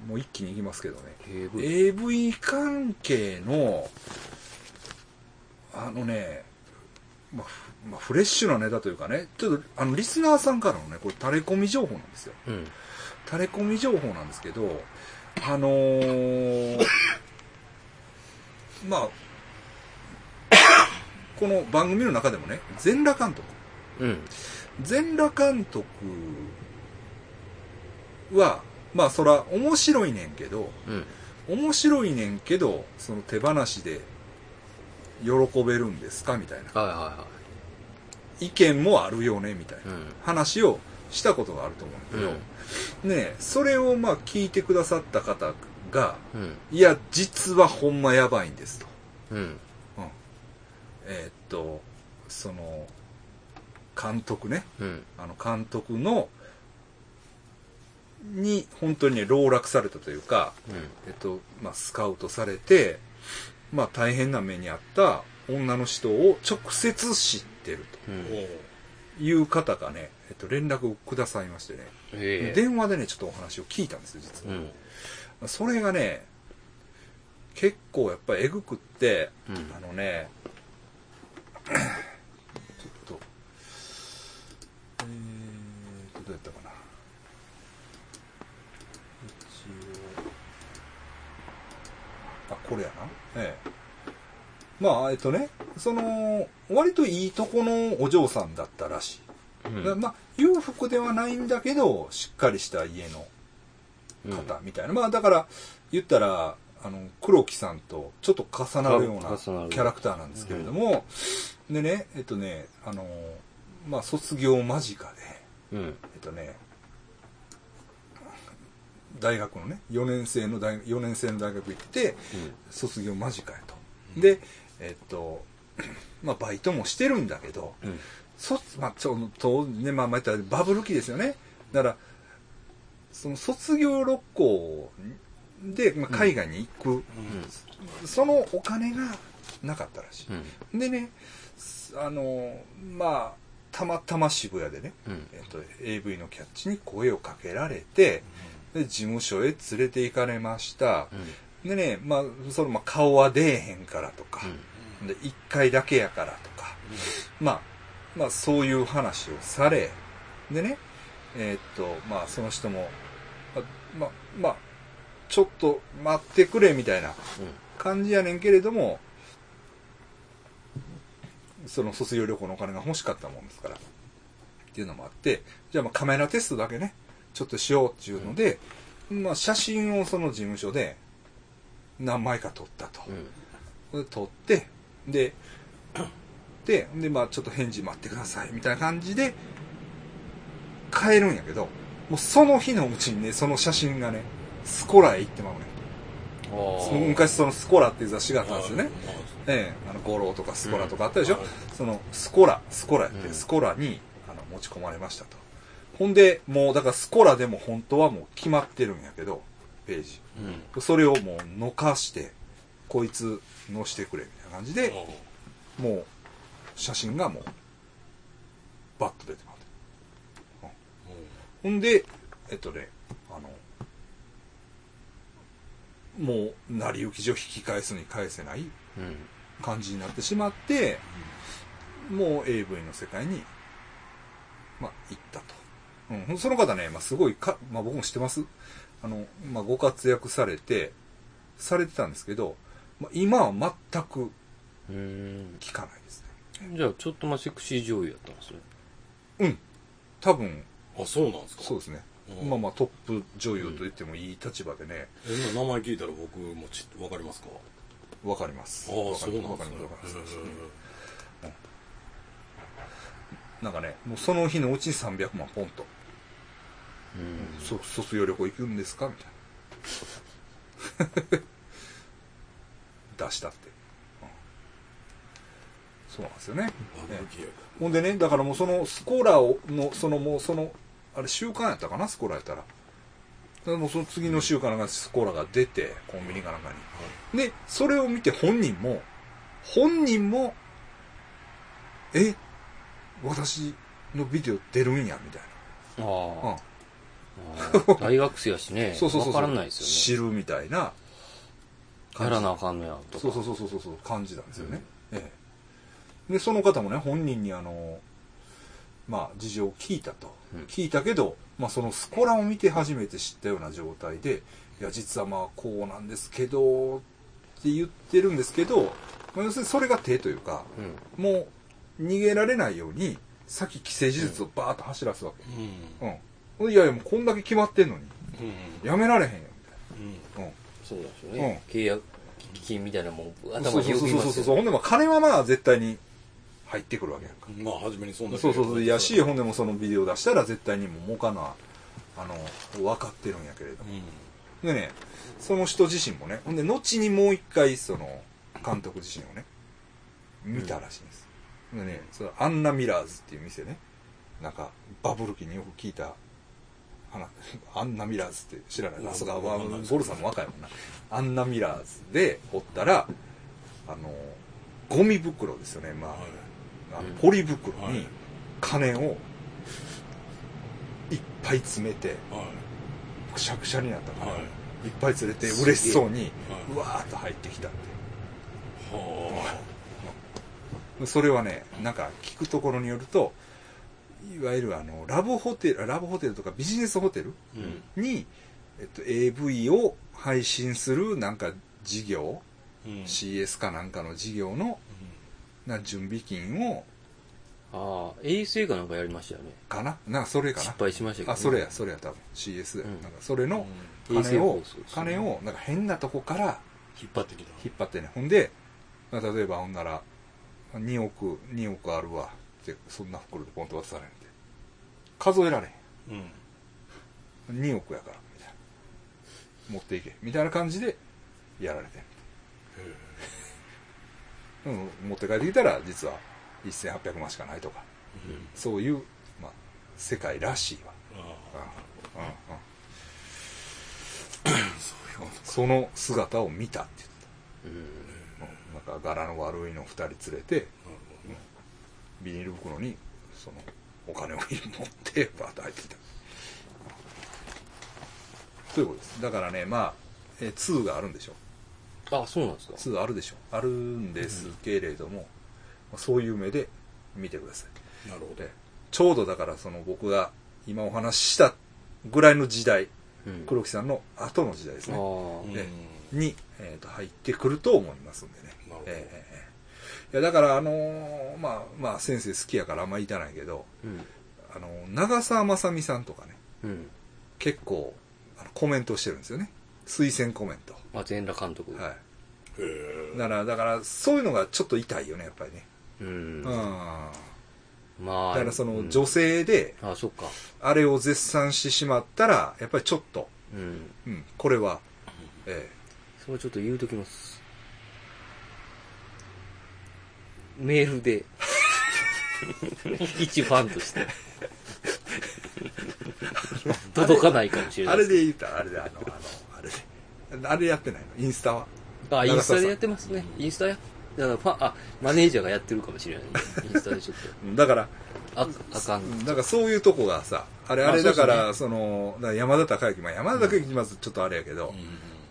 もう一気にいきますけどね。AV。AV 関係の、あのね、まあ、ふまあ、フレッシュなネタというかね、ちょっと、あの、リスナーさんからのね、これ、垂れ込み情報なんですよ。うん。垂れ込み情報なんですけど、あのー まあ、この番組の中でもね、全裸監督。うん。全裸監督は、まあそら面白いねんけど、うん。面白いねんけど、その手放しで喜べるんですかみたいな。はいはいは意見もあるよねみたいなうん話をしたことがあると思うんだけど、ねえそれをまあ聞いてくださった方が、い。うん。いや、実はほんまやばいんですと。うん。えーっと、その、監督ね、うん。あの監督の、に本当にね、籠絡されたというか、えっと、まあ、スカウトされて、まあ、大変な目にあった女の人を直接知ってるという方がね、えっと、連絡をくださいましてね、ええ。電話でね、ちょっとお話を聞いたんですよ、実は。うん。それがね、結構やっぱりえぐくって、うんあのね、ちょっと、えーと、どうやったかな？一応、あ、これやな？ええ。まあ、えっとね、その、割といいとこのお嬢さんだったらしい。うんだまあ、裕福ではないんだけど、しっかりした家の方みたいな。まあだから、言ったら、あの、黒木さんとちょっと重なるようなキャラクターなんですけれども、でね、えっとね、あの、まあ卒業間近で、うん。えっとね、大学のね、4年生の大、4年生の大学行って、卒業間近やと。で、えっと、まあバイトもしてるんだけど、うん。そまあ、ちょとね、まあ、まあ、言ったらバブル期ですよね。だから、その卒業六校で、まあ、海外に行く、そのお金がなかったらしうん。い。でね、あの、まあ、たまたま渋谷でね、うん。えっと、AV のキャッチに声をかけられて、で、事務所へ連れて行かれました。でね、まあ、その、まあ、顔は出えへんからとか、で、一回だけやからとか、まあ、まあ、そういう話をされ、でね、えーっと、まあ、その人も、あまあ、まあ、ちょっと待ってくれみたいな感じやねんけれども、その卒業旅行のお金が欲しかったもんですから、っていうのもあって、じゃあまあカメラテストだけね、ちょっとしようっていうので、まあ写真をその事務所で何枚か撮ったと。うん。で撮って、で、で、で、まあちょっと返事待ってください、みたいな感じで、帰るんやけど、もうその日のうちにね、その写真がね、スコラへ行ってまうね。昔そのスコラっていう雑誌があったんですよね。はいええ、あの、五郎とかスコラとかあったでしょ、その、スコラ、スコラやって、うんスコラに、あの、持ち込まれましたと。ほんで、もう、だからスコラでも本当はもう決まってるんやけど、ページ。うん。それをもう、のかして、こいつ、載してくれ、みたいな感じで、もう、写真がもう、バッと出てまうほんで、えっとね、あの、もう、成り行き上引き返すに返せないうん。感じになってしまって、もう AV の世界に、まあ、行ったと。うん、その方ね、まあ、すごいか、まあ、僕も知ってます。あの、まあ、ご活躍されて、されてたんですけど、まあ、今は全くうん。聞かないですね。じゃあ、ちょっとまあセクシー女優やったんですね。うん。多分、あそうなんですか？そうですね。うんまあまあトップ女優と言ってもいい立場でね、え今名前聞いたら僕もちわかりますか？わかります。ああわかりそうなん。ですねわかります。なんかね、もうその日のうちに300万ポンと、うん。そ卒業旅行行くんですか？みたいな。出したって。うんそうなんですよね。ほんでね、だからもうそのスコラをの、そのもうその、あれ週刊やったかな、スコラやったら。だからもうその次の週刊なんかスコラが出て、コンビニかなんかに。で、それを見て本人も、本人も、え、私のビデオ出るんや、みたいあな。うんあ。ああ 大学生やしね。そうそうそうそう。わからないですよ知るみたいなね。やらなあかんのや、とか。そうそうそうそうそう感じなんですよね、ええでその方もね本人にあのまあ事情を聞いたと、うん聞いたけど、まあ、そのスコラを見て初めて知ったような状態でいや実はまあこうなんですけどっって言ってるんですけど、まあ要するにそれが手というか、うん。もう逃げられないように、先既成事実をバーッと走らすわうんけ。うん。いやいや、もうこんだけ決まってんのに、うんやめられへんよ、うんみたいな。そうなんですよね。契約金みたいなもん、うん。頭そうにそうそうそうそう。よほんでも金はまあ絶対に入ってくるわけやんか。まあ初めにそんなそうそうそう。いやし、ほんでもそのビデオ出したら絶対にもう儲かんのは、あの、分かってるんやけれども。うでね、その人自身もね、ほんで、後にもう一回、その、監督自身をね、見たらしいんです。でね、そのアンナ・ミラーズっていう店ね、なんか、バブル期によく聞いた、話 アンナ・ミラーズって知らない？な、そうか、わゴルさんも若いもんな。アンナ・ミラーズでおったら、あの、ゴミ袋ですよね、まあ、あのポリ袋にはい。金をいっぱい詰めて、くしゃくしゃになったから、はい。い、っぱい連れて嬉しそうに、はい。うわーっと入ってきたって。はそれはね、なんか聞くところによると、いわゆるあの、ラブホテル、ラブホテルとかビジネスホテルに、えっと、AV を配信するなんか事業、うん。CS かなんかの事業のな準備金を、ああ、衛星かなんかやりましたよね。かな？なんかそれかな？失敗しましたけど、あ、それや、それや、多分 CS で。うんなんかそれの金を放送ですね、金を、なんか変なとこから引っ張ってきた引っ張ってね。ほんで、まあ例えばほんなら、2億、2億あるわって、そんな袋でポンと渡されんで。数えられうんへん。2億やから、みたいな。持っていけ。みたいな感じで、やられてん。うん、持って帰ってきたら、実は1800万しかないとか、そういう、まあ、世界らしいわ。あうんうんうんその姿を見たって言った。うんなんか柄の悪いの二人連れて、ビニール袋にそのお金を持ってバーッと入ってきた。ということです。だからね、まあ、えー2があるんでしょ。ああ、そうなんですか。2あるでしょ。あるんですけれども、まあそういう目で見てください。なるほどでちょうどだからその僕が今お話ししたぐらいの時代、うん。黒木さんの後の時代ですね。に、えー、と入ってくると思いますんでね。なるほどええええいやだからあのーまあまあ先生好きやからあんま言いたないけど、うん。あの長澤まさみさんとかねうん。結構あのコメントしてるんですよね推薦コメントあ、全裸監督。はいだからだからそういうのがちょっと痛いよねやっぱりねうん。うん、まあ。だからそうんの女性でああ、そっか。あれを絶賛してしまったらやっぱりちょっと、うん。うん、これは、えそれちょっと言うときます。メールで。一ファンとして。届かないかもしえれない。あれで言ったらあれであのあのあれやってないの？インスタは？あ、インスタでやってますね。インスタや？だからファン、あ、マネージャーがやってるかもしれない。インスタでちょっ うんだからと。あ、あかん。だからそういうとこがさ、あれ、あれだから、その、山田孝之、まあ山田孝之まずちょっとあれやけど、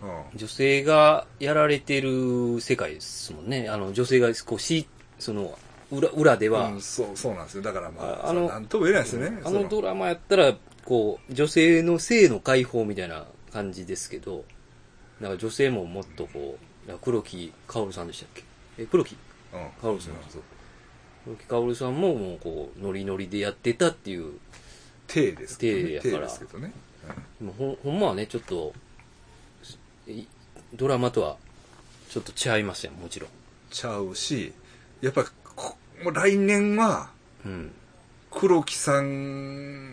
うん。女性がやられてる世界ですもんね。あの、女性がこうし、その、裏、裏では、うんそう、そうなんですよ。だからまあ、ああのなんとも言えないですよね。あそのドラマやったら、こう、女性の性の解放みたいな感じですけど、なんか女性ももっとこう、黒木薫さんでしたっけ？え、黒木？うん。薫さんそう黒木薫さんももうこう、ノリノリでやってたっていう、手ですけどね。手やから手ですけどね。もうほんほんまはね、ちょっと、いドラマとはちょっと違いますよ、もちろん。ちゃうし、やっぱりこ、もう来年は、うん。黒木さん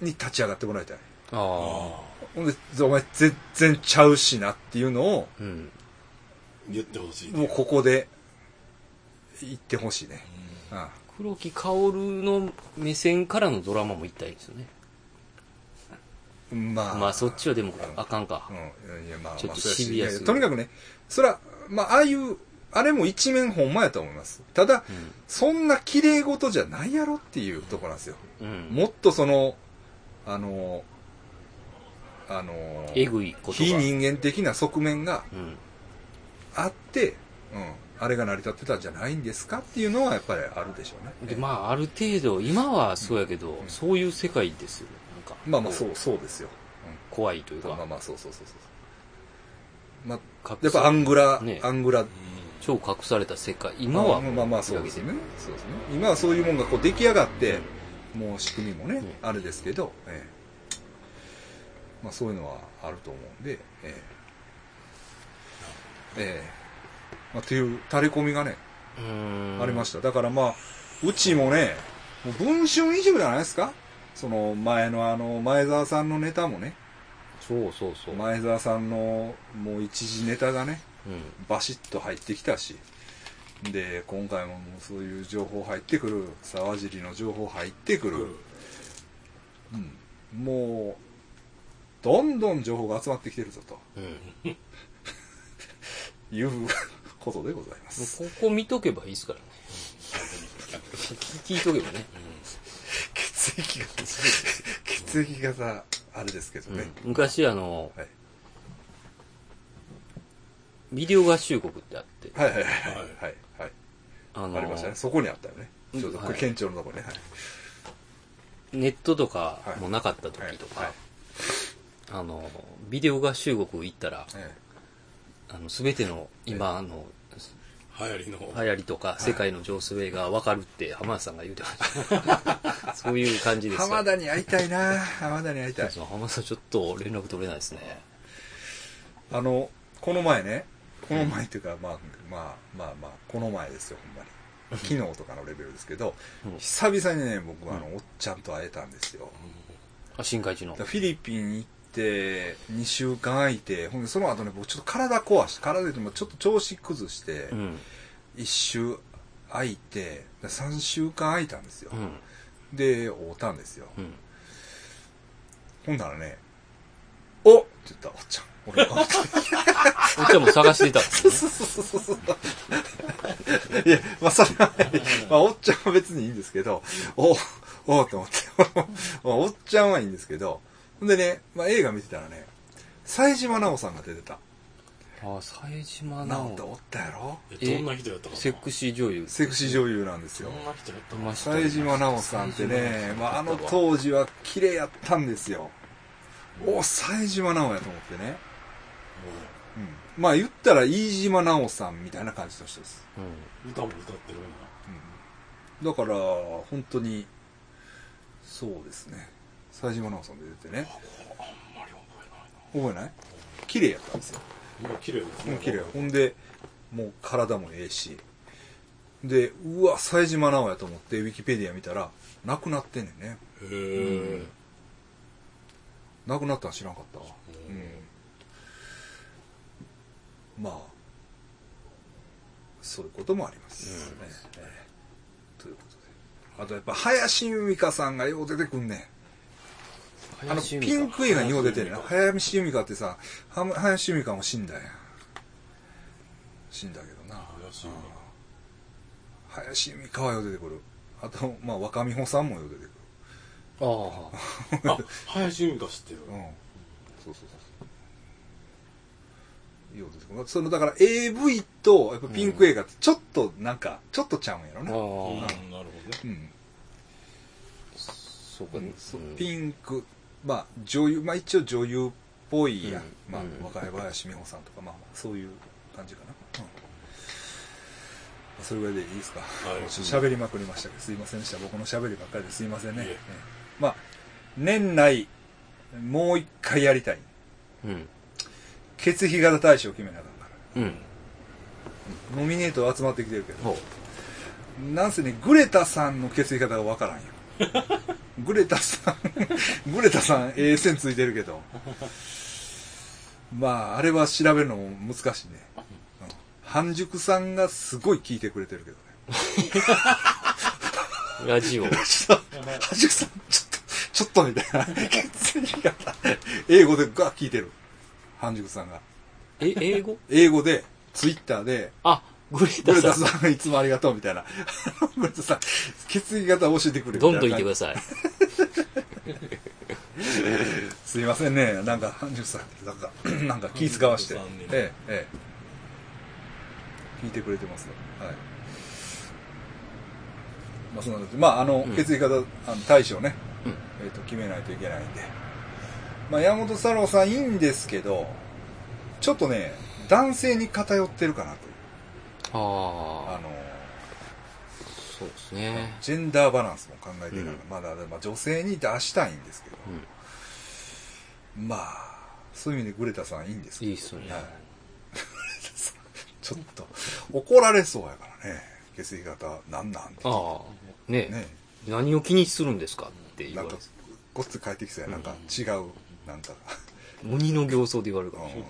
に立ち上がってもらいたい。ああ。ほんで、お前全然ちゃうしなっていうのを、うん。言ってほしいもうここで言ってほしいね。うん黒木薫の目線からのドラマも行ったらいいですよね。まあ、まあそっちはでもあかんかう。ん、いやまあ、ちょっとシビアすぎるいやとにかくね、そら、まあ、ああいう、あれも一面ほんまやと思います。ただ、そんな綺麗事じゃないやろっていうところなんですよ。うん。もっとその、あの、あの、えぐいことが。非人間的な側面がうん。あって、うん、あれが成り立ってたんじゃないんですかっていうのはやっぱりあるでしょうね。で、まあ、ある程度、今はそうやけど、そういう世界ですよ。なんか。まあまあ、そう、そうですよ。怖いというか。まあまあ、そうそうそうそう。まあ、隠やっぱアングラ、ねアングラ、超隠された世界。今はまあまあまあそうですねね。そうですね。今はそういうもんがこう出来上がって、もう仕組みもね、んあれですけど、ええまあそういうのはあると思うんで、ええ。ええ。まあ、っていう垂れ込みがね、ありました。だからまあ、うちもね、もう文春一部じゃないですか？その前のあの、前澤さんのネタもね、そうそうそう。前澤さんのもう一時ネタがね、うん。バシッと入ってきたし、で、今回ももうそういう情報入ってくる、沢尻の情報入ってくる、うん、もう、どんどん情報が集まってきてるぞとうん。いうことでございます。ここ見とけばいいですからね。聞いとけばね。血液型、血液型、あれですけどね。昔あの、はいビデオ合衆国ってあって、はいはいはいはいはい、はいあのありましたね。そこにあったよね。うんちょっとこはいれ県庁のところね。はいネットとかもなかった時とか、はいあの、ビデオ合衆国行ったら、えあの、すべての今の流行りの。流行りとか世界の情勢がわかるって浜田さんが言うてました。そういう感じえですよ。浜田に会いたいな浜田に会いたい。浜田さんちょっと連絡取れないですね。あの、この前ね、この前っていうか、まあ、まあ、まあまあ、この前ですよ、ほんまに。昨日とかのレベルですけど、うん久々にね、僕はあの、おっちゃんと会えたんですよ。あ、深海地の。フィリピン行って、2週間空いて、ほんで、その後ね、僕ちょっと体壊して、体でもちょっと調子崩してう、ん。1週空いて、3週間空いたんですよう。ん。で、会うたんですよ。うん。ほんならね、おっって言った、おっちゃん。俺が。おっちゃんも探してたんですね。いや、まあ、それはね、まあ、おっちゃんは別にいいんですけど、おおって思って、まあおっちゃんはいいんですけど、ほんでね、まあ、映画見てたらね、冴島直さんが出てた。あ、冴島直直っておったやろ？えどんな人やったかな？セクシー女優。セクシー女優なんですよど。んな人やったかいました冴島直さんってね、まあ、あの当時は綺麗やったんですよ。お冴島直やと思ってね。うん。まあ言ったら飯島直さんみたいな感じの人です。うん。歌も歌ってるだから、本当に、そうですね。冴島直さんで出てね。あんまり覚覚えない？綺麗やったんですよ。綺麗ですねうん綺麗。ほんで、もう体もええし。で、うわ、冴島直やと思って、ウィキペディア見たら、亡くなってんねんね。へえ亡くなったの知らんかったわ。うん。まあ、そういうこともあります。ねええということで。あとやっぱ、林由美香さんがよう出てくんねん。あの、ピンク映画によう出てるな。林林由美香ってさ、は林由美香も死んだやん。死んだけどな。林由美香はよう出てくる。あと、まあ、若美穂さんもよう出てくる。ああ。あ林由美香知ってるうん。そうそうそうそう。よう出てくる。その、だから AV と、やっぱピンク映画ってちょっとなんか、ちょっとちゃうんやろあな。うんあ。なるほどねうん。そうか、そううんピンク、まあ、女優、まあ一応女優っぽいやん。うんまあうん、若林美穂さんとか、まあ、そういう感じかな。うん。それぐらいでいいですか。はいりまくりましたけど、すいませんでした。僕の喋りばっかりですいませんね。まあ、年内、もう一回やりたい。うん。血液型大賞決めなあかんから。うん。ノミネート集まってきてるけど、ほなんせね、グレタさんの血液型がわからんよ。グレタさん、グレタさん、ええ線ついてるけど、まあ、あれは調べるのも難しいね。うん半熟さんがすごい聞いてくれてるけどね。う。ラジオ。半熟さん、ちょっと、ちょっとみたいな。血液型、英語でガー聞いてる。半熟さんが。え、英語？英語で、ツイッターで、あ、グレタタささんいつもありがとうみたいな。グレタさん、血液型教えてくれん。どんどん言ってくだささい。い。すいませんね。なんか、半熟さん、なんか、なんか気使わして。ええ、ええ。聞いてくれてますよはい。まあ、そんな感じでまあ、あの、うん血液型、あの、対象ね、うんえっ、と、決めないといけないんで。まあ、山本太郎さんいいんですけど、ちょっとね、男性に偏ってるかなという。あああ、の、そうですね。ジェンダーバランスも考えてるから、うんまだ、まあ、女性に出したいんですけど、まあ、そういう意味でグレタさんいいんですけどいいっすよねはい ちょっと、怒られそうやからね。血液型なんなんって。ああ、ねね。何を気にするんですかって言われて。、ごっつ帰ってきそうや。なんか違う、なんか。鬼の形相で言われるから。うんうん。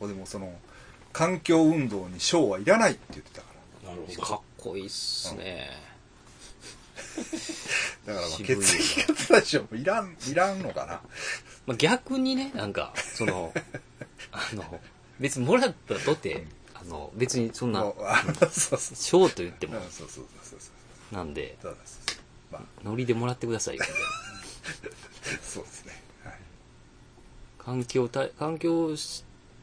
ほんでもその、環境運動に賞はいらないって言ってたから。なるほどかっこいいっすね。だからまあ血液型大賞もいらん、いらんのかな。まあ、逆にね、なんか、その、あの、別にもらったとて、あの、別にそんな賞と言ってもうん、そうそうそうそう。なんで、そうです。まあ、ノリでもらってくださいよ、みたいな。そうですね。はい。環境対、環境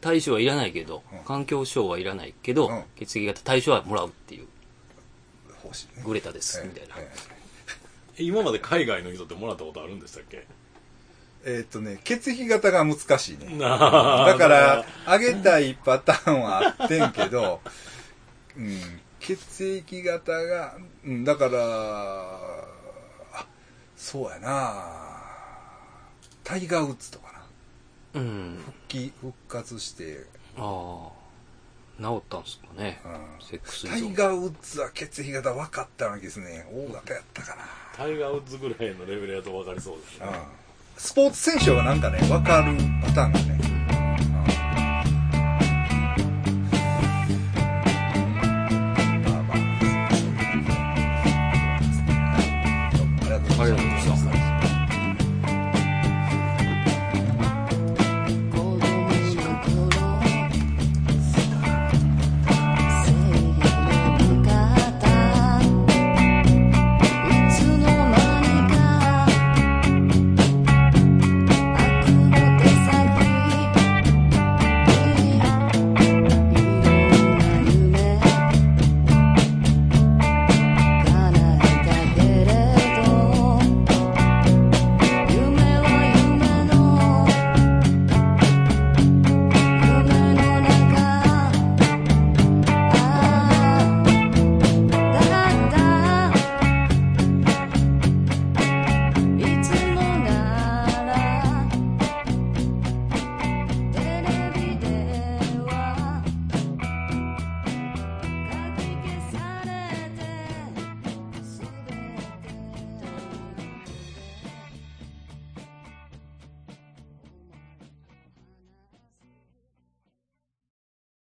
対象はいらないけど、うん環境賞はいらないけど、うん血液型対象はもらうっていう、方針ね。グレタです、ええみたいな。え今まで海外の人ってもらったことあるんでしたっけ？ええーっとね、血液型が難しいね。なだから、あげたいパターンはあってんけど、うん、血液型が、うん、だから、あ、そうやなタイガー・ウッズとかな。うん。復帰、復活して、ああ、治ったんすかね。うんセックス。タイガー・ウッズは血液型分かったような気ですね。大型やったかな。タイガー・ウッズぐらいのレベルやと分かりそうですねうんスポーツ選手はなんかね、分かるパターンがね。